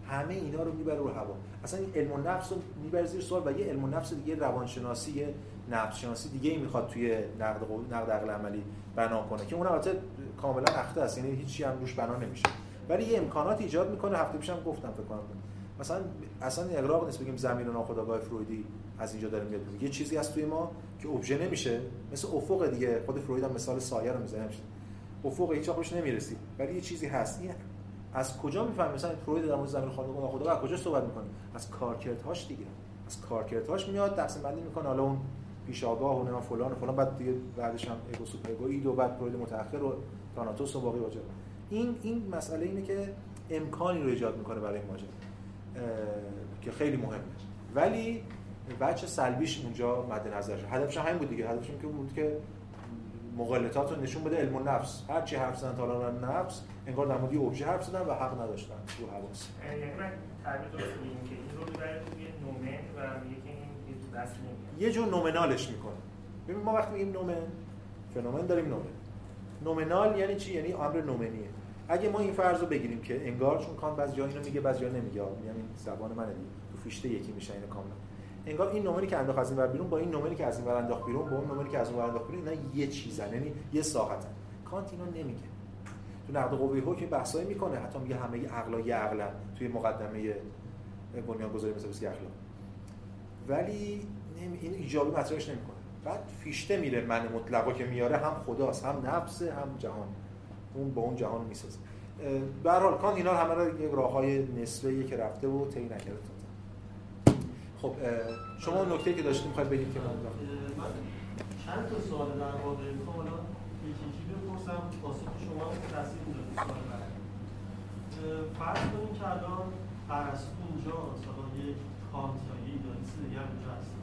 همه اینا رو می‌بره رو هوا. اصلا این علم نفس رو می‌بره زیر سوال و یه علم نفس دیگه روانشناسی نفس شناسی دیگه ای می‌خواد توی نقد نقد عقل عملی بنا کنه که اون البته کاملا اخته است یعنی هیچی هم روش بنا نمیشه. ولی یه امکانات ایجاد می‌کنه هفته پیشم گفتم فکر کنم. مثلا اصلا اقراق نیست بگیم زمین ناخودآگاه فرویدی از اینجا داره میاد. یه چیزی هست توی ما که ابژه نمیشه. مثل افق دیگه خود فروید هم مثال سایه رو می‌زنه. افق هیچ نمی‌رسی ولی یه چیزی هست. این از کجا می‌فهمی؟ مثلا فروید در مورد ضمیر ناخودآگاه از کجا صحبت می‌کنه از کارکردهاش دیگه. از کارکردهاش میاد تقسیم بندی می‌کنه. حالا اون پیش آگاه و فلان و فلان بعد دیگه بعدش هم ego super ego و بعد فروید متأخر و تاناتوس و باقی واجب این این مسئله اینه که امکانی رو ایجاد می‌کنه برای ماجرا که خیلی مهمه. ولی وجه سلبیش اونجا مد نظر هدفش همین بود دیگه. هدفش این که بود که مغالطات رو نشون بده علم النفس هر چی حرف زدن تا نفس انگار در مورد ابژه حرف زدن و حق نداشتن. رو حواس. یعنی من تعبیر درست که این رو می‌بره توی نومن و میگه این تو دست نمیاد. یه جور نومنالش می‌کنه. ببین ما وقتی میگیم نومن فنومن داریم نومن. نومنال یعنی چی؟ یعنی امر نومنیه. اگه ما این فرض رو بگیریم که انگار چون کان بعضی جا اینو میگه بعضی جا نمیگه. یعنی زبان منه دیگه تو فیشته یکی میشه اینو کاملا. انگار این نمری که انداخت از این ور بیرون با این نمری که از این ور انداخت بیرون با اون نمری که از اون ور انداخت بیرون اینا یه چیزن یعنی یه ساحتن. کانت اینو نمیگه. تو نقد قوه حکم بحثایی می‌کنه حتی میگه همه عقلا یه عقلا توی مقدمه بنیانگذاری مثل بسیار اخلاق ولی این ایجابی مطرحش نمی‌کنه. بعد فیشته میره من مطلقا که میاره هم خداست هم نفس هم جهان. اون با اون جهان می‌سازه. به هر حال کانت اینا همه رو یک راههای نسبه که رفته و طی نکرده. خب شما نکته که داشتید می‌خواید بگید که من من چند تا سوال در واقع می‌خوام الان یکی یکی بپرسم پاسخ شما تاثیر می‌ذاره سوال بعد. فرض کنیم که الان ارسطو اونجا مثلا یک کانت یا ایدالیست دیگه اونجا هست.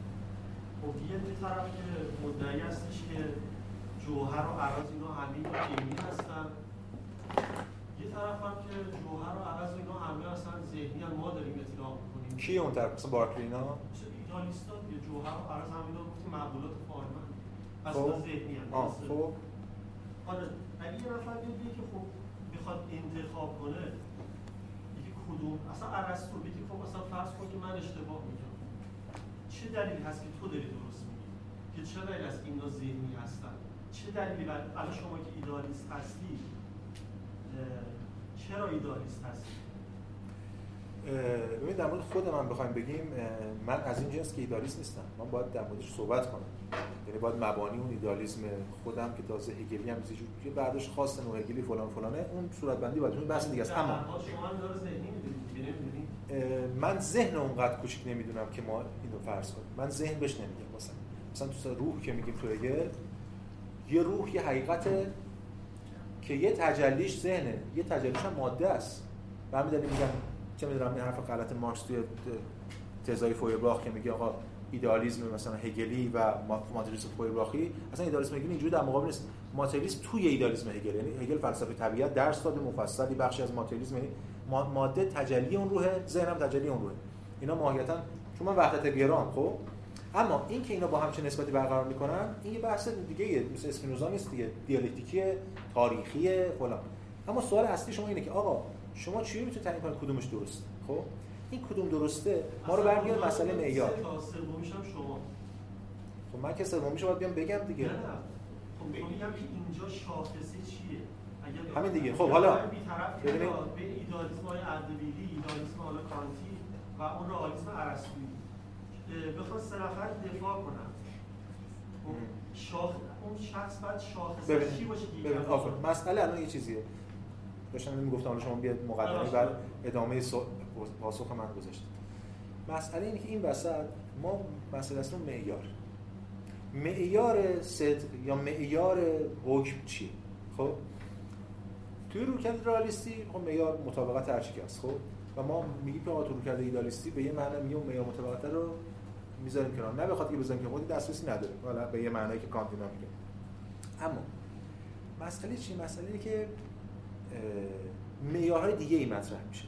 خب یه طرف که مدعی هستش که جوهر و عراض اینا همه علمی هستن. یه طرف هم که جوهر و عرض اینا همه اصلا ذهنی هم ما داریم اطلاع کی اون طرف؟ مثلا بارکلی اینا ایدالیستا یه جوهر و عرض هم اینا گفتیم معقولات فارمن. خب. اصلا ذهنی هم خب. آره اگه یه نفر بگه که خب می‌خواد انتخاب کنه یکی کدوم؟ اصلا ارسطو بگه خب مثلا فرض کن که من اشتباه می‌کنم. چه دلیلی هست که تو داری درست میگی؟ که چه دلیل از اینا ذهنی هستن؟ چه دلیلی الان شما که ایدالیست هستی چرا ایدالیست هستی؟ ببین در مورد خود من بخوایم بگیم من از این جنس که ایدالیست نیستم. من باید در موردش صحبت کنم. یعنی باید مبانی اون ایدالیسم خودم که تازه هگلی هم یه بعدش خاص نو هگلی فلان فلانه اون صورت بندی باید اون بحث دیگه است. اما من ذهن اونقدر کوچیک نمی‌دونم که ما اینو فرض کنیم. من ذهن بهش نمیگم. مثلا مثلا تو روح که میگیم تو هگل یه روح یه حقیقت که یه تجلیش ذهنه یه تجلیش هم ماده است. و همین میگن چه می‌دونم این حرف غلط مارکس توی تزای فویرباخ که میگه آقا ایدئالیسم مثلا هگلی و ماتریالیسم فویرباخی اصلا ایدئالیسم هگلی اینجوری در مقابل نیست. ماتریالیسم توی ایدئالیسم هگل یعنی هگل فلسفه طبیعت درس داده مفصلی بخشی از ماتریالیسم یعنی ماده تجلی اون روحه ذهن هم تجلی اون روحه. اینا ماهیتا چون من وحدت گرام خب؟ اما این که اینا با هم چه نسبتی برقرار می‌کنن این یه بحث دیگه. مثل اسپینوزا نیست دیگه. دیالکتیکی تاریخی فلان. اما سوال اصلی شما اینه که آقا شما چی می‌تونید تعیین کنید کدومش درسته خب؟ این کدوم درسته؟ ما رو برمیگرده مسئله معیار. سه تا سومیش هم شما. خب من که سومیشو باید بیام بگم دیگه. نه نه. خب بگم که اینجا شاخصه چیه؟ اگر همین دیگه. خب حالا ببینید. بین ایدالیسم های اردبیلی ایدالیسم حالا کانتی و اون رئالیسم ارسطویی بخواد سه نفر دفاع کنن خب شاخ اون شخص شاخصه ببین چی باشه که ببین آفر مسئله الان یه چیزیه. داشتم می‌گفتم حالا شما بیاد مقدمه. بعد ادامه سو- پاسخ من گذاشتید. مسئله اینه که این وسط ما مسئله اصلا معیار. معیار صدق یا معیار حکم چیه؟ خب؟ توی رویکرد رئالیستی خب معیار مطابقت هر چی که هست خب؟ و ما میگیم که آقا تو رویکرد ایدالیستی به یه معنی میگیم معیار مطابقت رو می‌ذاریم کنار. نه بخاطر که بزنیم که خودی دسترسی نداره حالا به یه معنایی که کانت میگه. اما مسئله چی مسئله اینه که معیارهای دیگه ای مطرح میشه.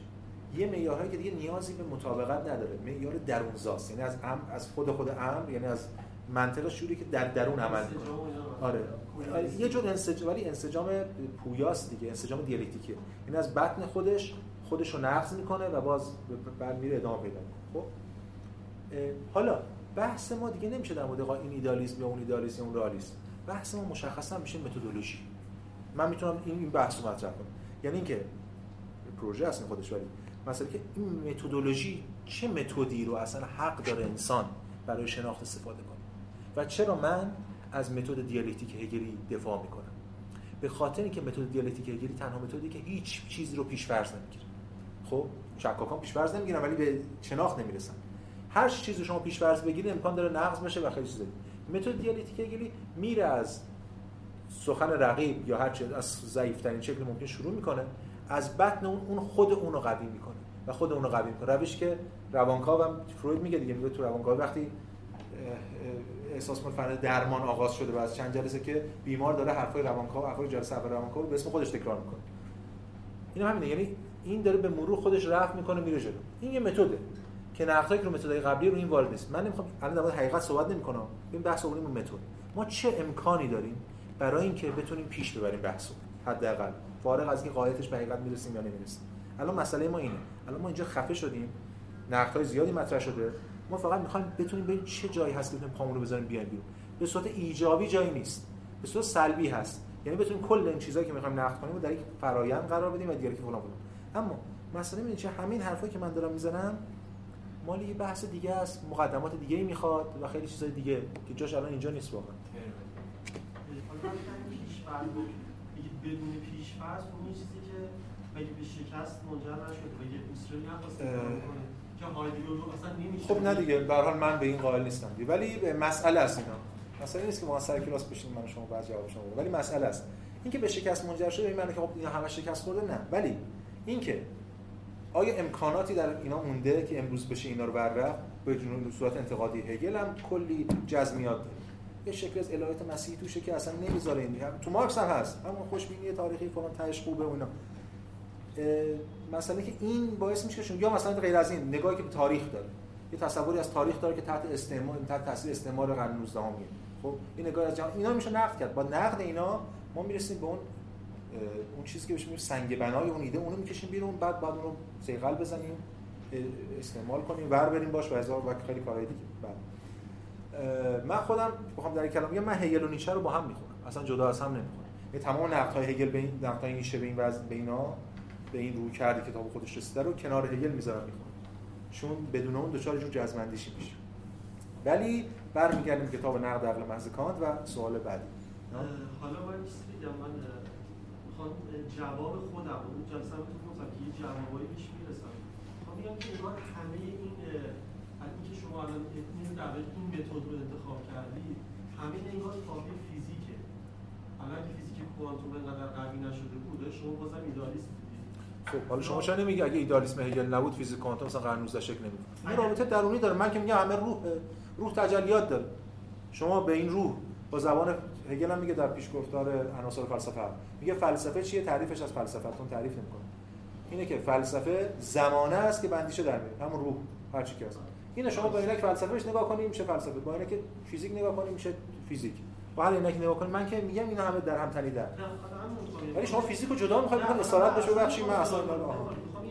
یه معیارهایی که دیگه نیازی به مطابقت نداره. معیار درونزاست. یعنی از ام از خود خود امر یعنی از منطق شوری که در درون عمل می‌کنه. آره. یه جور انسجام ولی انسجام پویاست دیگه. انسجام دیالکتیکه. این از بطن خودش خودش رو نقض می‌کنه و باز بعد میره ادامه پیدا می‌کنه. خب؟ حالا بحث ما دیگه نمیشه در مورد این ایدالیسم یا اون ایدالیسم یا اون رئالیسم. بحث ما مشخصا میشه متدولوژی. من می‌تونم این بحث رو مطرح کنم. یعنی اینکه پروژه این خودش ولی مثلا که این متدولوژی چه متدی رو اصلا حق داره انسان برای شناخت استفاده کنه؟ و چرا من از متد دیالکتیک هگلی دفاع می‌کنم؟ به خاطر اینکه متد دیالکتیک هگلی تنها متدی که هیچ چیزی رو پیش فرض نمی‌گیره. خب شکاکان پیش فرض نمی‌گیرن ولی به شناخت نمی‌رسن. هر چیزی شما پیش فرض بگیرید امکان داره نقض بشه و خیلی چیزا متد دیالکتیک هگلی میره از سخن رقیب یا هر چیز از ضعیفترین شکل ممکن شروع می‌کنه از بطن اون اون خود اون رو قوی می‌کنه و خود اون رو قوی می‌کنه. روش که روانکاو هم فروید میگه دیگه میگه تو روانکاو وقتی احساس می‌کنه درمان آغاز شده و از چند جلسه که بیمار داره حرفای روانکاو حرفای جلسه اول روانکاو رو به اسم خودش تکرار می‌کنه. این همینه یعنی این داره به مرور خودش رفت می‌کنه میره جلو. این یه متده که نقدایی که رو متدهای قبلی رو این وارد نیست. من نمی‌خوام الان در حقیقت صحبت نمی‌کنم. این بحث آوردیم اون متد. ما چه امکانی داریم برای اینکه بتونیم پیش ببریم بحثو حداقل. فارغ از اینکه قایتش به حقیقت می‌رسیم یا نمی‌رسیم. الان مسئله ما اینه. الان ما اینجا خفه شدیم. نقدهای زیادی مطرح شده. ما فقط می‌خوایم بتونیم ببینیم چه جایی هست که بتونیم پامون رو بذاریم بیایم بیرون. به صورت ایجابی جایی نیست. به صورت سلبی هست. یعنی بتونیم کل این چیزایی که می‌خوایم نقد کنیم رو در یک فرایند قرار بدیم و دیگه که فلان فلان. اما مسئله اینه چه همین حرفایی که من دارم می‌زنم مال یه بحث دیگه است. مقدمات دیگه ای می‌خواد و خیلی چیزای دیگه که جاش الان اینجا نیست واقعا. من پیش‌فرض بگید بدون پیش‌فرض اون یه چیزی که مگه به شکست منجر نشده مگه اسرائیل نخواست که هایدگر رو اصلا نمیشه خب نه دیگه به هر حال من به این قائل نیستم دیگه. ولی به مسئله است اینا. مسئله نیست که ما سر کلاس بشینیم من و شما بعد جواب شما. ولی مسئله است. اینکه به شکست منجر شده این معنی که خب اینا همه شکست خورده نه. ولی اینکه آیا امکاناتی در اینا مونده که امروز بشه اینا رو بررفت به جنون صورت انتقادی هگل هم کلی جزمیات داره. یه شکل از الهیات مسیحی توشه که اصلا نمی‌ذاره این هم تو مارکس هم هست. همون خوشبینی تاریخی فلان تهش خوبه اه، مسئله که این باعث میشه شما- یا مثلا غیر از این نگاهی که به تاریخ داره. یه تصوری از تاریخ داره که تحت استعمار تحت تاثیر استعمار قرن 19 میه خب این نگاه از جهان اینا میشه نقد کرد. با نقد اینا ما می‌رسیم به اون اون چیزی که بهش میگیم سنگ بنای اون ایده. اونو می‌کشیم بیرون بعد بعد اونو سیقل بزنیم استعمال کنیم ور بریم باش و هزار و خیلی کارهای دیگه. بعد اه، من خودم بخوام در کلام من هگل و نیچه رو با هم می‌خونم. اصلا جدا از هم نمی‌خونم. یعنی تمام نقدهای هگل به این نقدهای نیچه به این وضع به اینا به این روی کرده کتاب خودش رسیده رو کنار هگل می‌ذارم می‌خونم. چون بدون اون دچار جور جزمندیشی میشه. ولی برمیگردیم کتاب نقد عقل محض کانت و سوال بعدی. حالا من یه چیزی من می‌خوام جواب خودم اون جلسه تو گفتم که یه جوابایی پیش می‌رسم. می‌خوام بگم که انگار همه شما الان این در این متد رو انتخاب کردید همه این انگار تابع فیزیکه. حالا اگه فیزیک کوانتوم انقدر قوی نشده بود شما بازم ایدالیست خب حالا شما چرا نمیگی اگه ایدالیسم هگل نبود فیزیک کوانتوم مثلا قرن 19 شکل نمی‌گیره؟ این رابطه درونی داره. من که میگم همه روح روح تجلیات داره. شما به این روح با زبان هگل هم میگه در پیشگفتار عناصر فلسفه هم. میگه فلسفه چیه؟ تعریفش از فلسفتون تعریف نمی‌کنه. اینه که فلسفه زمانه است که بندیشه در میاره همون روح هر چی که هست. اینه شما با اینک فلسفه بهش نگاه کنیم میشه فلسفه؟ با اینک فیزیک نگاه کنیم میشه فیزیک؟ با هر اینک نگاه کنیم. من که میگم اینا همه در هم تنیدن حالا همون می‌خوام. ولی شما فیزیک رو جدا می‌خواید بخواید اصالت بشه ببخشید من اصلا می‌خوام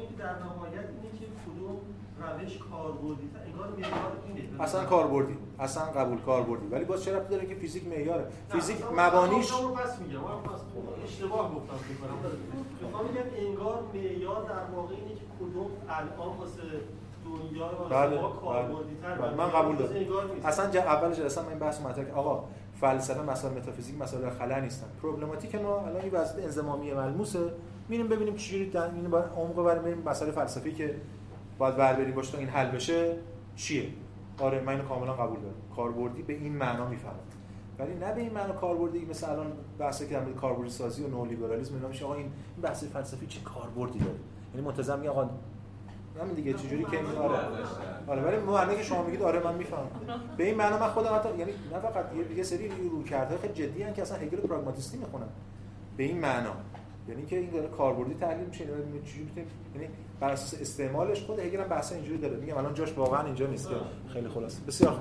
که در نهایت اینه که کدوم روش کاربردی انگار معیار اینه. اصلا کاربردی اصلا قبول کاربردی. ولی باز چه ربطی داره که فیزیک معیاره؟ فیزیک مبانیش پس میگم اشتباه گفتم فکر کنم. می‌خوام بگم انگار معیار در واقع اینه که کدوم الان واسه دنیا بله بله بله. من قبول دارم. اصلا جا اول جلسه من این بحث مطرح کردم. آقا فلسفه مسائل متافیزیک مسائل خلا نیستن. پروبلماتیک ما الان این وضعیت انضمامی ملموسه. میریم ببینیم چجوری در این با عمق بریم بریم مسائل فلسفی که باید ور بریم باشه تا این حل بشه چیه؟ آره من اینو کاملا قبول دارم. کاربردی به این معنا می‌فهمم. ولی نه به این معنا کاربردی مثل الان بحثی که در کاربردی سازی و نئولیبرالیسم اینا میشه. آقا این بحث فلسفی چه کاربردی داره؟ یعنی منتظم میگه آقا همین دیگه چجوری که این آره. آره ولی معنی که شما میگید آره من می‌فهمم. به این معنا من خودم حتی یعنی نه فقط یه, یه سری رویکردهای خیلی جدی هستن که اصلا هگل پراگماتیستی می‌خونن. به این معنا. یعنی که این داره کاربردی تحلیل میشه اینا رو چجوری می‌تونیم یعنی بر اساس استعمالش خود هگل هم بحث اینجوری داره. میگم الان جاش واقعا اینجا نیست که خیلی خلاص بسیار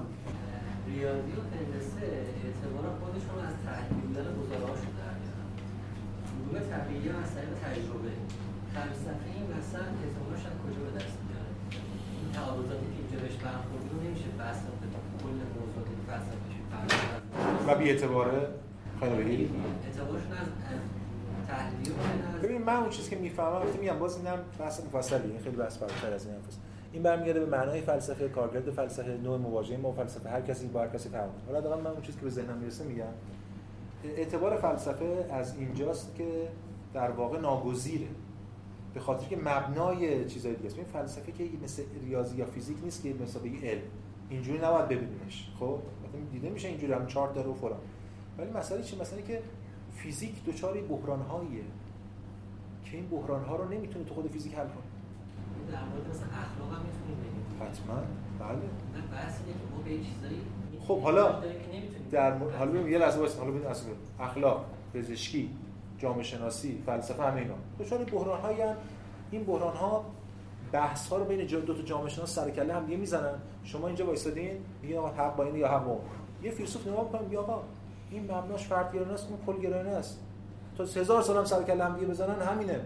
ریاضی و هندسه اعتبار خودشون از تحلیل بودن گزاره‌هاشون در میارن. علوم طبیعی از طریق تجربه. فلسفه این وسط اعتبارش از کجا به دست میاره این تعارضاتی که اینجا بهش برخورد نمیشه بحث به کل موضوعات پرداخت و بی اعتباره؟ خیلی بگی اعتبارشون از تحلیلی و ببین من اون چیزی که می‌فهمم وقتی میگم باز اینم بحث مفصلیه این خیلی بحث فراتر از این حرفه این برمیگرده به معنای فلسفه کارکرد فلسفه نوع مواجهه ما فلسفه هر کسی با هر کسی تعامل حالا دارم من اون چیزی که به ذهنم می‌رسه میگم. اعتبار فلسفه از اینجاست که در واقع ناگزیره. به خاطر که مبنای چیزای دیگه است. این فلسفه که مثل ریاضی یا فیزیک نیست که مثلا بگی علم. اینجوری نباید ببینیمش. خب؟ مثلا دیده میشه اینجوری هم چارت داره و فلان. ولی مسئله چی؟ مسئله که فیزیک دچار بحران‌هاییه. که این بحران‌ها رو نمی‌تونه تو خود فیزیک حل کنه. در مورد مثلا اخلاق هم می‌تونیم بگیم. حتما. بله. نه بحث اینه که ما به چیزایی خب حالا در مورد حالا یه لحظه واسه حالا ببین اصلا اخلاق پزشکی جامعه شناسی فلسفه همه اینا. دچار بحران‌هایی هستن این بحران‌ها بحث ها رو بین دو تا جامعه شناس سر کله هم می‌زنن. شما اینجا وایسادین میگین آقا حق با این یا حق اون. یه فیلسوف نگاه می‌کنه میگه آقا. این مبناش فردگرایانه است اون کلگرایانه است. تا هزار سال هم سر کله هم دیگه بزنن همینه.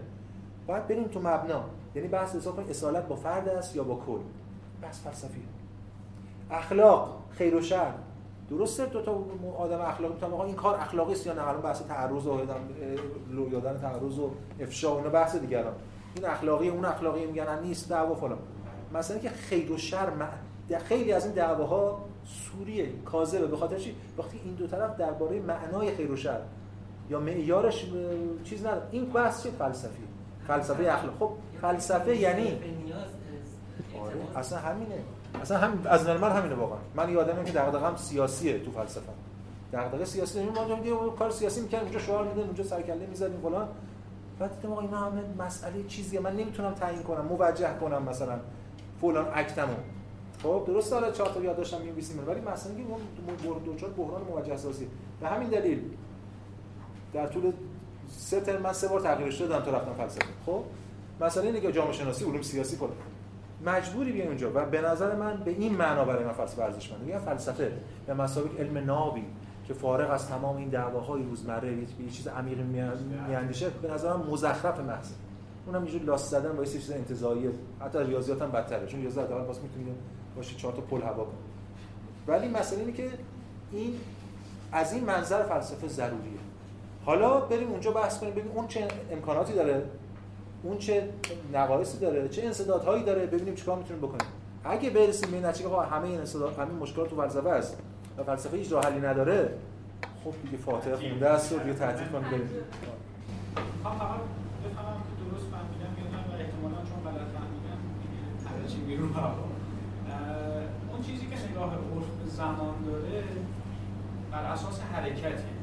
باید بریم تو مبنا. یعنی بحث حساب کنید اصالت با فرد است یا با کل؟ بحث فلسفی. اخلاق خیر و شر. درسته دو تا آدم اخلاقی می‌تونن آقا این کار اخلاقی است یا نه؟ الان بحث تعرض و آدم لو دادن تعرض و افشا و اینا بحث دیگران. این اخلاقی اون اخلاقی میگن نیست دعوا فلان. مثلا که خیر و شر خیلی از این دعواها سوریه کاذبه. به خاطر چی؟ وقتی این دو طرف درباره معنای خیر و شر یا معیارش چیز نداره. این بحث چه فلسفی. فلسفه اخلاق. خب فلسفه یعنی؟ آره اصلا همینه. اصلا هم از نظر من همینه واقعا. من یادمه که دغدغه‌م سیاسیه تو فلسفه. دغدغه سیاسی یعنی ما دیگه کار سیاسی می‌کردیم اونجا شعار میدیم اونجا سرکله می‌زدیم فلان. بعد دیدم آقا اینا همه مسئله چیزیه. من نمی‌تونم تعیین کنم موجه کنم مثلا فلان اکتمو. خب درست داره چهار تا یاد داشتم می‌نویسیم ولی مثلا که اون دوچار بحران موجه سازی به همین دلیل در طول سه ترم من سه بار تغییرش دادم تا رفتم فلسفه. خب مثلا اینه که جامعه شناسی علوم سیاسی فلان مجبوری بیای اونجا. و به نظر من به این معنا برای من فلسفه ارزشمنده. میگم فلسفه به مسابق علم نابی که فارغ از تمام این دعواهای روزمره یه چیز عمیق میاندیشه به من مزخرف محض. اونم اینجوری لاس زدن با یه چیز انتزاعی حتی ریاضیات هم بدتره. چون ریاضیات اول واسه می‌تونید باشه چهار تا پل هوا کنه ولی مسئله اینه که این از این منظر فلسفه ضروریه. حالا بریم اونجا بحث کنیم ببینیم اون چه امکاناتی داره. اون چه نقایصی داره چه انسدادهایی داره ببینیم چیکار می‌تونیم بکنیم. اگه برسیم به نتیجه آقا همه این انسداد همین مشکلات تو فلسفه است و فلسفه هیچ راه حلی نداره خب دیگه فاتحه خونده است و دیگه تعطیل کنیم. بریم می‌خوام فقط بفهمم که درست فهمیدم یا نه و احتمالا چون غلط فهمیدم همه چی بیرون اون چیزی که نگاه عرف زمان داره بر اساس حرکته اه،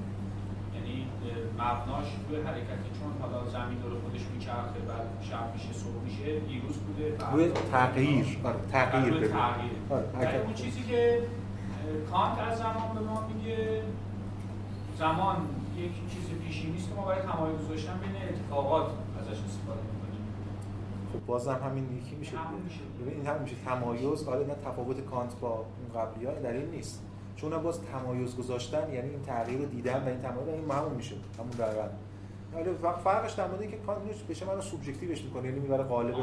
مبناش روی حرکته چون حالا زمین داره خودش میچرخه بعد شب میشه صبح میشه دیروز بوده روی. تغییر آره تغییر روی تغییر آره حرکت. اون چیزی که کانت از زمان به ما میگه زمان یک چیز پیشینی است که ما باید تمایز گذاشتن بین اتفاقات ازش استفاده می‌کنیم خب بازم همین یکی میشه. ببین این هم میشه تمایز آره نه تفاوت کانت با اون قبلی ها در این نیست چون باز تمایز گذاشتن یعنی این تغییر رو دیدن و این تمایز این همون میشه همون روند آره ف- فرقش در مورد اینکه کانت میشه بشه منو سوبژکتیوش می‌کنه یعنی می‌بره قالب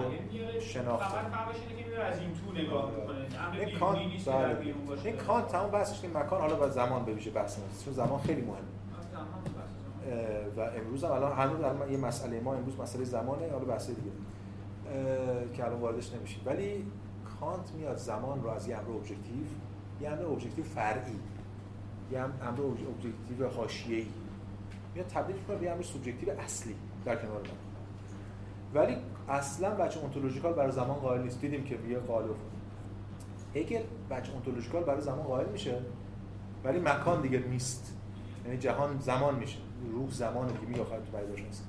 شناخت فقط فرقش اینه که میره از این تو نگاه می‌کنه. امر این کانت نیست بله. این کانت تمام بحثش که مکان حالا با زمان به ویژه بحث نیست چون زمان خیلی مهمه. و امروز هم الان هنوز الان یه مسئله ما امروز مسئله زمانه حالا بحث دیگه. که الان واردش نمیشیم. ولی کانت میاد زمان رو از یه امر ابجکتیو یه امر ابجکتیو فرعی یه ام- امر ابجکتیو حاشیه‌ای. میاد تبدیل کنه به امر سوبژکتیو اصلی در کنار ما. ولی اصلا بچه اونتولوژیکال برای زمان قائل نیست. دیدیم که یه قالب هگل بچه اونتولوژیکال برای زمان قائل میشه ولی مکان دیگه نیست. یعنی جهان زمان میشه. روح زمان دیگه میگه آخر تو نیست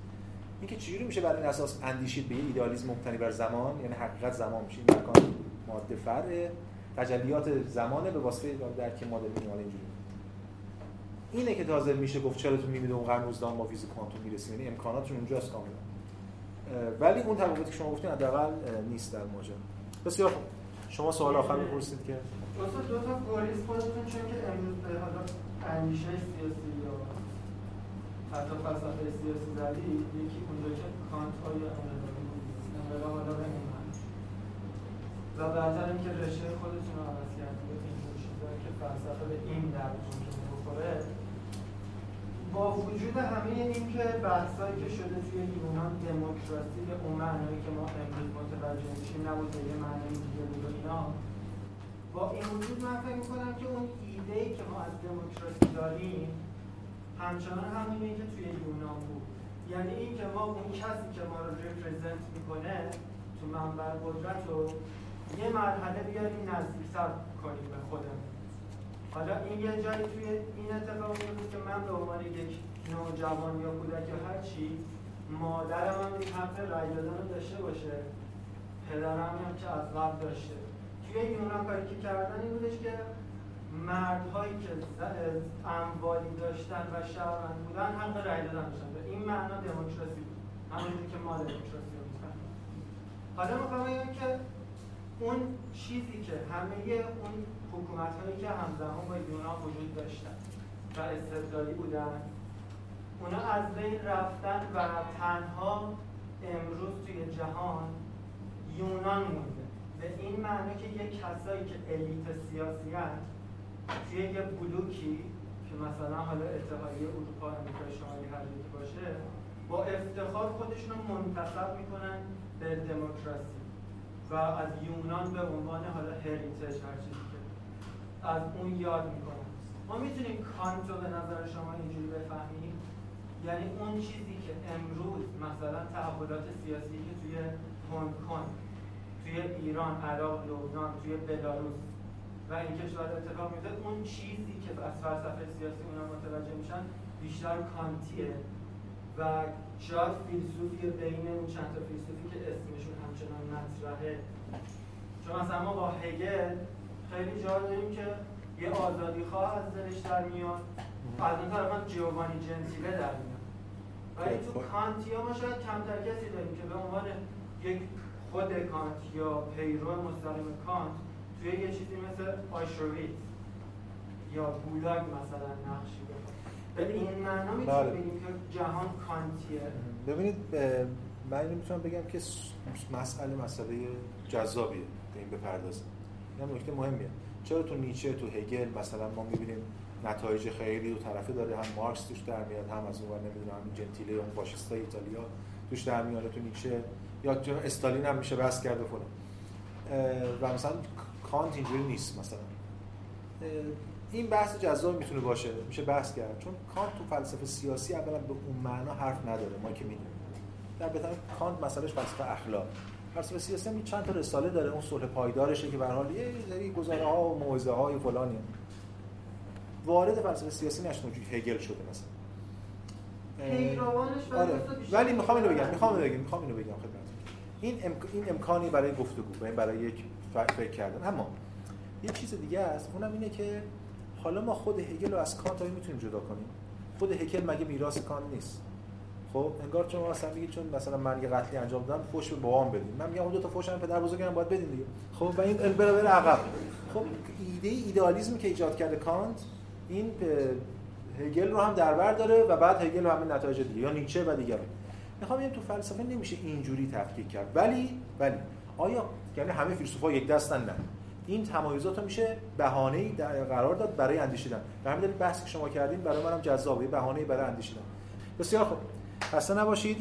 این که چجوری میشه بر این اساس اندیشید به ایدئالیسم مبتنی بر زمان؟ یعنی حقیقت زمان میشه. این مکان ماده فرع تجلیات زمانه به واسطه درک مدل مینیمال اینجوری. اینه که تازه میشه گفت چرا تو میمیده اون قرن 19 ما فیزیک کوانتوم می‌رسیم. یعنی امکاناتشون اونجاست کاملا. ولی اون تفاوتی که شما گفتین حداقل نیست در ماجرا بسیار خوب. شما سوال آخر بپرسید که؟ دوتا دو تا گریز خودتون چون که امروز حالا اندیشه سیاسی یا حتی فلسفه سیاسی زدی یکی اونجا که کانت ها یا انقلابی بود انقلاب حالا به و بعدتر اینکه رشته خودتون رو عوض کردید به این که فلسفه به این دردتون که بخوره با وجود همه این که بحثایی که شده توی یونان دموکراسی به اون معنایی که ما امروز متوجه میشیم نبود یه معنای دیگه بود اینا با این وجود من فکر می‌کنم که اون ایده ای که ما از دموکراسی داریم همچنان همینه که توی یونان بود. یعنی این که ما اون کسی که ما رو ریپرزنت می‌کنه تو منبع قدرت رو یه مرحله بیاریم نزدیکتر کنیم به خودمون حالا این یه جایی توی این اتفاق میفته که من به عنوان یک نوجوان یا کودک یا هر چی مادرم هم این حق رأی دادن رو داشته باشه. پدرم هم که از قبل داشته. توی یونان کاری که کردن این بودش که مردهایی که اموالی داشتن و شهروند بودن حق رأی دادن داشتن. به این معنا دموکراسی بود. همونجور که ما دموکراسی رو می‌فهمیم. حالا می‌خوام که اون چیزی که همه اون حکومت هایی که همزمان با یونان وجود داشتن و استبدادی بودن اونا از بین رفتن و تنها امروز توی جهان یونان مونده. به این معنی که یه کسایی که الیت سیاسی هن توی یه بلوکی که مثلا حالا اتحادیه اروپا امریکای شمالی هر باشه با افتخار خودشون رو منتخب می‌کنن به دموکراسی. و از یونان به عنوان حالا هریتج هر چیزی که از اون یاد می‌کنن ما می‌تونیم کانت رو به نظر شما اینجوری بفهمیم؟ یعنی اون چیزی که امروز مثلا تحولات سیاسی که توی هنگ کنگ توی ایران عراق لبنان توی بلاروس و این کشور اتفاق میفته اون چیزی که از فلسفه سیاسی اونا متوجه میشن بیشتر کانتیه و شاید فیلسوفی بین اون چند تا فیلسوفی که اسمشون همچنان مطرحه. چون مثلا ما با هگل خیلی جا داریم که یه آزادی خواه از دلش در میاد. از اون طرف هم جیوانی جنتیله در میاد. ولی تو کانتیا ما شاید کمتر کسی داریم که به عنوان یک خود کانت یا پیرو مستقیم کانت توی یه چیزی مثل آشویت یا گولاگ مثلا نقشی بخواد به این معنا بله. می‌تونیم بگیم که جهان کانتیه. ببینید من اینو می‌تونم بگم که مسئله مسئله جذابیه به این بپردازیم این نکته مهمیه. چرا تو نیچه تو هگل مثلا ما می‌بینیم نتایج خیلی دو طرفه داره هم مارکس توش در میاد هم از اون نمی‌دونم جنتیله اون فاشیستای ایتالیا توش در میاره تو نیچه یا تو استالین هم میشه بحث کرد اه، و مثلا کانت اینجوری نیست مثلا. این بحث جذاب می‌تونه باشه میشه بحث کرد. چون کانت تو فلسفه سیاسی اولا به اون معنا حرف نداره ما که می‌دونیم. در بهتر کانت مسئلهش فلسفه اخلاق. فلسفه سیاسی هم چند تا رساله داره اون صلح پایدارشه که به هر حال یه سری گزاره ها و موعظه های فلانی وارد فلسفه سیاسی نشد اونجوری هگل شده مثلا. آره. ولی می‌خوام اینو بگم می‌خوام اینو بگم می‌خوام اینو بگم خدمتتون. این. این امکانی برای گفتگو یعنی برای یک فکر کردن. اما یه چیز دیگه است اونم اینه که حالا ما خود هگل رو از کانت می‌تونیم جدا کنیم. خود هگل مگه میراث کانت نیست؟ خب انگار شما مثلا بگید چون مثلا من یه قتلی انجام دادم فوش به بابام بدیم من میگم اون دو تا فوش هم پدر بزرگم باید بدین دیگه. خب و این بره بره عقب. خب ایده ایدئالیسمی که ایجاد کرده کانت این هگل رو هم در بر داره و بعد هگل همین نتایج دیگه یا نیچه و دیگران. می‌خوام بگم تو فلسفه نمیشه اینجوری تفکیک کرد. ولی ولی آیا یعنی همه فیلسوفا یک دستن؟ نه. این تمایزات رو میشه بهانه‌ای در قرار داد برای اندیشیدن. به همین دلیل بحث که شما کردین برای منم جذابه. بهانه‌ای برای اندیشیدن. بسیار خوب. خسته نباشید.